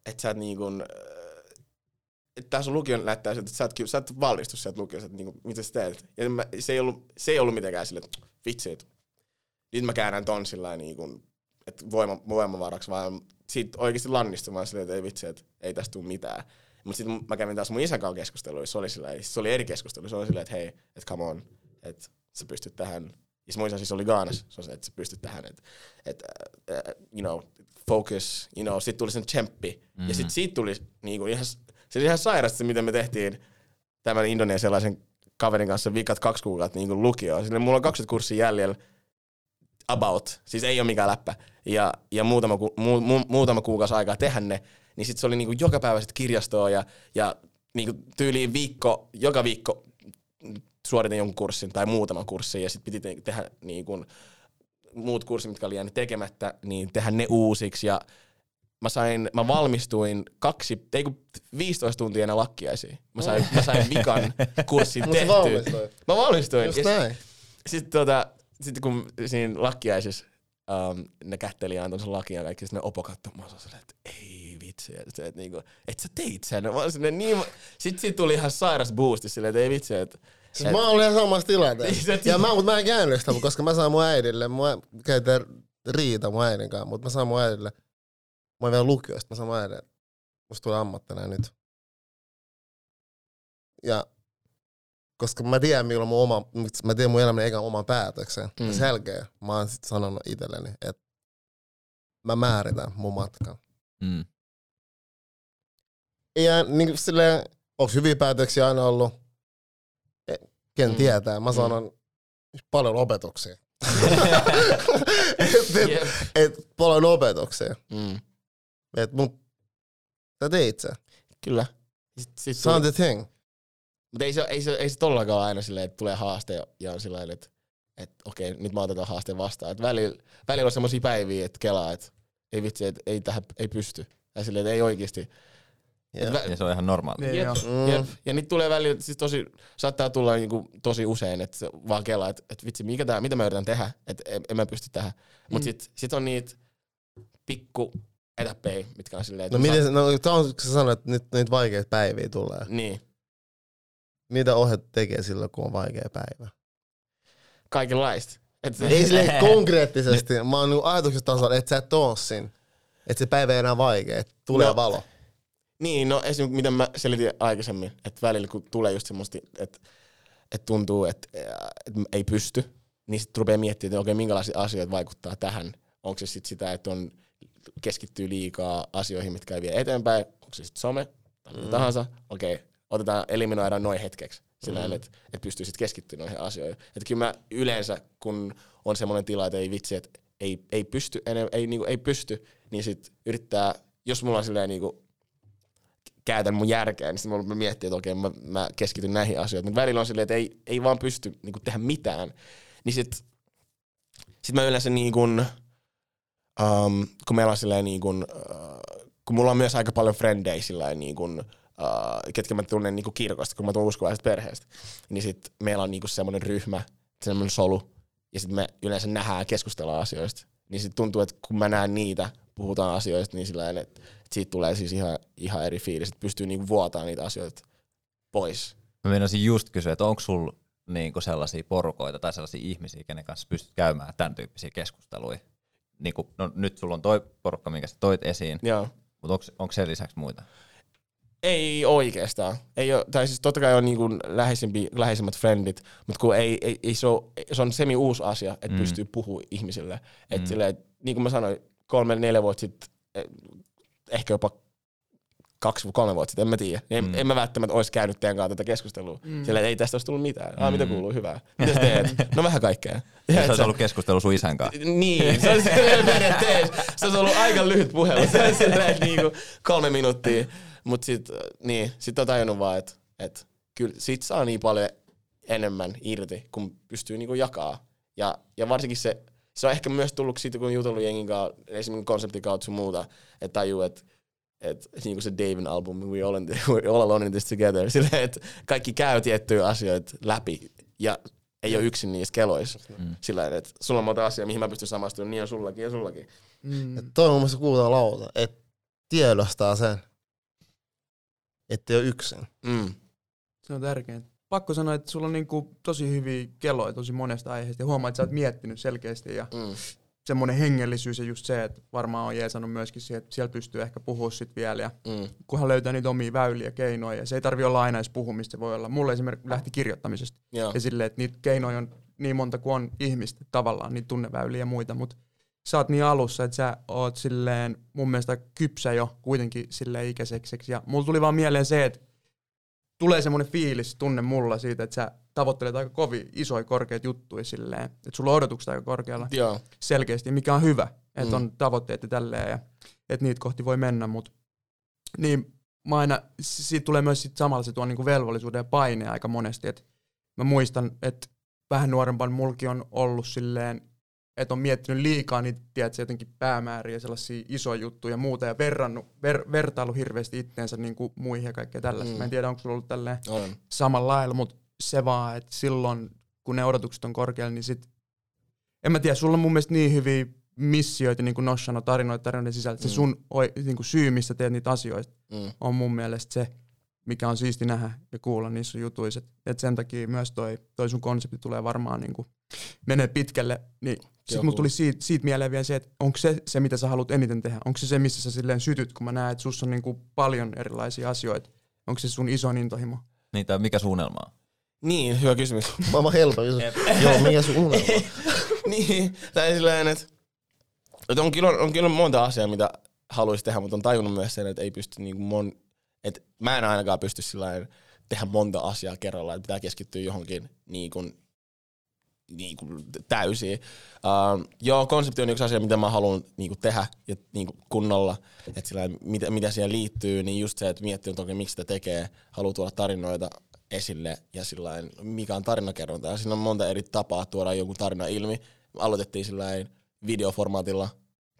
et sä et niin kuin, että tää sun lukion näyttää että sä et, sä et valmistu sieltä lukiosta, että niinku, mitä sä teet. Ja mä, se, ei ollut, se ei ollut mitenkään silleen, että vitsi, että nyt mä käännän ton sillä niin kuin, että voima, voimavaraksi, vaan siitä oikeasti lannistumaan silleen, että ei vitsi, että ei tästä tule mitään. Mutta sitten mä kävin taas mun isän kanssa keskusteluissa, se oli, sillä, se oli eri keskustelu, se oli silleen, että hei, että come on, että sä pystyt tähän Ja se muistan siis oli Gaanas, se on se, että sä pystyt tähän, että, että uh, you know, focus, you know, sit tuli sen tsemppi. Mm-hmm. Ja sit siitä tuli niinku ihan, se oli ihan sairasta, miten me tehtiin tämän indonesialaisen kaverin kanssa vikat kaksi kuukautta niin lukioon. Sille mulla on 20 kurssia jäljellä, about, siis ei ole mikään läppä, ja, ja muutama, ku, mu, mu, muutama kuukausi aikaa tehdä ne, niin sitten se oli niinku joka päivä sit kirjastoa ja, ja niinku tyyliin viikko, joka viikko suoritin jonkun kurssin tai muutaman kurssin ja sitten piti te- tehdä niinku, muut kurssit, mitkä oli jäänyt tekemättä, niin tehdä ne uusiksi ja mä sain, mä valmistuin kaksi, ei kun 15 tuntia ennen lakkiaisia. Mä sain, mä sain vikan kurssin tehtyä. Mä valmistuin. Just näin. sitten tota, sit kun siinä lakkiaisissa um, ne kätteli antoi sen lakia kaikki, sitten ne opo silleen, että ei vitsi, että, se, että niinku, et sä teit sen. Mä olin silleen, niin, sitten siitä tuli ihan sairas boosti silleen, että ei vitsi, että Siis mä olin ihan samassa tilanteessa. Niin, Ja mä, mutta mä en käynyt sitä, koska mä sain mun äidille, mä käytin riita mun äidin kanssa, mutta mä sain mun äidille, mä olin vielä lukioista, mä sain mun äidille, musta tulee ammattina nyt. Ja koska mä tiedän, milloin mun oma, mä tiedän mun elämän eikä oman päätöksen. Mm. Mm. Sen jälkeen mä oon sit sanonut itselleni, että mä määritän mun matkan. Mm. Ja niin kuin silleen, onko hyviä päätöksiä aina ollut? E- Ken Mm. mm. tietää. Mä sanon paljon opetuksia. [laughs] et, et, et, paljon opetuksia. mm, Et mun, sä teit se. kyllä. Sit, sit tuli, the thing. Mutta ei se, ei, se, ei se tollakaan aina silleen, että tulee haaste ja, ja on sillä että että okei, nyt mä otetaan haasteen vastaan. Et välillä, välillä on semmoisia päiviä, että kelaa, että ei vitsi, että ei tähän ei pysty. Tai silleen, että ei oikeasti. Yeah. Et vä- Ja se on ihan normaali. Niin, Jep. Mm. Jep. Ja niitä tulee välillä, siis tosi, saattaa tulla niinku tosi usein, että se vaan kelaa, että, että vitsi, mikä tää, mitä mä yritän tehdä, että en, en mä pysty tähän. Mut Mm. sit, sit on niitä pikku etäpejä, mitkä on silleen, että No miten, se- no tää on, kun sä sanoit, että nyt niitä vaikeita päiviä tulee. Niin, Mitä ohjat tekee silloin, kun on vaikea päivä? kaikenlaista. Et Ei silleen [laughs] konkreettisesti, mä oon niinku tasolla, että sä et oo siinä. Että se päivä ei enää vaikea, että tulee No, valo. Niin, no esimerkiksi mitä mä selitin aikaisemmin, että välillä kun tulee just semmoista, että, että tuntuu, että, että ei pysty, niin sitten rupeaa miettimään, että okei, minkälaisia asioita vaikuttaa tähän. Onko se sitten sitä, että on keskittyy liikaa asioihin, mitkä ei vie eteenpäin, onko se sitten some tai mitä Mm. tahansa, okei, otetaan, eliminoidaan noin hetkeksi, sillä Mm. että, että pystyy sitten keskittymään noihin asioihin. Että kyllä mä yleensä, kun on semmoinen tila, että ei vitsi, että ei, ei pysty, ei, ei, niinku, ei pysty, niin sitten yrittää, jos mulla on silleen niinku, käytän mun järkeä, niin sitten mä miettii, että okei, mä, mä keskityn näihin asioihin. Mutta välillä on silleen, että ei, ei vaan pysty niinku, tehdä mitään. Niin sit, sit mä yleensä niin kun, um, kun meillä on silleen niin kun, uh, kun mulla on myös aika paljon frendejä silleen niin kun, uh, ketkä mä tunnen niin kun kirkosta, kun mä tuun uskovaisesta perheestä, niin sit meillä on niin kun semmoinen ryhmä, semmoinen solu, ja sitten me yleensä nähdään ja keskustellaan asioista. Niin sit tuntuu, että kun mä näen niitä, puhutaan asioista, niin sillä että et siitä tulee siis ihan, ihan eri fiilis, että pystyy niinku vuotamaan niitä asioita pois. Mä meinasin just kysyä, että onko sulla niinku sellaisia porukoita tai sellaisia ihmisiä, kenen kanssa pystyt käymään tämän tyyppisiä keskusteluja? Niinku, no nyt sulla on toi porukka, minkä sä toit esiin, Joo. mutta onko sen lisäksi muita? Ei oikeastaan. Ei ole, tai siis totta kai on niinku läheisimpi, läheisimmät frendit, mutta kun ei, ei, ei se, ole, se on semi uusi asia, että Mm. pystyy puhua ihmisille. Et Mm. silleen, et niin kuin mä sanoin, kolme, neljä vuotta sitten, eh, ehkä jopa kaksi, kolme vuotta sitten, en mä tiedä. En, Mm. en mä välttämättä olisi käynyt teidän kanssa tätä keskustelua. Mm. Että ei tästä olisi tullut mitään. Ah, mitä Mm. kuuluu? Hyvää. Mitä teet? [laughs] No vähän kaikkea. Ja sä sä- olisi ollut keskustelu sun isän kanssa. niin, se on [laughs] periaatteessa. Se olisi ollut aika lyhyt puhelu. Se on että niinku kolme minuuttia. Mut sit, äh, niin, sit on tajunnut vaan, että et, kyllä sit saa niin paljon enemmän irti, kun pystyy niinku jakaa. Ja, ja varsinkin se, se on ehkä myös tullut siitä, kun on jutellut jengin kanssa, esimerkiksi konseptin kautta sun muuta, että tajuu, että et, niin kuin se Davin album, we all, in the, we're all alone in this together, silleen, että kaikki käy tiettyjä asioita läpi ja ei ole yksin niissä keloissa. Mm. Sillä että sulla on monta asiaa, mihin mä pystyn samastumaan, niin on sullakin ja sullakin. Mm. Et toi on mun mielestä kuultaa lauta, että tiedostaa sen, että ei ole yksin. Mm. Se on tärkeintä. Pakko sanoa, että sulla on niinku tosi hyviä keloja tosi monesta aiheesta ja huomaa, että sä oot miettinyt selkeästi ja Mm. semmoinen hengellisyys ja just se, että varmaan on jeesannut myöskin siihen, että siellä pystyy ehkä puhua sit vielä ja Mm. kunhan löytää niitä omia väyliä, keinoja ja se ei tarvi olla aina edes puhumista, se voi olla. Mulle esimerkiksi lähti kirjoittamisesta Joo. ja silleen, että niitä keinoja on niin monta kuin on ihmistä tavallaan, niin tunneväyliä ja muita, mutta sä oot niin alussa, että sä oot silleen mun mielestä kypsä jo kuitenkin sille ikäiseksi. Ja mulla tuli vaan mieleen se, että tulee semmoinen fiilis, tunne mulla siitä, että sä tavoittelet aika kovin isoja korkeita juttuja silleen, että sulla on odotukset aika korkealla Joo. selkeästi, mikä on hyvä, että Mm. on tavoitteet ja tälleen, ja että niitä kohti voi mennä, mutta niin mä aina, siitä tulee myös sit samalla se tuo niinku velvollisuuden ja paine aika monesti, että mä muistan, että vähän nuorempana mulki on ollut silleen, että on miettinyt liikaa niitä, tiedätkö, jotenkin päämääriä, sellaisia isoja juttuja ja muuta, ja verrannut, ver, vertailu hirveästi itteensä niin kuin muihin ja kaikkea tällaista. Mm. Mä en tiedä, onko sulla ollut tälleen On. samalla lailla, mutta se vaan, että silloin, kun ne odotukset on korkealla, niin sit, en mä tiedä, sulla on mun mielestä niin hyviä missioita, niin kuin Nosh sanoi, tarinoita tarinoiden sisältä. Se Mm. sun oi, niin kuin syy, mistä teet niitä asioita, Mm. on mun mielestä se, mikä on siisti nähdä ja kuulla niissä jutuissa. Et, et sen takia myös toi, toi sun konsepti tulee varmaan niin kuin, menee pitkälle. Niin sitten mulla tuli siitä, siitä mieleen vielä se, että onko se se, mitä sä haluat eniten tehdä? Onko se se, missä sä silleen sytyt, kun mä näen, että sussa on niin kuin paljon erilaisia asioita? Onko se sun iso intohimo? Niin, tai mikä suunnelma on? Niin, hyvä kysymys. [laughs] Maailman helppo kysymys. [laughs] Joo, mikä sun unelma? [laughs] niin, tai silleen, että, että on, kyllä, on kyllä monta asiaa, mitä haluaisi tehdä, mutta on tajunnut myös sen, että ei pysty niinku mon, että mä en ainakaan pysty sillä tehdä monta asiaa kerrallaan, että pitää keskittyä johonkin niin kuin, niin kuin täysiin. Uh, joo, konsepti on yksi asia, mitä mä haluan niin kuin tehdä ja niin kuin kunnolla, että sillä mitä, mitä siihen liittyy, niin just se, että miettii toki miksi sitä tekee, haluaa tuoda tarinoita esille ja sillain, mikä on tarinakerronta. Ja siinä on monta eri tapaa tuoda joku tarina ilmi. Aloitettiin sillain videoformaatilla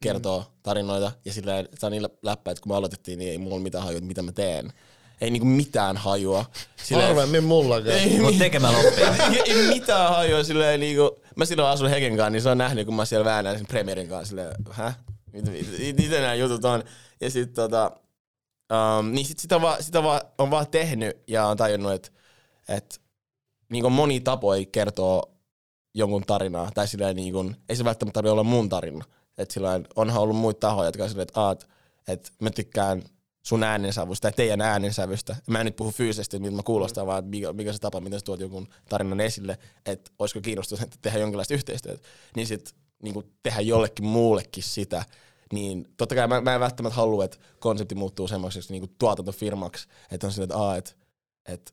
kertoo mm. tarinoita ja sillä saa niillä läppä, että kun me aloitettiin, niin ei mulla ole mitään hajua, että mitä mä teen. Ei niinku mitään hajua. Silleen- Harvemmin mullakaan. ei, Mutta tekemällä oppii. [laughs] ei, ei mitään hajua silleen niinku, mä silloin asun Heken kanssa, niin se on nähnyt, kun mä siellä väännän sen Premierin kanssa silleen, häh? Mitä, mitä, mitä nämä jutut on? Ja sit tota, um, niin sit sitä, vaan, sitä vaan, on vaan tehnyt ja on tajunnut, että et, niinku moni tapoja kertoo jonkun tarinaa, tai silleen niinku, ei se välttämättä tarvitse olla mun tarina. Et silloin onhan ollut muita tahoja, jotka silleen, että aat, että mä tykkään sun äänensävystä tai teidän äänensävystä. Mä en nyt puhu fyysisesti, miltä mä kuulostan, vaan että mikä, mikä se tapa, miten sä tuot jonkun tarinan esille, että olisiko kiinnostus että tehdä jonkinlaista yhteistyötä. Niin sit niin tehdä jollekin muullekin sitä, niin totta kai mä, mä en välttämättä halua, että konsepti muuttuu semmoiseksi niin tuotantofirmaksi, että on silleen, että, että, että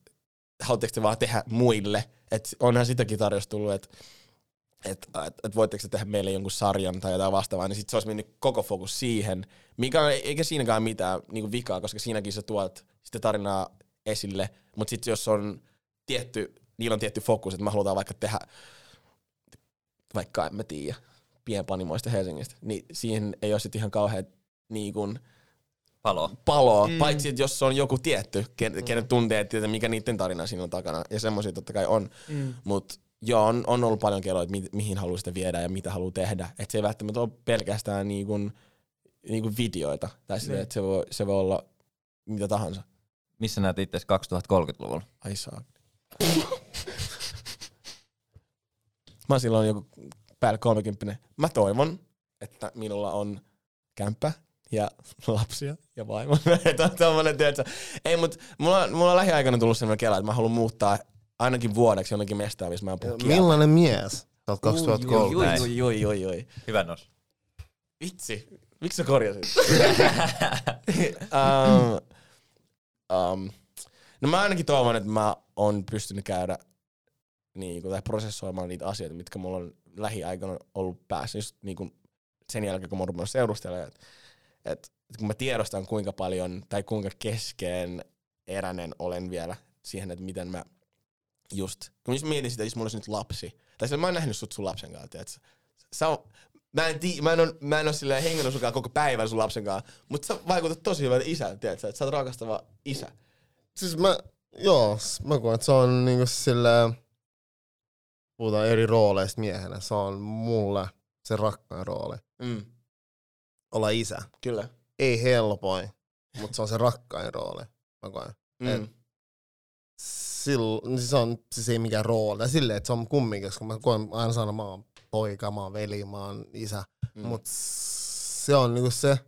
haluatteko te vaan tehdä muille, että onhan sitäkin tarjosta tullut, että että et, et voitteko te tehdä meille jonkun sarjan tai jotain vastaavaa, niin sit se olisi mennyt koko fokus siihen, mikä on, eikä siinäkään mitään niin vikaa, koska siinäkin sä tuot sitä tarinaa esille, mutta sitten jos on tietty, niillä on tietty fokus, että me halutaan vaikka tehdä, vaikka en mä tiedä, pienpanimoista Helsingistä, niin siihen ei ole sitten ihan kauhean niin kuin, Palo. paloa, mm. Mm. paitsi että jos on joku tietty, ken, kenen tuntee, että tietää, mikä niiden tarina siinä on takana, ja semmoisia totta kai on, Mm. mutta joo, on, on ollut paljon kelloja, että mi, mihin haluaa sitä viedä ja mitä haluaa tehdä. Et se ei välttämättä ole pelkästään niinku, niinku videoita, tai sitä, Niin. että se voi, se voi olla mitä tahansa. Missä näet itse 2030-luvulla? Ai saa. Mä oon silloin joku päälle 30. Mä toivon, että minulla on kämppä ja lapsia ja vaimo. [laughs] Että tiedätkö? Ei, mut mulla, mulla on lähiaikana tullut sellainen kela, että mä haluan muuttaa ainakin vuodeksi jonnekin mestaan, missä mä en puhu. Millainen mies? Sä oot 2003. Näin. Oi, oi, oi, oi. Hyvä nos. Vitsi, miksi sä korjasit? um, [laughs] [laughs] um, no mä ainakin toivon, että mä oon pystynyt käydä niin kuin, tai prosessoimaan niitä asioita, mitkä mulla on lähiaikana ollut päässä. Just niin kuin sen jälkeen, kun mä oon ruvennut seurustelemaan, että et, et kun mä tiedostan kuinka paljon tai kuinka keskeen eränen olen vielä siihen, että miten mä just, kun jos mietin sitä, jos mulla olisi nyt lapsi, tai sillä mä oon nähnyt sut sun lapsen kanssa, tiedätkö? Sä on, mä en, tii, mä en, ole, mä en ole silleen hengannut sunkaan koko päivän sun lapsen kanssa, mutta sä vaikutat tosi hyvältä isältä, tiedätkö? Että sä oot rakastava isä. Siis mä, joo, mä koen, että se on niinku sillä, puhutaan eri rooleista miehenä, se on mulle se rakkain rooli. Mm, Olla isä. kyllä. Ei helpoin, mutta se on se rakkain rooli, mä koen. Mm. Et- Silloin, siis se on siis ei mikään rooli. Silleen, että se on kumminkin, koska mä koen aina sanon, että mä oon poika, mä oon veli, mä oon isä. Mm. Mutta se on niinku se,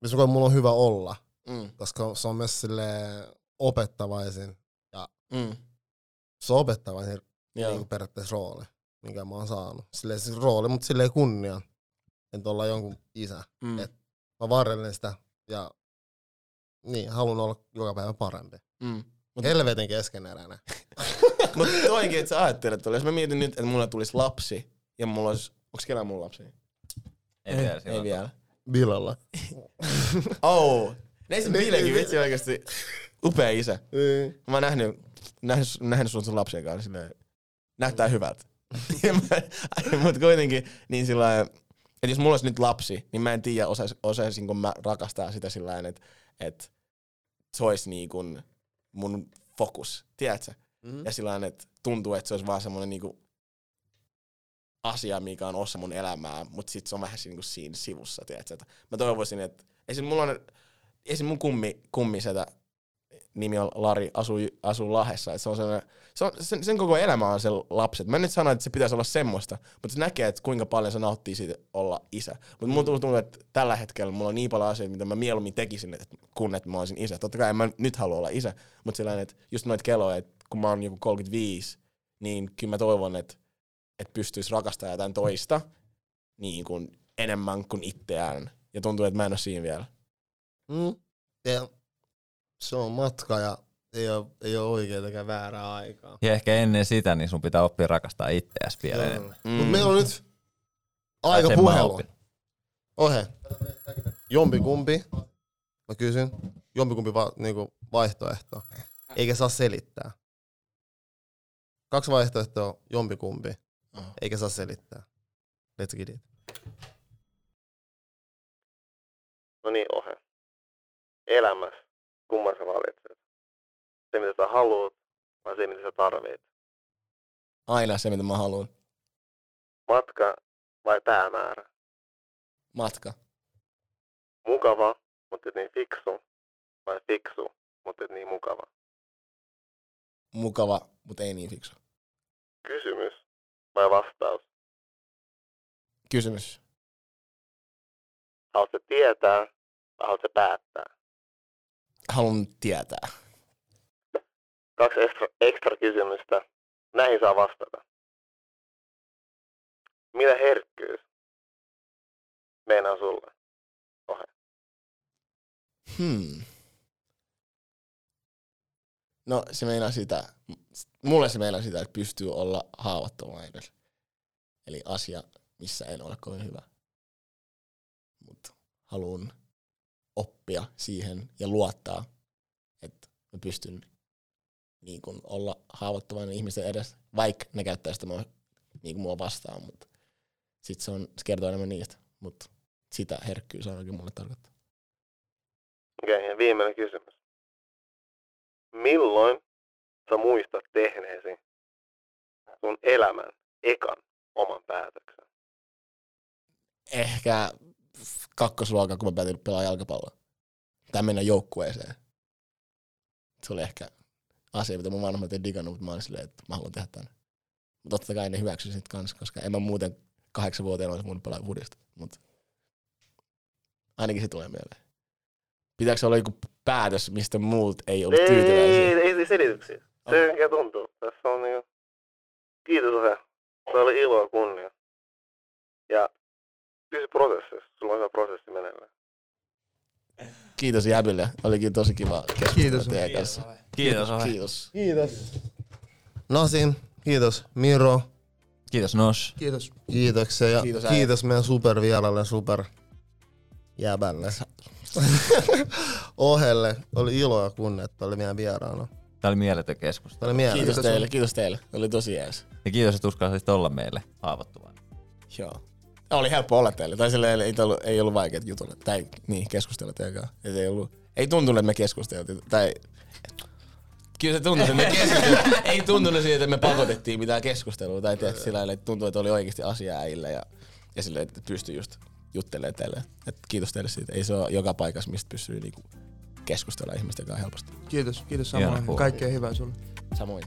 missä koen, mulla on hyvä olla. Mm. Koska se on myös sille opettavaisin Mm. se on opettavaisin Joo. niin periaatteessa rooli, mikä mä oon saanut. Silleen siis rooli, mutta silleen kunnia, että olla jonkun isä. Mm. Et- Mä varrelen sitä ja niin, haluan olla joka päivä parempi. Mm. Mut- Helvetin keskeneräinen. [laughs] Mutta toinkin, että sä ajattelet, että jos mä mietin nyt, että mulla tulisi lapsi, ja mulla olisi, onks kellään mulla lapsi? Ei, vielä Ei vielä. Billalla. [laughs] Oh! Neistä Niin, Billekin, niin. vitsi oikeesti upea isä. Niin. Mä oon nähnyt, nähnyt, nähnyt sun, sun lapsien kanssa silleen, näyttää hyvältä. [laughs] Ja mä- Mut kuitenkin, niin sillä että jos mulla olisi nyt lapsi, niin mä en tiedä, osais, osaisinko mä rakastaa sitä sillä että, että se olisi niin kuin mun fokus, tiedätkö? Mm. Ja sillä että tuntuu, että se olisi vaan semmoinen niinku asia, mikä on osa mun elämää, mutta sitten se on vähän niinku siinä sivussa, tiedätkö? Mä toivoisin, että esim. mulla on, esim. mun kummi, kummisetä, nimi on Lari, asuu, asuu Lahdessa, että se on sellainen, se on, sen, sen, koko elämä on se lapset. Mä en nyt sano, että se pitäisi olla semmoista, mutta se näkee, että kuinka paljon se nauttii siitä olla isä. Mutta mulla tuntuu, että tällä hetkellä mulla on niin paljon asioita, mitä mä mieluummin tekisin, että, kun että mä olisin isä. Totta kai en mä nyt halua olla isä, mutta sellainen, että just noita keloja, että kun mä oon joku 35, niin kyllä mä toivon, että, että pystyisi rakastamaan jotain toista niin kuin enemmän kuin itseään. Ja tuntuu, että mä en ole siinä vielä. Mm. Ja se on matka ja ei ole, ei ole oikeaa eikä väärää aikaa. Ja ehkä ennen sitä, niin sun pitää oppia rakastaa itseäsi vielä enemmän. Mm. Mut meillä on nyt aika sen mä puhelu. opin. Ohe. Jompikumpi. Mä kysyn. Jompikumpi va, niinku vaihtoehto. Eikä saa selittää. Kaksi vaihtoehtoa, jompikumpi. Eikä saa selittää. Let's get it. No niin, Ohe. Elämässä, kumman sä valitset? Se, mitä sä haluat, vai se, mitä sä tarvit? Aina se, mitä mä haluan. Matka vai päämäärä? Matka. Mukava, mutta et niin fiksu. Vai fiksu, mutta et niin mukava? Mukava, mutta ei niin fiksu. Kysymys vai vastaus? Kysymys. Haluatko tietää vai haluatko päättää? Haluan tietää. Kaksi ekstra, ekstra kysymystä. Näihin saa vastata. Mitä herkkyys meinaa sulle? Hmm. No se meinaa sitä, mulle se meinaa sitä, että pystyy olla haavoittuvainen. Eli asia, missä en ole kovin hyvä. Mutta haluan oppia siihen ja luottaa, että mä pystyn niin kun olla haavoittuvainen ihmisten edessä, vaikka ne käyttää sitä mua, niin kuin mua vastaan, mutta sit se, on, se kertoo enemmän niistä. Mutta sitä herkkyys ainakin mulle tarkoittaa. Okei, okay, ja viimeinen kysymys. Milloin sä muistat tehneesi sun elämän ekan oman päätöksen? ehkä kakkosluokan, kun mä päätin pelaa jalkapalloa. Tai mennä joukkueeseen. Se oli ehkä asia, mitä mun vanhemmat ei digannut, mutta mä olin silleen, että mä haluan tehdä tämän. Mutta totta kai ne hyväksyi sit kans, koska en mä muuten kahdeksanvuotiaana olisi mun pelaa fudista. Mutta ainakin se tulee mieleen. Pitääkö olla joku päätös, mistä muut ei ollut tyytyväisiä? ei, ei selityksiä. Se mikä tuntuu. Tässä on niinku... Kiitos Ohe. Se oli ilo ja kunnia. Ja pysy prosessissa. Sulla on hyvä prosessi meneillään. Kiitos Jäbille. Olikin tosi kiva keskustella Kiitos. teidän kanssa. Kiitos. Kiitos. Kiitos. Nasin, kiitos. Miro, Kiitos Nosh. Kiitos. kiitoksia. Ja Kiitos, kiitos, meidän supervieralle, super jäbälle. [laughs] Ohelle. Oli ilo ja kunnia, että oli meidän vieraana. Tämä oli mieletön keskustelu. Tämä oli mielenkiintoista. Kiitos teille, kiitos teille. Oli tosi jees. Ja kiitos, että uskalsit olla meille haavoittuvainen. Joo. Oli helppo olla teille. Tai silleen ei ollut, ei ollut vaikeat jutut. Tai niin, keskustella teidän ei, ollut, ei tuntunut, että me keskusteltiin. Tai Kyllä se tuntui, että me keskusteltiin. [laughs] ei tuntunut siitä, että me pakotettiin mitään keskustelua. Tai tiedät, sillä lailla, että tuntui, että oli oikeasti asiaa äijillä. Ja, ja silleen, että pystyi just juttelemaan teille. Et kiitos teille siitä. Ei se ole joka paikassa, mistä pystyy niinku keskustella ihmisten kanssa helposti. Kiitos. Kiitos samoin. Kaikkea hyvää sulle. Samoin.